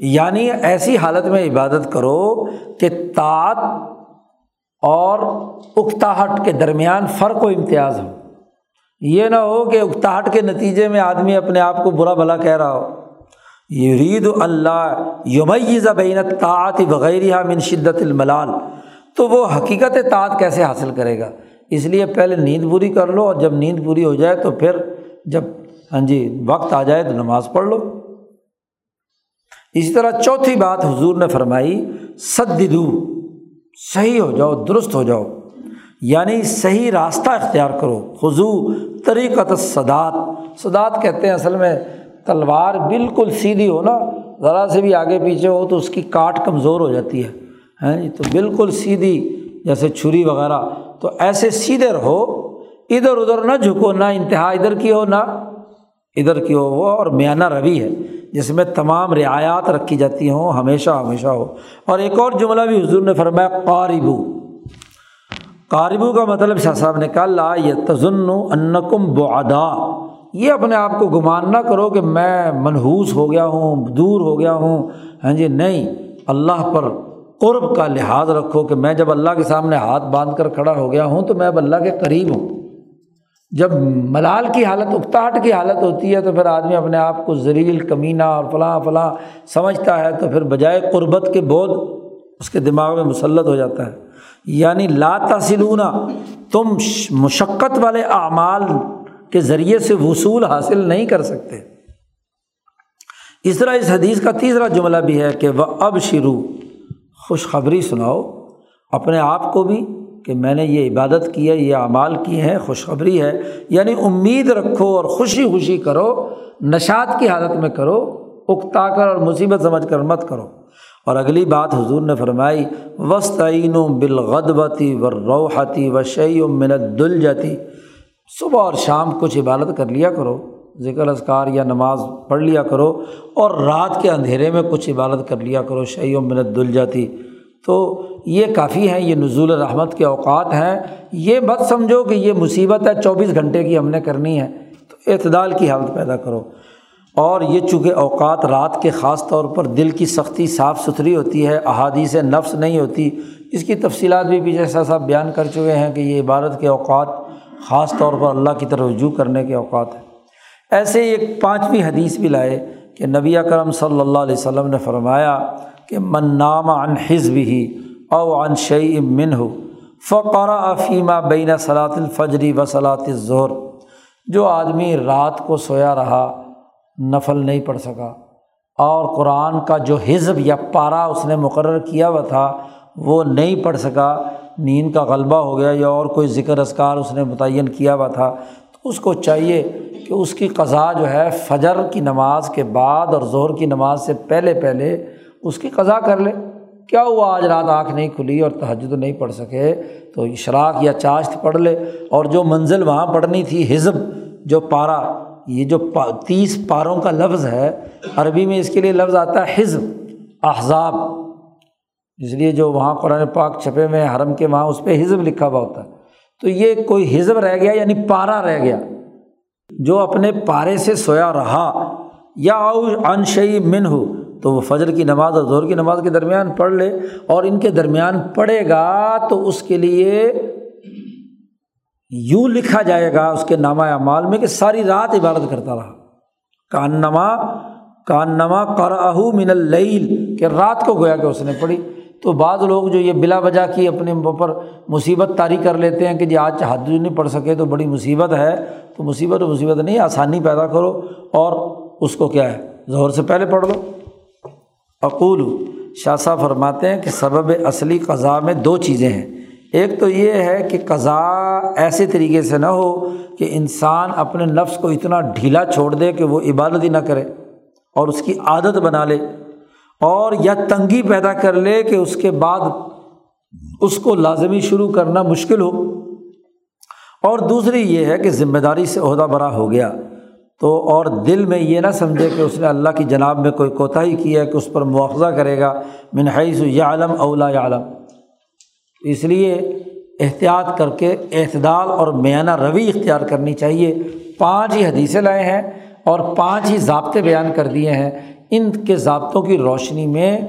یعنی ایسی حالت میں عبادت کرو کہ تعت اور اکتاہٹ کے درمیان فرق و امتیاز ہو۔ یہ نہ ہو کہ اکتاہٹ کے نتیجے میں آدمی اپنے آپ کو برا بھلا کہہ رہا ہو۔ یرید اللہ یمیز بین طاعت بغیر من شدت الملال۔ تو وہ حقیقت طاعت کیسے حاصل کرے گا؟ اس لیے پہلے نیند پوری کر لو اور جب نیند پوری ہو جائے تو پھر جب ہاں جی وقت آ جائے تو نماز پڑھ لو۔ اسی طرح چوتھی بات حضور نے فرمائی سدو صحیح ہو جاؤ، درست ہو جاؤ۔ یعنی صحیح راستہ اختیار کرو۔ خضو طریقت صدات صدات کہتے ہیں اصل میں تلوار بالکل سیدھی ہو نا، ذرا سے بھی آگے پیچھے ہو تو اس کی کاٹ کمزور ہو جاتی ہے۔ ہیں جی تو بالکل سیدھی، جیسے چھری وغیرہ۔ تو ایسے سیدھے رہو، ادھر ادھر نہ جھکو، نہ انتہا ادھر کی ہو، نہ ادھر کی ہو، وہ اور میانہ روی ہے، جس میں تمام رعایات رکھی جاتی ہوں، ہمیشہ ہمیشہ ہو۔ اور ایک اور جملہ بھی حضور نے فرمایا، قاربو۔ قاربو کا مطلب شاہ صاحب نے کہا، لا یہ تزن انکم بعدا۔ یہ اپنے آپ کو گمان نہ کرو کہ میں منحوس ہو گیا ہوں، دور ہو گیا ہوں۔ ہاں جی نہیں۔ اللہ پر قرب کا لحاظ رکھو کہ میں جب اللہ کے سامنے ہاتھ باندھ کر کھڑا ہو گیا ہوں تو میں اب اللہ کے قریب ہوں۔ جب ملال کی حالت، اکتاہٹ کی حالت ہوتی ہے تو پھر آدمی اپنے آپ کو زریل کمینہ اور فلاں فلاں سمجھتا ہے تو پھر بجائے قربت کے بود اس کے دماغ میں مسلط ہو جاتا ہے۔ یعنی لا تحصیلون تم مشقت والے اعمال کے ذریعے سے وصول حاصل نہیں کر سکتے۔ اس طرح اس حدیث کا تیسرا جملہ بھی ہے کہ وہ اب شروع خوشخبری سناؤ، اپنے آپ کو بھی کہ میں نے یہ عبادت کی ہے، یہ اعمال کی ہیں خوشخبری ہے یعنی امید رکھو اور خوشی خوشی کرو نشات کی حالت میں کرو، اکتا کر اور مصیبت سمجھ کر مت کرو۔ اور اگلی بات حضور نے فرمائی وسطین و بالغدبتی و روحتی و شعی و منت دل جاتی صبح اور شام کچھ عبادت کر لیا کرو، ذکر، اذکار یا نماز پڑھ لیا کرو، اور رات کے اندھیرے میں کچھ عبادت کر لیا کرو شعی و منت دل جاتی تو یہ کافی ہیں، یہ نزول رحمت کے اوقات ہیں۔ یہ مت سمجھو کہ یہ مصیبت ہے، چوبیس گھنٹے کی ہم نے کرنی ہے۔ تو اعتدال کی حالت پیدا کرو۔ اور یہ چونکہ اوقات رات کے خاص طور پر دل کی سختی صاف ستھری ہوتی ہے، احادیث نفس نہیں ہوتی، اس کی تفصیلات بھی پیچھے صاحب بیان کر چکے ہیں کہ یہ عبادت کے اوقات خاص طور پر اللہ کی طرف رجوع کرنے کے اوقات ہیں۔ ایسے ہی ایک پانچویں حدیث بھی لائے کہ نبی اکرم صلی اللہ علیہ وسلم نے فرمایا کہ من نام عن حزب ہی او عن شعی من ہو فقرا افیمہ بین صلاۃ الفجری و صلاۃ ظہر جو آدمی رات کو سویا رہا، نفل نہیں پڑھ سکا، اور قرآن کا جو حزب یا پارا اس نے مقرر کیا ہوا تھا، وہ نہیں پڑھ سکا، نیند کا غلبہ ہو گیا یا اور کوئی ذکر اذکار اس نے متعین کیا ہوا تھا، تو اس کو چاہیے کہ اس کی قضا جو ہے، فجر کی نماز کے بعد اور ظہر کی نماز سے پہلے پہلے اس کی قضا کر لے۔ کیا ہوا؟ آج رات آنکھ نہیں کھلی اور تہجد نہیں پڑھ سکے۔ تو اشراق یا چاشت پڑھ لے۔ اور جو منزل وہاں پڑھنی تھی، حزب، جو پارا، یہ جو تیس پاروں کا لفظ ہے، عربی میں اس کے لیے لفظ آتا ہے حزب، احزاب۔ اس لیے جو وہاں قرآن پاک چھپے ہوئے حرم کے وہاں اس پہ حزب لکھا ہوا ہوتا ہے۔ تو یہ کوئی حزب رہ گیا یعنی پارا رہ گیا۔ جو اپنے پارے سے سویا رہا، یا او انشئی من ہو تو وہ فجر کی نماز اور زور کی نماز کے درمیان پڑھ لے اور ان کے درمیان پڑھے گا تو اس کے لیے یوں لکھا جائے گا اس کے نامہ اعمال میں کہ ساری رات عبادت کرتا رہا۔ کان نما کان نما کراہ من اللیل، کہ رات کو گویا کہ اس نے پڑھی۔ تو بعض لوگ جو یہ بلا وجہ کی اپنے اوپر مصیبت طاری کر لیتے ہیں کہ جی آج حد نہیں پڑھ سکے تو بڑی مصیبت ہے، تو مصیبت مصیبت نہیں، آسانی پیدا کرو اور اس کو کیا ہے، ظہر سے پہلے پڑھ لو۔ اقول شاہ صاحب فرماتے ہیں کہ سبب اصلی قضاء میں دو چیزیں ہیں۔ ایک تو یہ ہے کہ قضاء ایسے طریقے سے نہ ہو کہ انسان اپنے نفس کو اتنا ڈھیلا چھوڑ دے کہ وہ عبادت ہی نہ کرے اور اس کی عادت بنا لے اور یا تنگی پیدا کر لے کہ اس کے بعد اس کو لازمی شروع کرنا مشکل ہو۔ اور دوسری یہ ہے کہ ذمہ داری سے عہدہ برا ہو گیا۔ تو اور دل میں یہ نہ سمجھے کہ اس نے اللہ کی جناب میں کوئی کوتاہی کی ہے کہ اس پر مواخذہ کرے گا منحص یا عالم اولا یا عالم اس لیے احتیاط کر کے اعتدال اور میانہ روی اختیار کرنی چاہیے۔ پانچ ہی حدیثیں لائے ہیں اور پانچ ہی ضابطے بیان کر دیے ہیں۔ ان کے ضابطوں کی روشنی میں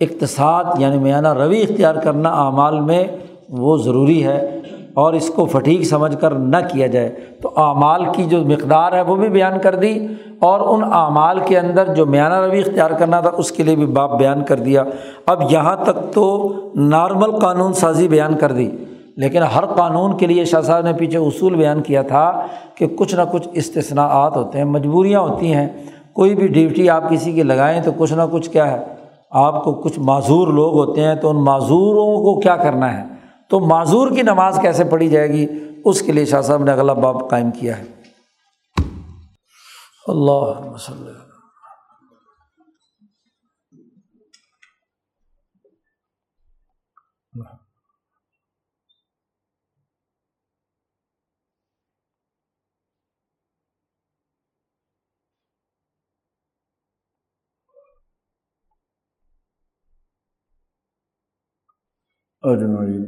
اقتصاد یعنی میانہ روی اختیار کرنا اعمال میں وہ ضروری ہے۔ اور اس کو فٹیک سمجھ کر نہ کیا جائے۔ تو اعمال کی جو مقدار ہے وہ بھی بیان کر دی اور ان اعمال کے اندر جو میانہ روی اختیار کرنا تھا اس کے لیے بھی باپ بیان کر دیا۔ اب یہاں تک تو نارمل قانون سازی بیان کر دی، لیکن ہر قانون کے لیے شاہ صاحب نے پیچھے اصول بیان کیا تھا کہ کچھ نہ کچھ استثناءات ہوتے ہیں، مجبوریاں ہوتی ہیں۔ کوئی بھی ڈیوٹی آپ کسی کی لگائیں تو کچھ نہ کچھ کیا ہے۔ آپ کو کچھ معذور لوگ ہوتے ہیں تو ان معذوروں کو کیا کرنا ہے؟ تو معذور کی نماز کیسے پڑھی جائے گی؟ اس کے لیے شاہ صاحب نے اگلا باب قائم کیا ہے۔ اللہ وسلم۔ اجمعین